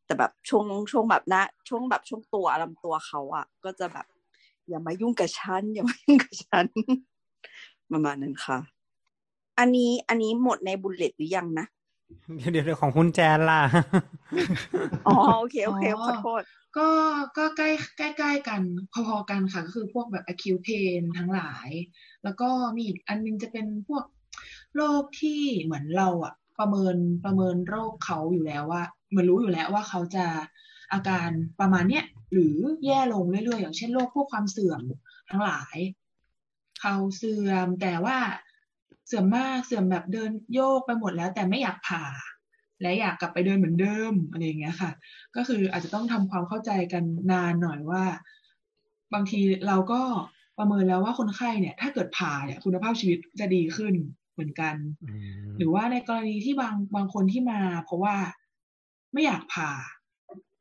แต่แบบช่วงช่วงแบบนะช่วงแบบช่วงตัวลำตัวเขาอะ ก็จะแบบ อย่ามายุ่งกับฉันอย่ามายุ่งกับฉันประมาณนั้นค่ะ อันนี้อันนี้หมดในบุลเลตหรือยังนะเดี๋ยวเดี๋ยวของคุณแจนล่ะ อ๋อโอเคโอเคขอโทษ ก็ก็ใกล้ใกล้ใกล้กันพอๆกันค่ะ ก็คือพวกแบบ acute pain ทั้งหลาย แล้วก็มีอีกอันนึงจะเป็นพวกโรคที่เหมือนเราอะประเมินประเมินโรคเขาอยู่แล้วว่าเหมือนรู้อยู่แล้วว่าเขาจะอาการประมาณเนี้ยหรือแย่ลงเรื่อยๆ อย่างเช่นโรคพวกความเสื่อมทั้งหลาย เขาเสื่อมแต่ว่าเสื่อมมากเสื่อมแบบเดินโยกไปหมดแล้ว แต่ไม่อยากผ่า และอยากกลับไปเดินเหมือนเดิมอะไรอย่างเงี้ยค่ะ ก็คืออาจจะต้องทำความเข้าใจกันนานหน่อยว่า บางทีเราก็ ประเมินแล้วว่าคนไข้เนี่ย ถ้าเกิดผ่าเนี่ยคุณภาพชีวิตจะดีขึ้นเหมือนกัน หรือว่าในกรณีที่บางบางคนที่มา เพราะว่าไม่อยากผ่า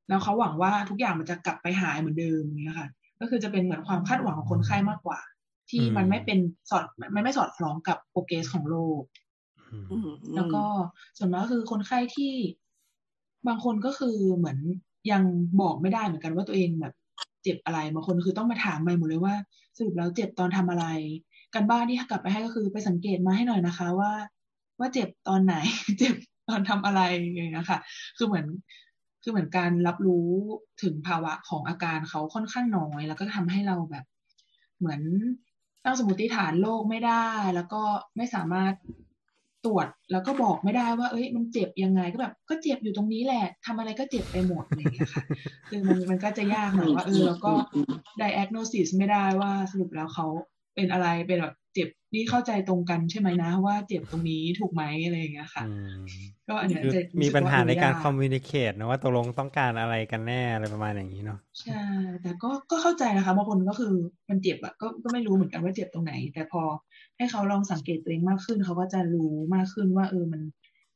แล้วเขาหวังว่าทุกอย่างมันจะกลับไปหายเหมือนเดิมเนี่ยค่ะ ก็คือจะเป็นเหมือนความคาดหวังของคนไข้มากกว่า ที่มันไม่เป็นสอดมันไม่สอดคล้องกับโปรเกรสของโรคอืมแล้วก็ส่วนมากก็คือคนไข้ที่บางคนก็คือเหมือนยังบอกไม่ได้เหมือนกันว่าตัวเองแบบ เจ็บอะไรบางคนคือต้องมาถามใหม่หมดเลยว่าสรุปแล้วเจ็บตอนทำอะไรกันบ้านที่กลับไปให้ก็คือไปสังเกตมาให้หน่อยนะคะว่า ว่าเจ็บตอนไหน เจ็บตอนทำอะไรอย่างเงี้ยค่ะ คือเหมือนคือเหมือนการรับรู้ถึงภาวะของอาการเขาค่อนข้างน้อย แล้วก็ทำให้เราแบบ เหมือนตั้งสมมติฐานโรคไม่ได้ แล้วก็ไม่สามารถ ตรวจแล้วก็บอกไม่ได้ว่า เอ้ย มันเจ็บยังไงก็แบบ ก็เจ็บอยู่ตรงนี้แหละทำอะไรก็เจ็บไปหมดอะไรอย่างเงี้ยค่ะคือมันมันก็จะยากหน่อยว่าเออแล้วก็ diagnosis ไม่ได้ว่าสรุปแล้วเขาเป็นอะไรเป็นแบบเจ็บนี่เข้าใจตรงกันใช่ไหมนะ ว่าเจ็บตรงนี้ถูกไหมอะไรอย่างเงี้ยค่ะอืมก็อันเนี้ยคือจะรู้สึกมีปัญหาในการว่คอมมิวนิเคตนะว่าตกลงต้องการอะไรกันแน่อะไรประมาณอย่างนี้เนาะใช่แต่ก็ก็เข้าใจนะคะบางคนก็คือมันเจ็บอะก็ก็ไม่รู้เหมือนกันว่าเจ็บตรงไหน แต่พอ ให้เขาลองสังเกตตัวเองมากขึ้น เขาก็จะรู้มากขึ้นว่าเออมัน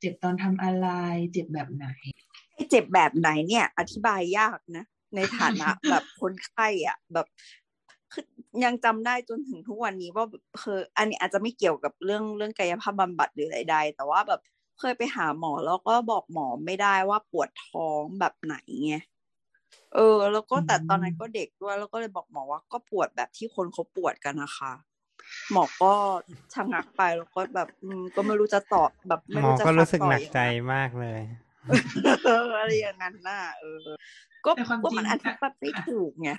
เจ็บตอนทำอะไร เจ็บแบบไหนให้เจ็บแบบไหนเนี่ย อธิบายยากนะ ในฐานะแบบคนไข้อะ แบบคือยังจำได้จนถึงทุกวันนี้ว่าเคยอันนี้อาจจะไม่เกี่ยวกับเรื่องเรื่องกายภาพบำบัดหรือใดๆแต่ว่าแบบเคยไปหาหมอแล้วก็บอกหมอไม่ได้ว่าปวดท้องแบบไหนไงเออ แล้วก็แต่ตอนนั้นก็เด็กด้วยแล้วก็เลยบอกหมอว่าก็ปวดแบบที่คนเขาปวดกันนะคะ หมอก็ชะงักไปแล้วก็แบบอืมก็ไม่รู้จะตอบแบบไม่หมอรู้จะก็ซัรู้สึกต่อหนักยังไงใจมากเลยเอออะไรอย่างนั้นน่ะเออ ก็แต่ความก็จริงมันอธิบายไม่ค่ะถูกไง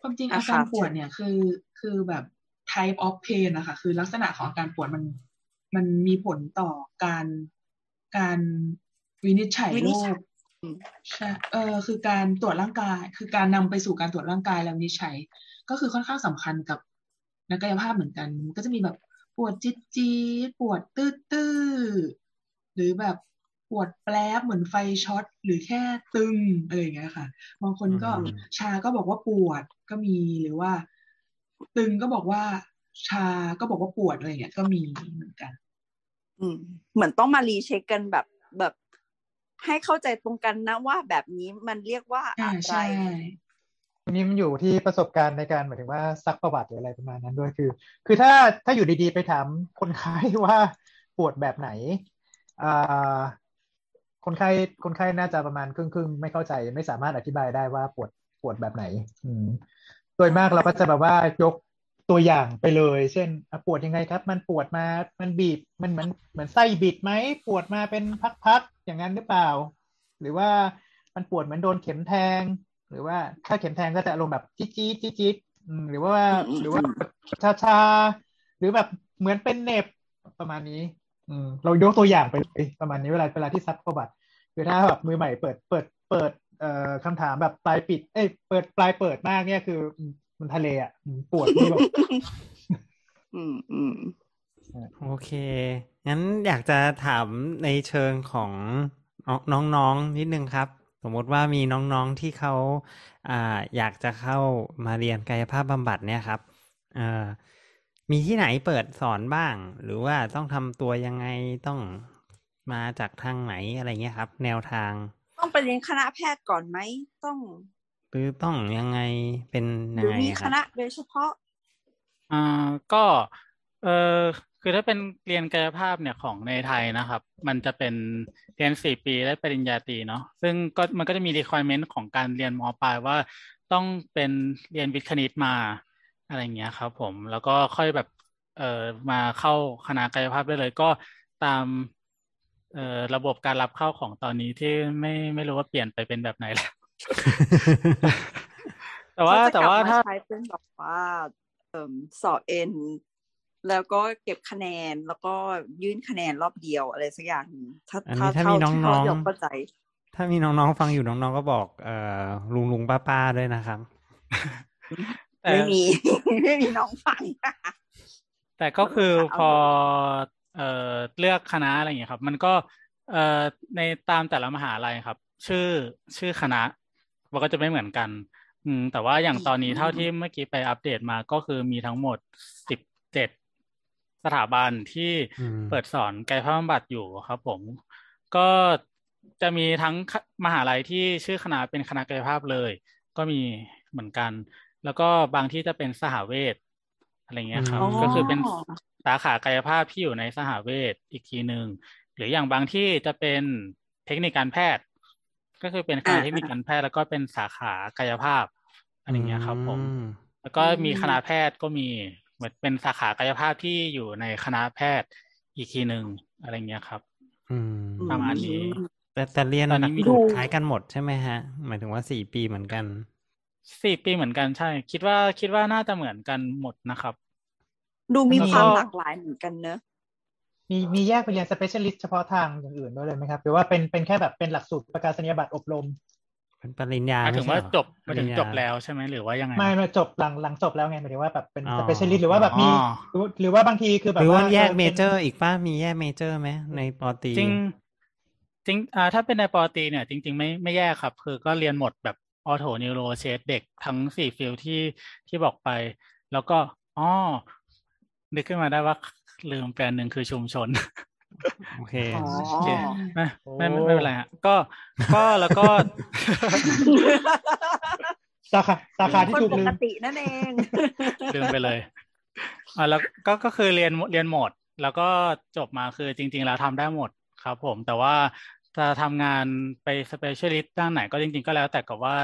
ความจริงอะอาการค่ะปวดเนี่ยคือคือแบบ type of pain นะคะ คือลักษณะของอาการปวดมัน มันมีผลต่อการการวินิจฉัยวิโรนิจฉัคยอืมใช่เออคือการตรวจร่างกาย คือการนำไปสู่การตรวจร่างกายแล้ววินิจฉัย ก็คือค่อนข้างสำคัญกับ นักกายภาพเหมือนกันก็จะมีแบบปวดจี๊ดจี๊ดปวดตื้อตื้อหรือแบบปวดแปลบเหมือนไฟช็อตหรือแค่ตึงอะไรอย่างเงี้ยค่ะ บางคนก็อืมชาก็บอกว่าปวดก็มีหรือว่า ตึงก็บอกว่า ชาก็บอกว่าปวดอะไรอย่างเงี้ยก็มีเหมือนกัน อืม เหมือนต้องมารีเช็คกันแบบแบบให้เข้าใจตรงกันนะว่าแบบนี้มันเรียกว่าอ่าอะไรใช่ ทีนี้มันอยู่ที่ประสบการณ์ในการหมายถึงว่าซักประวัติหรืออะไรประมาณนั้นด้วยคือ คือถ้าถ้าอยู่ดีๆไปถามคนไข้ว่าปวดแบบไหนอ่าคนไข้คนไข้น่าจะประมาณครึ่งครึ่งไม่เข้าใจไม่สามารถอธิบายได้ว่าปวดปวดแบบไหน อืมโดยมากเราก็จะแบบว่ายกตัวอย่างไปเลย เช่นปวดยังไงครับ มันปวดมามันบีบมันเหมือนเหมือนไส้บิดไหมปวดมาเป็นพักๆอย่างนั้นหรือเปล่า หรือว่ามันปวดเหมือนโดนเข็มแทง หรือว่าถ้าเข็มแทงก็จะอารมณ์แบบจี๊ดจี๊ดจี๊ดจี๊ดอืมหรือว่าอืมหรือว่าชาชาๆหรือแบบเหมือนเป็นเหน็บประมาณนี้ อืมเรายกตัวอย่างไปเลยประมาณนี้เวลาเวลาที่ซักประวัติคือถ้าแบบมือใหม่เปิดเปิดเปิดเอ่อคำถามแบบปลายปิด เอ้ยเปิดปลายเปิดมากเนี่ยคืออืมมันทะเลอะอืมปวดนี่แบบอืมอืมโอเค งั้นอยากจะถามในเชิงของน้องๆนิดนึงครับ สมมติว่ามีน้องๆที่เขาอ่าอยากจะเข้ามาเรียนกายภาพบำบัดเนี่ยครับอ่ามีที่ไหนเปิดสอนบ้าง หรือว่าต้องทำตัวยังไงต้องมาจากทางไหนอะไรเงี้ยครับ แนวทาง ต้องไปเรียนคณะแพทย์ก่อนไหมต้องหรือต้องยังไงเป็นยัรืงไงมีครับณะโดยเฉพาะอ่าก็เออ คือถ้าเป็นเรียนกายภาพเนี่ยของในไทยนะครับ มันจะเป็นเรียนสี่ปีและปริญญาตรีเนาะซึ่งก็มันก็จะมี requirement ของการเรียนมปลายว่าต้องเป็นเรียนวิทย์คณิตมาอะไรเงี้ยครับผมแล้วก็ค่อยแบบเอ่อมาเข้าคณะกายภาพได้เลยก็ตามเอ่อระบบการรับเข้าของตอนนี้ที่ไม่ไม่รู้ว่าเปลี่ยนไปเป็นแบบไหนแล้ว แต่ว่าเขจะแต่ว่ากลับมถ้าใช้เป็นแบบว่าเอ่มสอบเอ็น แล้วก็เก็บคะแนนแล้วก็ยื่นคะแนนรอบเดียวอะไรสักอย่างหนึ่งถ้าอันถ้านี้ถ้าเท่ามีที่น้เท่าองที่เราเข้าใจๆถ้ามีน้องๆฟังอยู่น้องๆก็บอก เอ่อลุงลุงป้าป้าๆด้วยนะครับแต่ไม่มีไม่มีน้องฟัง แต่ก็คือเอาพอเอ่อเลือกคณะอะไรอย่างเงี้ยครับ มันก็เอ่อในตามแต่ละมหาลัยครับ ชื่อชื่อคณะมันก็จะไม่เหมือนกัน อืมแต่ว่าอย่างตอนนี้เท่าที่เมื่อกี้ไปอัปเดตมาก็คือมีทั้งหมดสิบเจ็ด สถาบันที่อืมเปิดสอนกายภาพบำบัดอยู่ครับ ผมก็จะมีทั้งมหาลัยที่ชื่อคณะเป็นคณะกายภาพเลย ก็มีเหมือนกัน แล้วก็บางที่จะเป็นสหเวชอะไรเงี้ยครับอืมก็คือเป็นสาขากายภาพที่อยู่ในสหเวชอีกทีหนึ่งหรืออย่างบางที่จะเป็นเทคนิคการแพทย์ ก็คือเป็นคณะอ่าเทคนิคการแพทย์แล้วก็เป็นสาขากายภาพอะไรเงี้ยครับ ผมอืมแล้วก็มีอืมคณะแพทย์ก็มี เหมือนเป็นสาขากายภาพที่อยู่ในคณะแพทย์อีกทีหนึ่งอะไรเงี้ยครับ อืมประมาณนี้แต่แต่เรียนตอนนี้มีสูตรคล้ายกันหมดใช่ไหมฮะ หมายถึงว่าสี่ปีเหมือนกันสี่ปีเหมือนกันใช่ คิดว่าคิดว่าน่าจะเหมือนกันหมดนะครับ ดูมีแล้วก็ความหลากหลายเหมือนกันเนอะมีมีแยกไปเรียน specialist เฉพาะทางอย่างอื่นด้วยเลยไหมครับ หรือว่าเป็นเป็นแค่แบบเป็นหลักสูตรประกาศนียบัตรอบรม เป็นปริญญาหมายถึงไใช่ว่าเหรอจบหมายถึงปริญญจบแล้วใช่ไหมหรือว่ายังไงไม่ไม่จบหลังหลังจบแล้วไงหมายถึงว่าแบบเป็นอ๋อ specialist หรือว่าแบบมีอ๋อหรือหรือว่าบางทีคือแบบหรือว่าแยกออเมป็นเจอร์อีกป้ามีแยกเมเจอร์ไหมในปอตรีจริงจริงอ่าถ้าเป็นในปอตรีเนี่ย จริง ๆ ไม่ไม่แยกครับ คือก็เรียนหมดแบบออโถนิวโรเชดเด็กทั้งสี่ฟิลที่ที่บอกไป แล้วก็อ๋อนึกขึ้นมาได้ว่าลืมแปลนหนึ่งคือชุมชน โอเคอ๋อโอเคไม่ไม่ไม่ไม่เป็นไรฮะก็ก็แล้วก็สาขาสาขาที่คนถูกปลืกมตินั่นเองลืมไปเลยอ่าแล้วก็ก็คือเรียนเรียนหมด แล้วก็จบมาคือจริง ๆ แล้วทำได้หมดครับ ผมแต่ว่าจะทำงานไป specialist ด้านไหนก็จริง ๆ ก็แล้วแต่กับว่า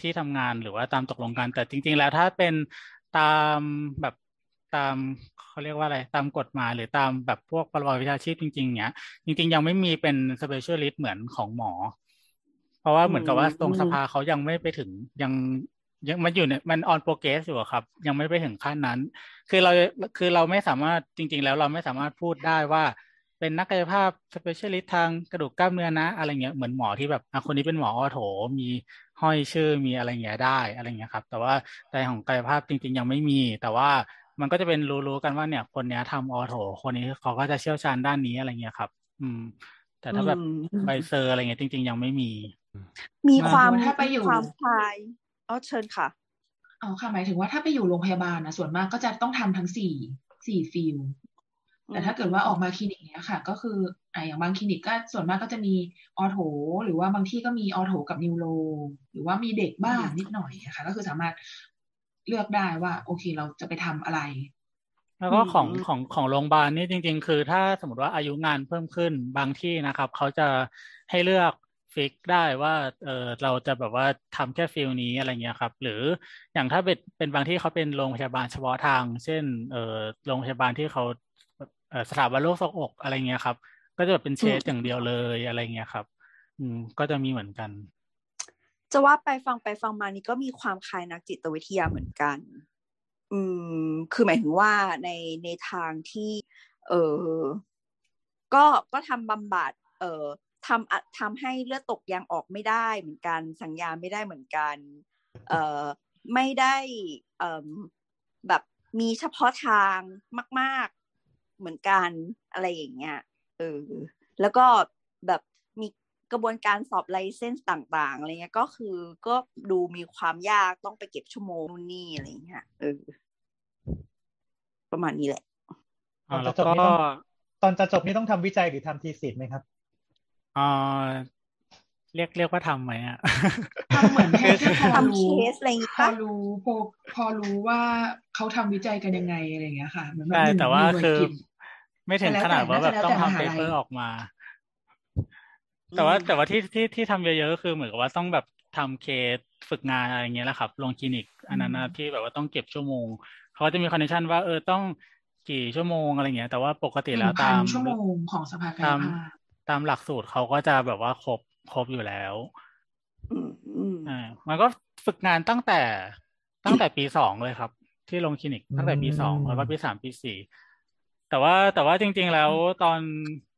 ที่ทำงานหรือว่าตามตกลงกันแต่จริง ๆ แล้วถ้าเป็นตามแบบตาม เขาเรียกว่าอะไรตามกฎหมายหรือตามแบบพวกประวัติวิชาชีพจริงๆเนี้ยจริง ๆ ยังไม่มีเป็น specialist เหมือนของหมอ เพราะว่าเหมือนกับว่าตรงสภาเขายังไม่ไปถึงยังยังมันอยู่ในมัน on progress อยู่อะครับ ยังไม่ไปถึงขั้นนั้น คือเราคือเราไม่สามารถจริง ๆ แล้วเราไม่สามารถพูดได้ว่าเป็นนักกายภาพ specialist ทางกระดูกกล้ามเนื้อนะ อะไรเงี้ยเหมือนหมอที่แบบอะคนนี้เป็นหมอ ortho มีห้อยชื่อมีอะไรเงี้ยได้อะไรเงี้ยครับ แต่ว่าแต่ของกายภาพจริง ๆ ยังไม่มี แต่ว่า มันก็จะเป็นรู้ๆกันว่าเนี่ยคนเนี้ยทำ ortho คนนี้เขาก็จะเชี่ยวชาญด้านนี้อะไรเงี้ยครับ อืม แต่ถ้าแบบอืมใบ cert อะไรเงี้ยจริง ๆ ยังไม่มี มีความถ้าไปอยู่มีความคลายอ๋อเชิญค่ะอ๋อค่ะหมายถึงว่าถ้าไปอยู่โรงพยาบาลนะส่วนมากก็จะต้องทำทั้งสี่สี่ field แต่ถ้าเกิดว่าออกมาคลินิกเนี้ยค่ะ ก็คืออ่าอย่างบางคลินิกก็ส่วนมากก็จะมี ortho หรือว่าบางที่ก็มี ortho กับ neuro หรือว่ามีเด็กบ้างนิดหน่อยอะค่ะก็คือสามารถ เลือกได้ว่า โอเคเราจะไปทำอะไร แล้วก็ของอืมของของโรงพยาบาลนี่จริง ๆ คือ ถ้าสมมติว่าอายุงานเพิ่มขึ้นบางที่นะครับ เขาจะให้เลือก fix ได้ว่าเออเราจะแบบว่าทำแค่ field นี้อะไรเงี้ยครับ หรืออย่างถ้าเป็นเป็นบางที่เขาเป็นโรงพยาบาลเฉพาะทาง เช่นเออโรงพยาบาลที่เขาเออสถาบันโรคทรวงอกอะไรเงี้ยครับ ก็จะแบบเป็นเชสอย่างเดียวเลยอะไรเงี้ยครับ อืมก็จะมีเหมือนกัน จะว่าไปฟังไปฟังมานี่ก็มีความคล้ายนักจิตวิทยาเหมือนกัน อืม คือหมายถึงว่าในในทางที่ เออก็ก็ทำบำบัด เออทำทำให้เลือดตกยางออกไม่ได้เหมือนกัน สัญญาไม่ได้เหมือนกัน เออไม่ได้เออแบบมีเฉพาะทางมาก ๆเหมือนกันอะไรอย่างเงี้ยเออแล้วก็แบบ กระบวนการสอบไลเซนส์ต่างๆอะไรเงี้ยก็คือก็ดูมีความยากต้องไปเก็บชั่วโมงนู่นนี่อะไรเงี้ยเออประมาณนี้แหละอ่าตอนแล้จะวจบก็นี่ต้องตอนจะจบนี่ต้องทำวิจัยหรือทำทีสิทธ์ไหมครับอ่าเรียกเรียกว่าทำไหมอะทำเหมือนแค่แค่พอทำรู้เคสอะไรอย่างงี้พอปะรู้พอพอรู้ว่าเขาทำวิจัยกันยังไงอะไรอย่างเงี้ยค่ะเหมือนแบบใช่หนึ่งแต่ว่าหน่วยคือกิจไม่ถึงแต่แล้วขนาดว่าแบบแต่ต้องแล้วแต่ทำมหาเปลัยเปอร์ออกมา แต่ว่าแต่ว่าที่ที่ที่ทำเยอะๆก็คือเหมือนกับว่าต้องแบบทำเคสฝึกงานอะไรเงี้ยแหละครับลงคลินิกอันนั้นนะที่แบบว่าต้องเก็บชั่วโมงเขาก็จะมีคอนดิชันว่าเออต้องกี่ชั่วโมงอะไรเงี้ย แต่ว่าปกติหแล้นึ่วงพัตานมชั่วโมงของสภากายตามภาพตามหลักสูตรเขาก็จะแบบว่าครบครบอยู่แล้วอืมอืมอ่ามันก็ฝึกงานตั้งแต่ตั้งแต่ปีสองเลยครับ ที่ลงคลินิกตั้งแต่ปีสองอืมแล้วก็ปีสามปีสี่ แต่ว่าแต่ว่าจริง ๆ แล้วตอน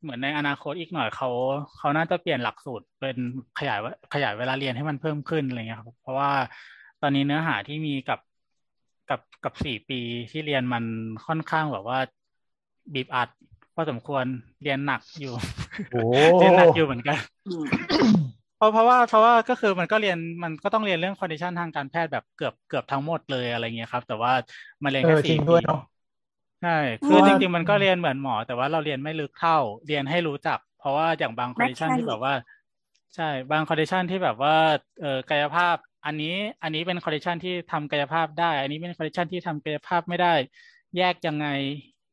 เหมือนในอนาคตอีกหน่อยเขาเขาน่าจะเปลี่ยนหลักสูตรเป็นขยายว่าขยายเวลาเรียนให้มันเพิ่มขึ้นอะไรเงี้ยครับ เพราะว่าตอนนี้เนื้อหาที่มีกับกับกับสี่ปีที่เรียนมันค่อนข้างแบบว่าบีบอัดพอสมควรเรียนหนักอยู่โอ้เรียนหนักอยู่เหมือนกันอืมเพราะเพราะว่าเพราะว่าก็คือมันก็เรียนมันก็ต้องเรียนเรื่อง condition ทางการแพทย์แบบเกือบเกือบทั้งหมดเลยอะไรเงี้ยครับ แต่ว่ามันเรียนเอแค่อจริสี่งปีด้วยเนาะ ใช่ คือเพราะจว่าริงๆมันก็เรียนเหมือนหมอ แต่ว่าเราเรียนไม่ลึกเท่า เรียนให้รู้จัก เพราะว่าอย่างบาง condition ที่แบบว่า ใช่ บาง condition ที่แบบว่า เออกายภาพ อันนี้ อันนี้เป็นคอนดิชันที่ทำกายภาพได้ อันนี้เป็นคอนดิชันที่ทำกายภาพไม่ได้ แยกยังไง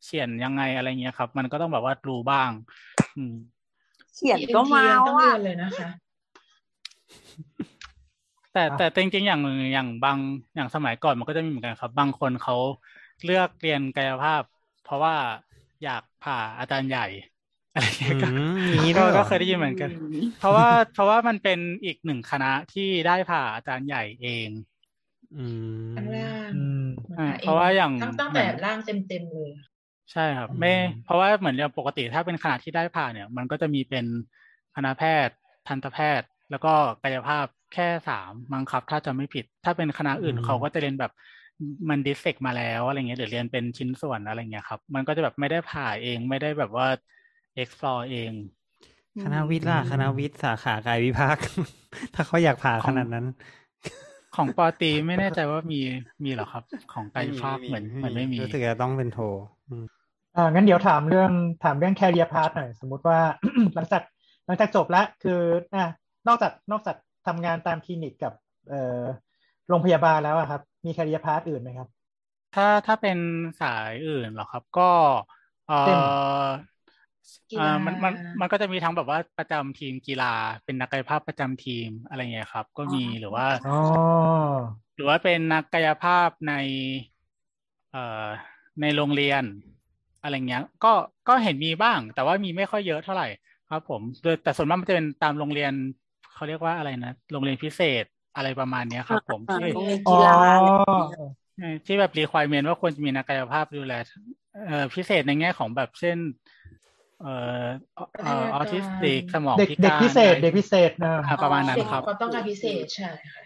เฉียนยังไงอะไรเงี้ยครับ มันก็ต้องแบบว่ารู้บ้าง อืม เขียนก็เมา ENT ต้องอะเรียนเลยนะคะแต่อะแต่จริงๆอย่างอย่างบางอย่างสมัยก่อนมันก็จะมีเหมือนกันครับ บางคนเขา เลือกเรียนกายภาพ เพราะว่าอยากผ่าอาจารย์ใหญ่อะไรอย่างเงี้ยก็อืมอย่างนี้ด้ก็วยเหรอก็เคยได้ยินเหมือนกัน เพราะว่าเพราะว่ามันเป็นอีกหนึ่งคณะที่ได้ผ่าอาจารย์ใหญ่เอง อืมข้างล่างอืมเหมือนอ่าหเพราะว่าอย่างตั้งตั้งเหมืแต่อนร่างเต็มเต็มๆเลยใช่ครับ ไม่อืมเพราะว่าเหมือนอย่างปกติถ้าเป็นคณะที่ได้ผ่าเนี่ย มันก็จะมีเป็นคณะแพทย์ทันตแพทย์ แล้วก็กายภาพ แค่สามมั้งครับ ถ้าจะไม่ผิด ถ้าเป็นคณะอื่นอืมเขาก็จะเรียนแบบมันดิเซกมาแล้วอะไรเงี้ยหรือเรียนเป็นชิ้นส่วนอะไรเงี้ยครับ มันก็จะแบบไม่ได้ผ่าเองไม่ได้แบบว่า explore เอง คณะวิทย์ล่ะคณะวิทย์สาขากายวิภาค ถ้าเขาอยากผ่าขนาดนั้น ของปอตรีไม่แน่ใจว่ามีมีเหรอครับ ของกายภาพเหมือนเหมือนไม่มีรู้สึกจะต้องเป็นโทอืมอ่างั้นเดี๋ยวถามเรื่องถามเรื่อง career path หน่อยสมมุติว่าหลังจากหลังจากจบแล้วคืออ่านอกจากนอกจาก ทำงานตามคลินิกกับเอ่อโรงพยาบาลแล้วอะครับ มี career path อื่นไหมครับ ถ้าถ้าเป็นสายอื่นเหรอครับ ก็เอเช่นอกีอ่าฬามันมันมันก็จะมีทั้งแบบว่าประจำทีมกีฬา เป็นนักกายภาพประจำทีมอะไรเงี้ยครับ ก็มีหรือว่าอ๋อหรือว่าเป็นนักกายภาพใน เอ่อในโรงเรียน อะไรเงี้ย ก็ก็เห็นมีบ้าง แต่ว่ามีไม่ค่อยเยอะเท่าไหร่ครับ ผมโดยแต่ส่วนมากมันจะเป็นตามโรงเรียน เขาเรียกว่าอะไรนะโรงเรียนพิเศษอะไรประมาณเนี้ยครับ ผมอ่าที่โรงเรียนอ๋กีอฬาอะไรอย่างเงี้ยใช่ที่แบบ requirement ว่าควรจะมีนักกายภาพดูแลเอ่อพิเศษในแง่ของแบบเช่น เอ่อเอ่อออทิสติกสมองเด็กพิเด็กการพิเศษอะไรเด็กพิเศษนะอ่าประมาณนั้นเด็กครับความต้องการพิเศษใช่ค่ะ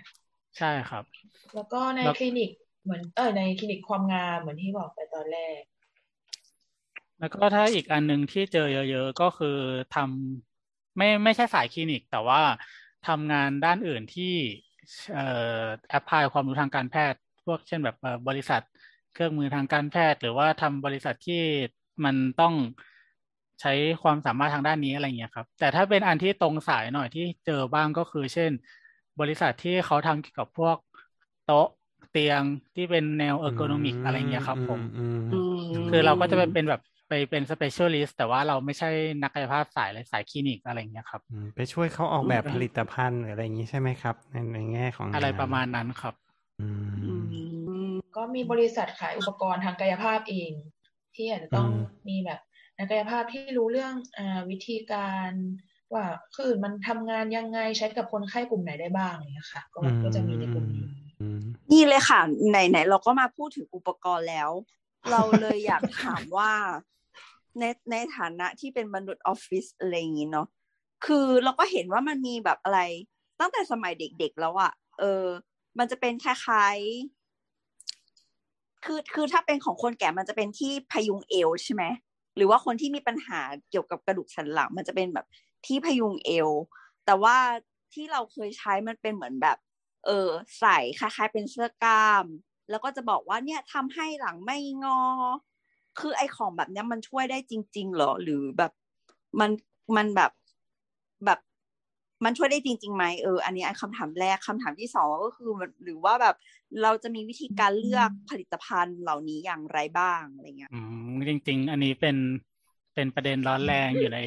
ใช่ครับ แล้วก็ในแล้วคลินิกเหมือนเออในคลินิกความงามเหมือนที่บอกไปตอนแรก แล้วก็ถ้าอีกอันหนึ่งที่เจอเยอะ ๆ ก็คือทำไม่ไม่ใช่สายคลินิก แต่ว่า ทำงานด้านอื่นที่เอ่อ apply ความรู้ทางการแพทย์ พวกเช่นแบบเอ่อบริษัทเครื่องมือทางการแพทย์ หรือว่าทำบริษัทที่มันต้องใช้ความสามารถทางด้านนี้อะไรเงี้ยครับ แต่ถ้าเป็นอันที่ตรงสายหน่อยที่เจอบ้างก็คือ เช่น บริษัทที่เขาทำเกี่ยวกับพวกโต๊ะเตียงที่เป็นแนว ergonomic อะไรเงี้ยครับ ผมอืมอืมคือเราก็จะไปเป็นแบบ ไปเป็น specialist แต่ว่าเราไม่ใช่นักกายภาพสายเลยสายคลินิกอะไรเงี้ยครับอืมไปช่วยเขาออกแบบผลิตภัณฑ์หรืออะไรอย่างนี้ใช่ไหมครับ ในในแง่ของอะไรงนประมาณนั้นครับอือืมมก็มีบริษัทขายอุปกรณ์ทางกายภาพเอง ที่อาจจะต้องอืมมีแบบนักกายภาพที่รู้เรื่องอ่าวิธีการว่าคือมันทำงานยังไงใช้กับคนไข้กลุ่มไหนได้บ้างอย่างเงี้ยค่ะ ก็ก็จะมีในกลุ่มนี้อืมนี่เลยค่ะไหนไหนเราก็มาพูดถึงอุปกรณ์แล้ว เราเลยอยากถามว่า ในในฐานะที่เป็นมนุษย์ออฟฟิศอะไรอย่างงี้เนาะคือเราก็เห็นว่ามันมีแบบอะไร ตั้งแต่สมัยเด็กๆแล้วอะเออ มันจะเป็นคล้ายๆคือคือถ้าเป็นของคนแก่มันจะเป็นที่พยุงเอวใช่ไหมหรือว่าคนที่มีปัญหาเกี่ยวกับกระดูกสันหลัง มันจะเป็นแบบที่พยุงเอว แต่ว่าที่เราเคยใช้มันเป็นเหมือนแบบ เออใส่คล้ายๆ เป็นเสื้อกล้าม แล้วก็จะบอกว่าเนี่ยทำให้หลังไม่งอ คือไอของแบบเนี้ยมันช่วยได้จริงๆเหรอ หรือแบบมันมันแบบแบบมันช่วยได้จริงๆไหมเอออันนี้อันคำถามแรกคำถามที่สองก็คือหรือว่าแบบเราจะมีวิธีการเลือกผลิตภัณฑ์เหล่านี้อย่างไรบ้างอะไรเงี้ยอืมจริง ๆ อันนี้เป็นเป็นประเด็นร้อนแรงอยู่ใน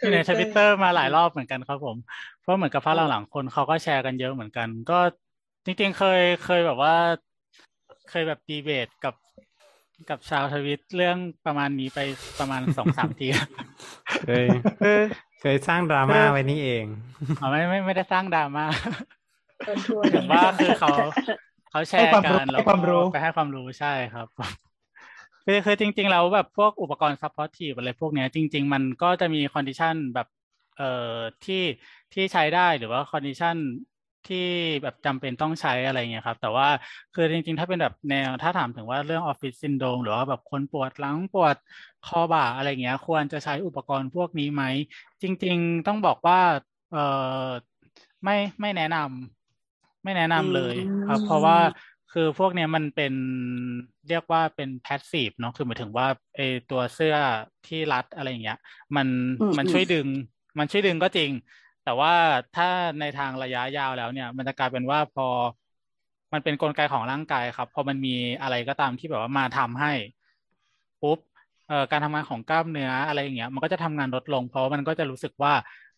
อยู่ในทวิตเตอร์มาหลายรอบเหมือนกันครับผม เพราะเหมือนกับพักหลังๆคนเขาก็แชร์กันเยอะเหมือนกัน ก็จริง ๆ เคยเคยแบบว่า เคยแบบดีเบตกับ กับชาวทวิตเรื่องประมาณนี้ไปประมาณสองสามทีเคยเคยสร้างดราม่าไว้นี่เองอ๋อไม่ไม่ไม่ได้สร้างดราม่าเกินทัวถึงว่าคือเขาเขาแชร์กันให้ความรู้ไปให้ความรู้ใช่ครับคือคือจริง ๆ แล้วแบบพวกอุปกรณ์ supportive อะไรพวกเนี้ยจริง ๆ มันก็จะมี condition แบบเอ่อที่ที่ใช้ได้หรือว่า condition ที่แบบจำเป็นต้องใช้อะไรเงี้ยครับ แต่ว่าคือจริงๆ ถ้าเป็นแบบแนวถ้าถามถึงว่าเรื่อง office syndrome หรือว่าแบบคนปวดหลังปวดคอบ่าอะไรเงี้ย ควรจะใช้อุปกรณ์พวกนี้ไหม จริง ๆ ต้องบอกว่าเอ่อไม่ไม่แนะนำไม่แนะนำเลยครับ เพราะว่าคือพวกเนี้ยมันเป็นเรียกว่าเป็น passive เนาะคือหมายถึงว่าไอตัวเสื้อที่รัดอะไรเงี้ย มันมันช่วยดึง มันช่วยดึงก็จริง แต่ว่าถ้าในทางระยะยาวแล้วเนี่ย มันจะกลายเป็นว่าพอมันเป็นกลไกของร่างกายครับ พอมันมีอะไรก็ตามที่แบบว่ามาทำให้ปุ๊บเอ่อการทำงานของกล้ามเนื้ออะไรอย่างเงี้ย มันก็จะทำงานลดลง เพราะมันก็จะรู้สึกว่า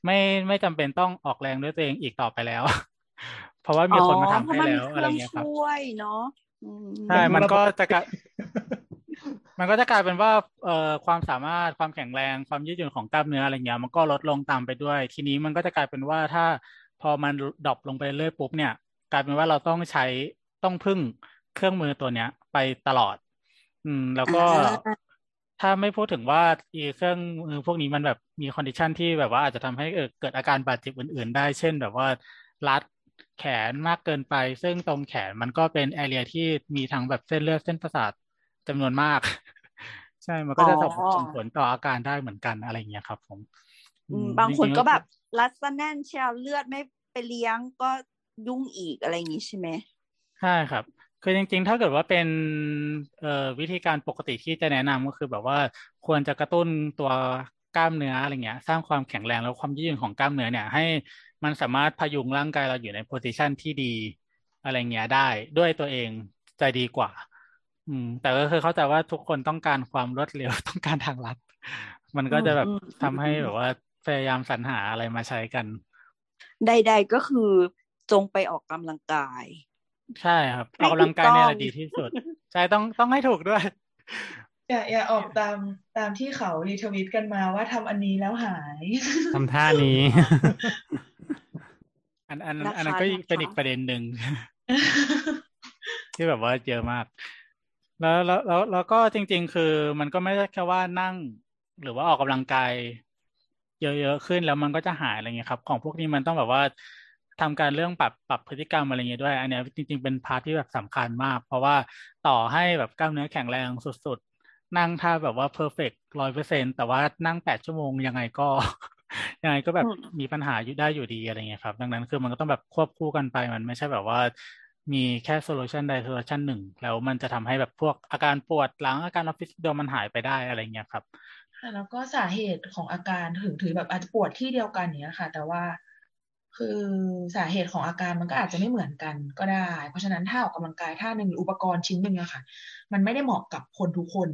ไม่ไม่จำเป็นต้องออกแรงด้วยตัวเองอีกต่อไปแล้ว เพราะว่ามีคนมาทำให้แล้วอะไรเงี้ยครับช่วยเนาะใช่มันก็จะกลาย มันก็จะกลายเป็นว่าเอ่อความสามารถความแข็งแรงความยืดหยุ่นของกล้ามเนื้ออะไรเงี้ยมันก็ลดลงตามไปด้วย ทีนี้มันก็จะกลายเป็นว่าถ้าพอมัน drop ลงไปเรื่อยปุ๊บเนี่ย กลายเป็นว่าเราต้องใช้ต้องพึ่งเครื่องมือตัวเนี้ย ไปตลอด อืม แล้วก็ถ้าไม่พูดถึงว่าอีเครื่องมือพวกนี้มันแบบมี condition ที่แบบว่าอาจจะทำให้เกิดอาการบาดเจ็บอื่น ๆ ได้ เช่น แบบว่ารัดแขนมากเกินไป ซึ่งตรงแขนมันก็เป็นแอเรียที่มีทั้งแบบเส้นเลือดเส้นประสาท จำนวนมาก ใช่มันก็จะส่งผลต่ออาการได้เหมือนกันอะไรอย่างเงี้ยครับ ผมบางคนก็แบบรัดซะแน่นเชียวเลือดไม่ไปเลี้ยงก็ยุ่งอีกอะไรอย่างงี้ใช่ไหมใช่ครับคือจริงๆ ถ้าเกิดว่าเป็นเอ่อวิธีการปกติที่จะแนะนำก็คือแบบว่าควรจะกระตุ้นตัวกล้ามเนื้ออะไรเงี้ย สร้างความแข็งแรงแล้วความยืดหยุ่นของกล้ามเนื้อเนี่ย ให้มันสามารถพยุงร่างกายเราอยู่ในโพซิชันที่ดี อะไรเงี้ยได้ด้วยตัวเองจะดีกว่า อืม แต่ก็คือเข้าใจว่าทุกคนต้องการความรวดเร็วต้องการทางลัด มันก็จะแบบทำให้แบบว่าพยายามสรรหาอะไรมาใช้กัน ใด ๆก็คือจงไปออกกำลังกาย ใช่ครับออกกำลังกายเนี่ยแหละดีที่สุด ใช่ต้องต้องให้ถูกด้วย อย่าอย่าออกตามตามที่เขารีทวิตกันมาว่าทำอันนี้แล้วหายทำท่านี้อันอันอันนั้นก็เป็นอีกประเด็นหนึ่งที่แบบว่าเยอะมาก แล้วแล้วแล้วแล้วก็จริง ๆ คือมันก็ไม่ได้แค่ว่านั่ง หรือว่าออกกำลังกายเยอะๆขึ้นแล้วมันก็จะหายอะไรเงี้ยครับ ของพวกนี้มันต้องแบบว่าทำการเรื่องปรับปรับพฤติกรรมอะไรเงี้ยด้วย อันเนี้ยจริง ๆ เป็นพาร์ทที่แบบสำคัญมาก เพราะว่าต่อให้แบบกล้ามเนื้อแข็งแรงสุดๆ นั่งท่าแบบว่า perfect ร้อยเปอร์เซ็นต์แต่ว่านั่งแปดชั่วโมงยังไงก็ ยังไงก็แบบมีปัญหาอยู่ได้อยู่ดีอะไรเงี้ยครับ ดังนั้นคือมันก็ต้องแบบควบคู่กันไปมันไม่ใช่แบบว่า มีแค่ solution ใด solution หนึ่งแล้วมันจะทำให้แบบพวกอาการปวดหลังอาการออฟฟิศซินโดรมมันหายไปได้อะไรเงี้ยครับแล้วก็สาเหตุของอาการถึงถือแบบอาจจะปวดที่เดียวกันเนี้ยค่ะ แต่ว่าคือสาเหตุของอาการมันก็อาจจะไม่เหมือนกันก็ได้ เพราะฉะนั้นถ้าออกกำลังกายท่าหนึ่งหรืออุปกรณ์ชิ้นหนึ่งอะค่ะ มันไม่ได้เหมาะกับคนทุกคน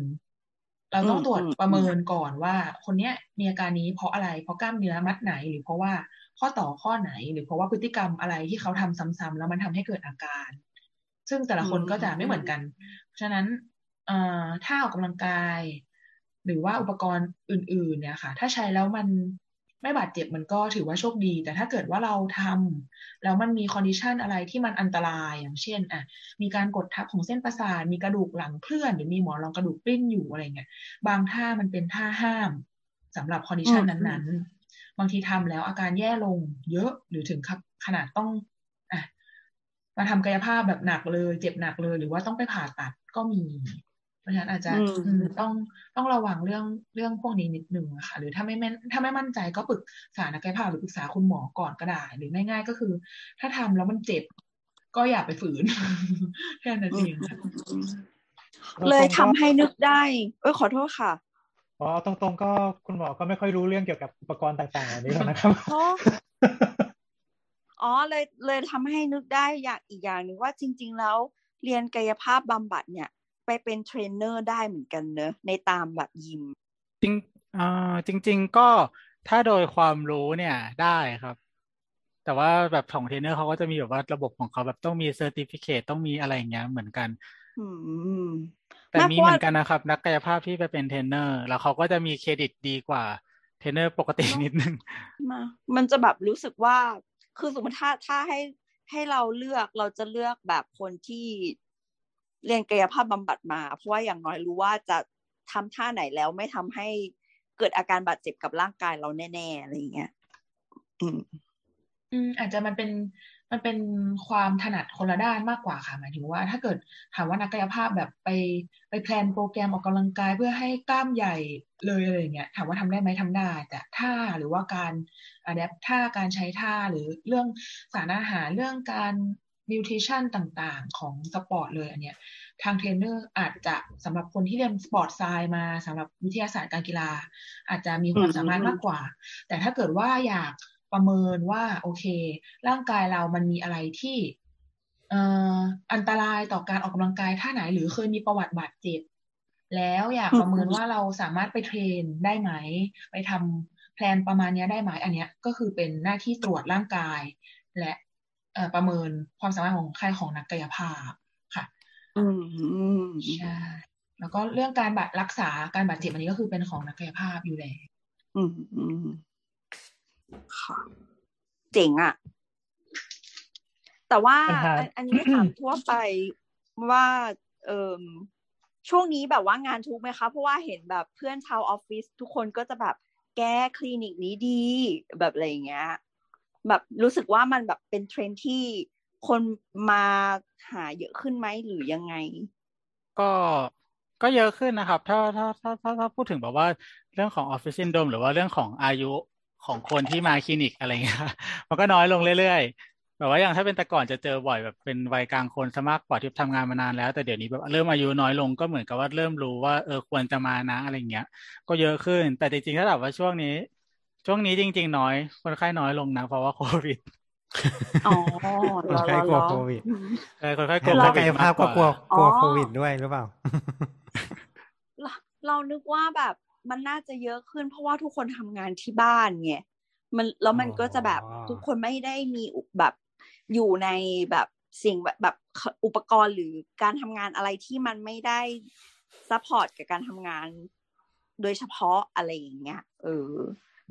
เราต้องตรวจประเมินก่อนว่า คนเนี้ยมีอาการนี้เพราะอะไร เพราะกล้ามเนื้อมัดไหนหรือเพราะว่า ข้อต่อข้อไหน หรือเพราะว่าพฤติกรรมอะไรที่เขาทำซ้ำๆแล้วมันทำให้เกิดอาการ ซึ่งแต่ละคนก็จะไม่เหมือนกัน เพราะฉะนั้นเอ่อถ้าออกกำลังกาย หรือว่าอุปกรณ์อื่น ๆ เนี่ยค่ะ ถ้าใช้แล้วมันไม่บาดเจ็บมันก็ถือว่าโชคดี แต่ถ้าเกิดว่าเราทำแล้วมันมี condition อะไรที่มันอันตรายอย่างเช่นอะมีการกดทับของเส้นประสาทมีกระดูกหลังเคลื่อน หรือมีหมอนรองกระดูกปลิ้นอยู่อะไรเงี้ยบางท่ามันเป็นท่าห้ามสำหรับ condition นั้นๆ บางทีทำแล้วอาการแย่ลงเยอะหรือถึงขนาดต้องอะมาทำกายภาพแบบหนักเลย เจ็บหนักเลย หรือว่าต้องไปผ่าตัดก็มี เพราะฉะนั้นอาจจะอืมอืมต้องต้องระวังเรื่องเรื่องพวกนี้นิดนึงอะค่ะ หรือถ้าไม่แม่นถ้าไม่มั่นใจก็ปรึกษานักกายภาพหรือปรึกษาคุณหมอก่อนก็ได้ หรือง่ายๆก็คือ ถ้าทำแล้วมันเจ็บก็อย่าไปฝืนแค่นั้นเองค่ะเลยทำให้นึกได้ เอ้ยขอโทษค่ะ อ๋อเอาตรงๆก็คุณหมอก็ไม่ค่อยรู้เรื่องเกี่ยวกับอุปกรณ์ต่างๆเหล่านี้หรอกนะครับเพราะอ๋อเลยเลยทำให้นึกได้อย่างอีกอย่างหนึ่งว่าจริง ๆ แล้วเรียนกายภาพบำบัดเนี่ย ไปเป็นเทรนเนอร์ได้เหมือนกันเนอะในตามแบบยิม จริงอ่าจริง ๆ ก็ถ้าโดยความรู้เนี่ยได้ครับ แต่ว่าแบบของเทรนเนอร์เขาก็จะมีแบบว่าระบบของเขาแบบต้องมี certificate ต้องมีอะไรอย่างเงี้ยเหมือนกัน อืม แต่น่ามีเพราะเหว่ามือนกันนะครับ นักกายภาพที่ไปเป็นเทรนเนอร์ แล้วเขาก็จะมีเครดิตดีกว่าเทรนเนอร์ปกตินิดนึงมามันจะแบบรู้สึกว่า คือสมมติถ้าถ้าให้ให้เราเลือกเราจะเลือกแบบคนที่เรียนกายภาพบำบัดมา เพราะว่าอย่างน้อยรู้ว่าจะทำท่าไหนแล้วไม่ทำให้เกิดอาการบาดเจ็บกับร่างกายเราแน่ๆอะไรอย่างเงี้ย อืม อืม อาจจะมันเป็น มันเป็นความถนัดคนละด้านมากกว่าค่ะหมายถึงว่า ถ้าเกิดถามว่านักกายภาพแบบไปไปแพลนโปรแกรมออกกำลังกายเพื่อให้กล้ามใหญ่เลยอะไรเงี้ยถามว่าทำได้ไหมทำได้ แต่ท่าหรือว่าการadapt ท่าการใช้ท่าหรือเรื่องสารอาหารเรื่องการ nutrition ต่างๆ ของสปอร์ตเลยอันเนี้ยทางเทรนเนอร์อาจจะสำหรับคนที่เรียน sport science มาสำหรับวิทยาศาสตร์การกีฬา อาจจะมีความสามารถมากกว่า แต่ถ้าเกิดว่าอยาก ประเมินว่า โอเค ร่างกายเรามันมีอะไรที่เอ่ออันตรายต่อการออกกำลังกายท่าไหนหรือเคยมีประวัติบาดเจ็บ แล้วอยากประเมินว่าเราสามารถไป train ได้ไหม ไปทำแพลนประมาณเนี้ยได้ไหมอันเนี้ยก็คือเป็นหน้าที่ตรวจร่างกาย และเอ่อประเมินความสามารถของใครของนักกายภาพค่ะอืมใช่แล้วก็เรื่องการบาดรักษาการบาดเจ็บอันนี้ก็คือเป็นของนักกายภาพอยู่แล้วอืมอืม ค่ะ เจ๋งอะแต่ว่าปัญหาอันอันนี้ถามทั่วไปว่าเอ่มช่วงนี้แบบว่างานชุกไหมคะ เพราะว่าเห็นแบบเพื่อนชาวออฟฟิศทุกคนก็จะแบบแกคลินิกไหนดี แบบอะไรอย่างเงี้ย แบบรู้สึกว่ามันแบบเป็นเทรนด์ที่คนมาหาเยอะขึ้นไหมหรือยังไง ก็ก็เยอะขึ้นนะครับ ถ้าถ้าถ้าถ้าถ้าพูดถึงแบบว่าเรื่องของออฟฟิศซินโดรมหรือว่าเรื่องของอายุ ของคนที่มาคลินิกอะไรเงี้ยมันก็น้อยลงเรื่อยๆแบบว่าอย่างถ้าเป็นแต่ก่อนจะเจอบ่อยแบบเป็นวัยกลางคนซะมากกว่าที่ทำงานมานานแล้ว แต่เดี๋ยวนี้แบบเริ่มอายุน้อยลงก็เหมือนกับว่าเริ่มรู้ว่าเออควรจะมานะอะไรเงี้ย ก็เยอะขึ้น แต่จริงๆถ้าแบบว่าช่วงนี้ ช่วงนี้จริง ๆ น้อย คนไข้น้อยลงนะเพราะว่าโควิดอ๋อคนไข้กลัวโควิดเออคนไข้กลัวนัโคกวิกาดยภาพก็มกลัวว่กลัวอ๋อโควิดด้วยหรือเปล่า เราเรานึกว่าแบบ มันน่าจะเยอะขึ้น เพราะว่าทุกคนทำงานที่บ้านไงมันแล้วมันก็จะแบบอ๋อทุกคนไม่ได้มีอุปแบบอยู่ในแบบสิ่งแบบแบบอุปกรณ์หรือการทำงานอะไรที่มันไม่ได้ support กับการทำงาน โดยเฉพาะอะไรอย่างเงี้ยเออ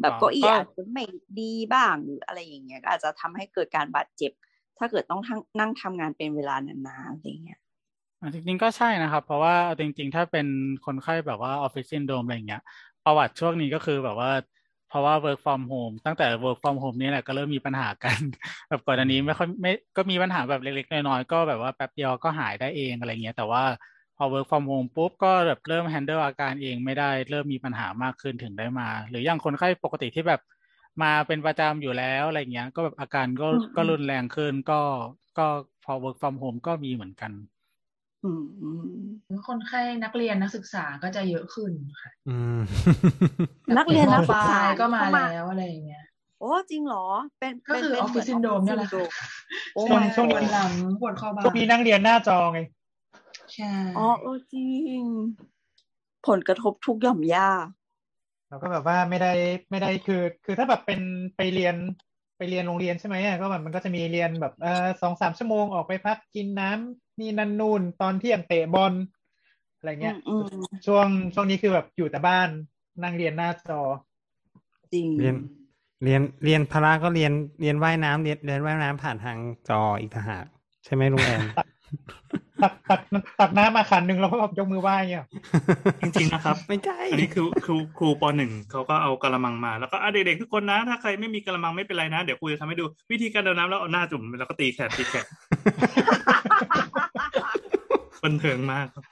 แบบอ๋อเก็อีก็อาจจะไม่ดีบ้างหรืออะไรอย่างเงี้ยก็อาจจะทำให้เกิดการบาดเจ็บ ถ้าเกิดต้องทั้งนั่งทำงานเป็นเวลานานๆอะไรเงี้ยอะ จริงๆก็ใช่นะครับ เพราะว่าจริงๆ ถ้าเป็นคนไข้แบบว่าออฟฟิศซินโดรมอะไรอย่างเงี้ยประวัติช่วงนี้ก็คือแบบว่า เพราะว่า work from home ตั้งแต่ work from home นี่แหละก็เริ่มมีปัญหากัน แบบก่อนอันนี้ไม่ค่อยไม่ก็มีปัญหาแบบเล็กๆ น้อยๆ ก็แบบว่าแป๊บเดียวก็หายได้เองอะไรเงี้ยแต่ว่าพอ work from home ปุ๊บก็แบบเริ่ม handle อาการเองไม่ได้เริ่มมีปัญหามากขึ้นถึงได้มา หรืออย่างคนไข้ปกติที่แบบมาเป็นประจำอยู่แล้วอะไรเงี้ย ก็แบบอาการก็อืมก็รุนแรงขึ้นก็ก็พอ work from home ก็มีเหมือนกัน อืมอืมคนไข้นักเรียนนักศึกษาก็จะเยอะขึ้นค่ะอืมนักเรียนนักศึกษาปลายก็มาเข้แล้วอะไรอย่างเงี้ยโอ้จริงเหรอ เป็นก็คือเป็ออฟฟิศเป็ซินโดรมเนี่ยแหละ office ค่ะ syndrome โอ้ช่วง my ช่วงปวดนี้หลังปวดข้อบ่าช่วงนี้นั่งเรียนหน้าจอไงใช่อ๋อเออจริง ผลกระทบทุกหย่อมย่าเราก็แบบว่าไม่ได้ไม่ได้คือ คือถ้าแบบเป็นไปเรียนไปเรียนโรงเรียนใช่ไหมอะก็แบบมันก็จะมีเรียนแบบเออสองสามชั่วโมงออกไปพักกินน้ำ นี่นั่นนู่น ตอนเที่ยงเตะบอลอะไรเงี้ยอืมอืมช่วงช่วงนี้คือแบบอยู่แต่บ้านนั่งเรียนหน้าจอ จริงเรียนเรียนเรียนพละก็เรียนเรียนว่ายน้ำเรียนเรียนว่ายน้ำผ่านทางจออีกต่างหากใช่ไหมลุงแอนตักตักตักน้ำมาขันหนึ่งแล้วก็แบบยกมือไหว้เงี้ยจริงๆนะครับ ไม่ใช่อันนี้คือครูครูปหนึ่งเขาก็เอากระมังมาแล้วก็อะเด็กๆทุกคนนะ ถ้าใครไม่มีกระมังไม่เป็นไรนะ เดี๋ยวครูจะทำให้ดูวิธีการดำน้ำแล้วเอาหน้าจุ่มแล้วก็ตีแขนตีแขน บันเทิงมากครับ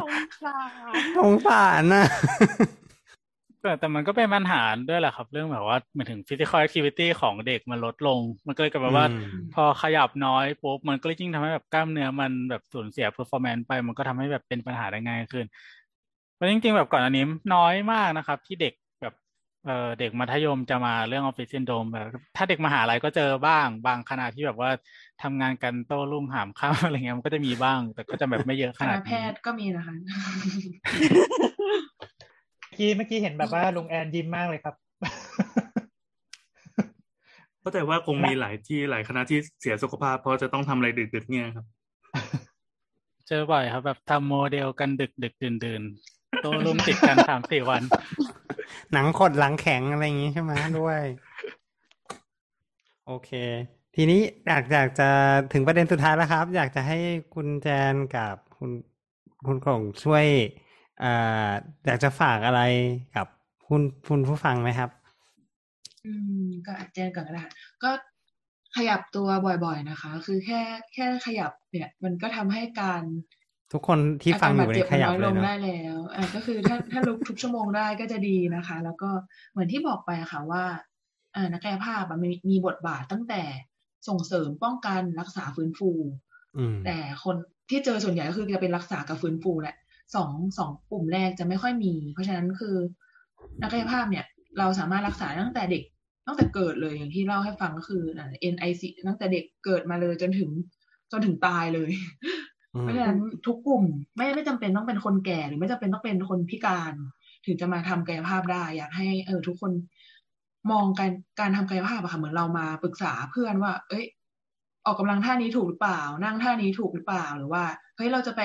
สงสารสงสารนะแต่แต่มันก็เป็นปัญหาด้วยแหละครับ เรื่องแบบว่าเหมือนถึง physical activity ของเด็กมันลดลง มันก็เลยกลายเป็นว่าอืมพอขยับน้อยปุ๊บมันก็เลยยิ่งทำให้แบบกล้ามเนื้อมันแบบสูญเสีย performance ไป มันก็ทำให้แบบเป็นปัญหาได้ง่ายขึ้นเพราะจริงๆแบบก่อนอันนี้น้อยมากนะครับ ที่เด็กแบบเอ่อเด็กมัธยมจะมาเรื่องออฟฟิศซินโดรมแบบถ้าเด็กมหาลัยก็เจอบ้างบางขณะที่แบบว่า ทำงานกันโต้รุ่งหามค่ำอะไรเงี้ยมันก็จะมีบ้าง แต่ก็จะแบบไม่เยอะคขนาณะดแพนี้ทย์ก็มีนะคะเมื่อกี้เมื่อกี้เห็นแบบว่าลุงแอนยิ้มมากเลยครับเข้าใจว่าคงมีหลายที่หลายคณะที่เสียสุขภาพ เพราะจะต้องทำอะไรดึกๆเนี่ยครับ เจอบ่อยครับ แบบทำโมเดลกันดึกดึกดื่นดื่นๆโต้รุ่งติดกันสามสี่วัน หนังขดหลังแข็งอะไรอย่างงี้ใช่ไหมด้วย โอเค ทีนี้อยากอยากจะถึงประเด็นสุดท้ายแล้วครับ อยากจะให้คุณแจนกับคุณคุณกล่องช่วยอ่าอยากจะฝากอะไรกับคุณคุณผู้ฟังไหมครับ อืมก็อาจแจ้งก่อนก็ได้ค่ะก็ขยับตัวบ่อยๆนะคะ คือแค่แค่ขยับเนี่ย มันก็ทำให้การทุกคนที่ฟังอยู่อาในการบาดเจ็บขยับมันน้อยเลลยงเนาะได้แล้วอ่าก็คือถ้าถ้าลุกทุกชั่วโมงได้ก็จะดีนะคะ แล้วก็เหมือนที่บอกไปอะค่ะว่า อ่านักกายภาพอะมีมีบทบาทตั้งแต่ ส่งเสริมป้องกันรักษาฟื้นฟูอืมแต่คนที่เจอส่วนใหญ่ก็คือจะเป็นรักษากับฟื้นฟูแหละสองสองกลุ่มแรกจะไม่ค่อยมี เพราะฉะนั้นคือ นักกายภาพเนี่ย เราสามารถรักษาตั้งแต่เด็ก ตั้งแต่เกิดเลยอย่างที่เล่าให้ฟังก็คืออ่า NIC ตั้งแต่เด็กเกิดมาเลยจนถึงจนถึงตายเลยอืมเพราะฉะนั้นทุกกลุ่มไม่ไม่จำเป็นต้องเป็นคนแก่หรือไม่จำเป็นต้องเป็นคนพิการ ถึงจะมาทำกายภาพได้อยากให้เออทุกคน มองการการทำกายภาพอะค่ะเหมือนเรามาปรึกษาเพื่อนว่า เอ้ย ออกกำลังท่านี้ถูกหรือเปล่า นั่งท่านี้ถูกหรือเปล่าหรือว่าเฮ้ยเราจะไป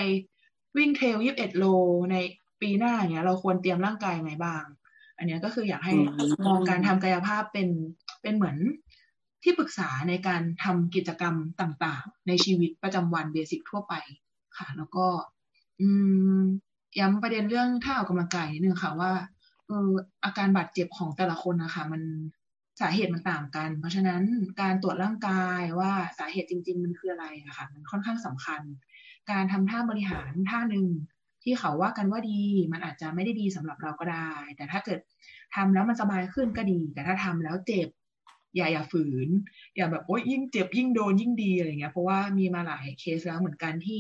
วิ่งเทรลยี่สิบเอ็ดโลในปีหน้าอย่างเงี้ย เราควรเตรียมร่างกายยังไงบ้าง อันเนี้ยก็คืออยากให้อืมมองการทำกายภาพเป็นเป็นเหมือนที่ปรึกษาในการทำกิจกรรมต่างๆ ในชีวิตประจำวันเบสิกทั่วไปค่ะ แล้วก็ อืมย้ำประเด็นเรื่องท่าออกกำลังกายนิดนึงค่ะว่า เอออาการบาดเจ็บของแต่ละคนนะคะมันสาเหตุมันต่างกัน เพราะฉะนั้นการตรวจร่างกายว่าสาเหตุจริง ๆ มันคืออะไรอะค่ะ มันค่อนข้างสำคัญ การทำท่าบริหารท่าหนึ่งที่เขาว่ากันว่าดี มันอาจจะไม่ได้ดีสำหรับเราก็ได้ แต่ถ้าเกิดทำแล้วมันสบายขึ้นก็ดี แต่ถ้าทำแล้วเจ็บ อย่าอย่าฝืน อย่าแบบโอ๊ยยิ่งเจ็บยิ่งโดนยิ่งดีอะไรเงี้ย เพราะว่ามีมาหลายเคสแล้วเหมือนกันที่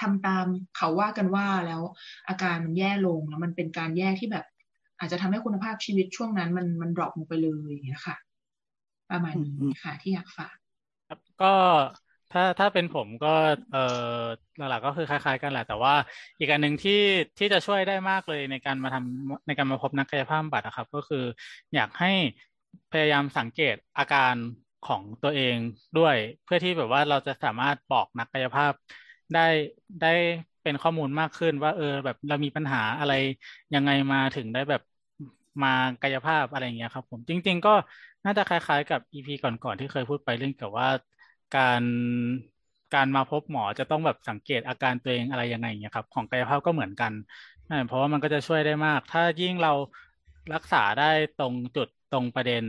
ทำตามเขาว่ากันว่าแล้วอาการมันแย่ลงแล้วมันเป็นการแย่ที่แบบ อาจจะทำให้คุณภาพชีวิตช่วงนั้นมันมัน drop ลงไปเลยอย่างเงี้ยค่ะ ประมาณนี้ค่ะที่อยากฝากครับก็ถ้าถ้าเป็นผมก็เออหลักๆก็คือคล้ายๆกันแหละ แต่ว่าอีกอันหนึ่งที่ที่จะช่วยได้มากเลยในการมาทำในการมาพบนักกายภาพบำบัดนะครับ ก็คืออยากให้พยายามสังเกตอาการของตัวเองด้วย เพื่อที่แบบว่าเราจะสามารถบอกนักกายภาพได้ได้ เป็นข้อมูลมากขึ้นว่า เออ แบบเรามีปัญหาอะไรยังไงมาถึงได้แบบมากายภาพอะไรอย่างเงี้ยครับ ผมจริง ๆ ก็น่าจะคล้ายๆ กับ EP ก่อนๆที่เคยพูดไปเรื่องเกี่ยวว่าการการมาพบหมอจะต้องแบบสังเกตอาการตัวเองอะไรยังไงอย่างเงี้ยครับ ของกายภาพก็เหมือนกันอ่เพราะว่ามันก็จะช่วยได้มาก ถ้ายิ่งเรารักษาได้ตรงจุดตรงประเด็น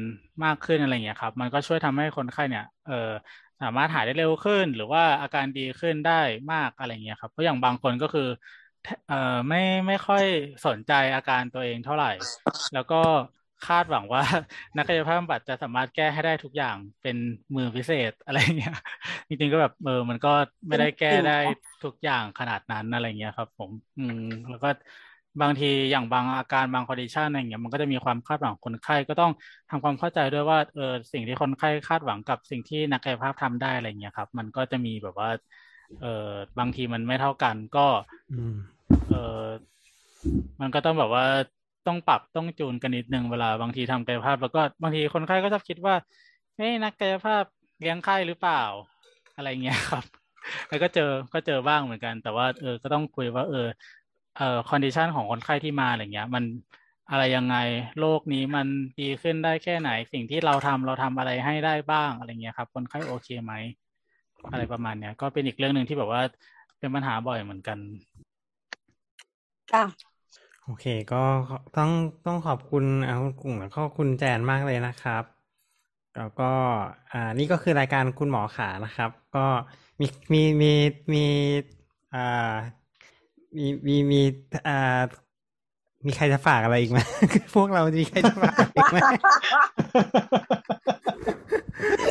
มากขึ้นอะไรเงี้ยครับ มันก็ช่วยทำให้คนไข้เนี่ยเออ สามารถหายได้เร็วขึ้น หรือว่าอาการดีขึ้นได้มากอะไรเงี้ยครับ เพราะอย่างบางคนก็คือเอ่อไม่ไม่ค่อยสนใจอาการตัวเองเท่าไหร่ แล้วก็คาดหวังว่า นักกายภาพบำบัดจะสามารถแก้ให้ได้ทุกอย่างเป็นมือพิเศษอะไรเงี้ยจริงๆก็แบบเออมันก็ไม่ได้แก้ได้ทุกอย่างขนาดนั้นอะไรเงี้ยครับ ผม อืมแล้วก็ บางทีอย่างบางอาการบาง condition อะไรเงี้ยมันก็จะมีความคาดหวังคนไข้ก็ต้องทำความเข้าใจด้วยว่าเออสิ่งที่คนไข้คาดหวังกับสิ่งที่นักกายภาพทำได้อะไรเงี้ยครับ มันก็จะมีแบบว่า เออบางทีมันไม่เท่ากันก็อเออมันก็ต้องแบบว่าต้องปรับต้องจูนกันนิดนึงเวลาบางทีทำกายภาพ แล้วก็บางทีคนไข้ก็จะคิดว่าเฮ้ยนักกายภาพเลี้ยงไข้หรือเปล่า อะไรเงี้ยครับแล้วก็เจอก็เจอบ้างเหมือนกัน แต่ว่าเออก็ต้องคุยว่า เออ เออ condition ของคนไข้ที่มาอะไรเงี้ย มันอะไรยังไงโรคนี้มันดีขึ้นได้แค่ไหน สิ่งที่เราทำเราทำอะไรให้ได้บ้างอะไรเงี้ยครับ คนไข้โอเคไหมอะไรประมาณเนี้ย ก็เป็นอีกเรื่องหนึ่งที่แบบว่าเป็นปัญหาบ่อยเหมือนกันจ้ะโอเค ก็ต้องต้องขอบคุณอ่าคุณกลุ่มแล้วก็คุณแจนมากเลยนะครับแล้วก็อ่านี่ก็คือรายการคุณหมอขานะครับ ก็มีมีมีมีอ่า มีมีมีอ่ามีใครจะฝากอะไรอีกไหมพวกเรามีใครจะฝากอะไรอีกไหม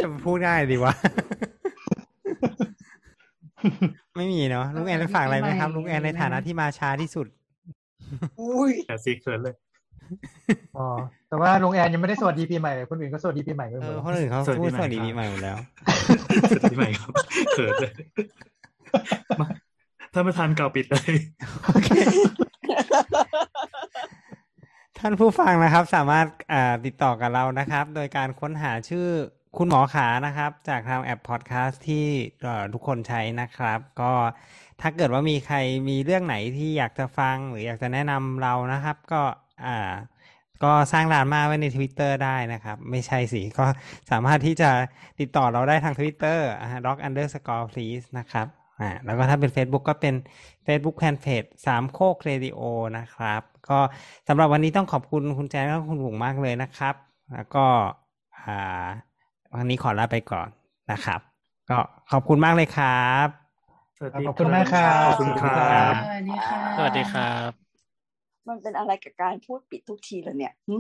จะพูดง่ายดีวะ ไม่มีเนาะลุงแอนจะฝากอะไรไหมครับลุงแอนในฐานะที่มาช้าที่สุด อุ้ยแต่ซีเขินเลยอ๋อแต่ว่าลุงแอนยังไม่ได้สวัสดีปีใหม่เลยคนอื่นก็สวัสดีปีใหม่ไปหเอมดอแล้วคนอื่นเขาสวัสดีพูดสวัสดีใหม่ปีใหม่หมดแล้วสวัสดีใหม่ครับเขินเลยมา ท่านประธานเก่าปิดเลยโอเคท่านผู้ฟังนะครับ สามารถติดต่อกับเรานะครับ โดยการค้นหาชื่อคุณหมอขานะครับ จากทางแอปพอดแคสต์ที่ทุกคนใช้นะครับ ก็ถ้าเกิดว่ามีใครมีเรื่องไหนที่อยากจะฟังหรืออยากจะแนะนำเรานะครับ ก็อ่าก็สร้างดราม่าไว้ใน Twitter ได้นะครับ ไม่ใช่สิ ก็สามารถที่จะติดต่อเราได้ทาง Twitter อ่า doc underscore please นะครับ อ่าแล้วก็ถ้าเป็น Facebook ก็เป็น Facebook Fanpage สามโคกเรดิโอนะครับ ก็สำหรับวันนี้ต้องขอบคุณคุณแจนและคุณบุ๋งมากเลยนะครับ แล้วก็อ่าวันนี้ขอลาไปก่อนนะครับ ก็ขอบคุณมากเลยครับสวัสดีขอบคุณมากครับขอบคุณครัสวัสดีครับบสวัสดีค่ะสวัสดีครับ มันเป็นอะไรกับการพูดปิดทุกทีเลยเนี่ยหึ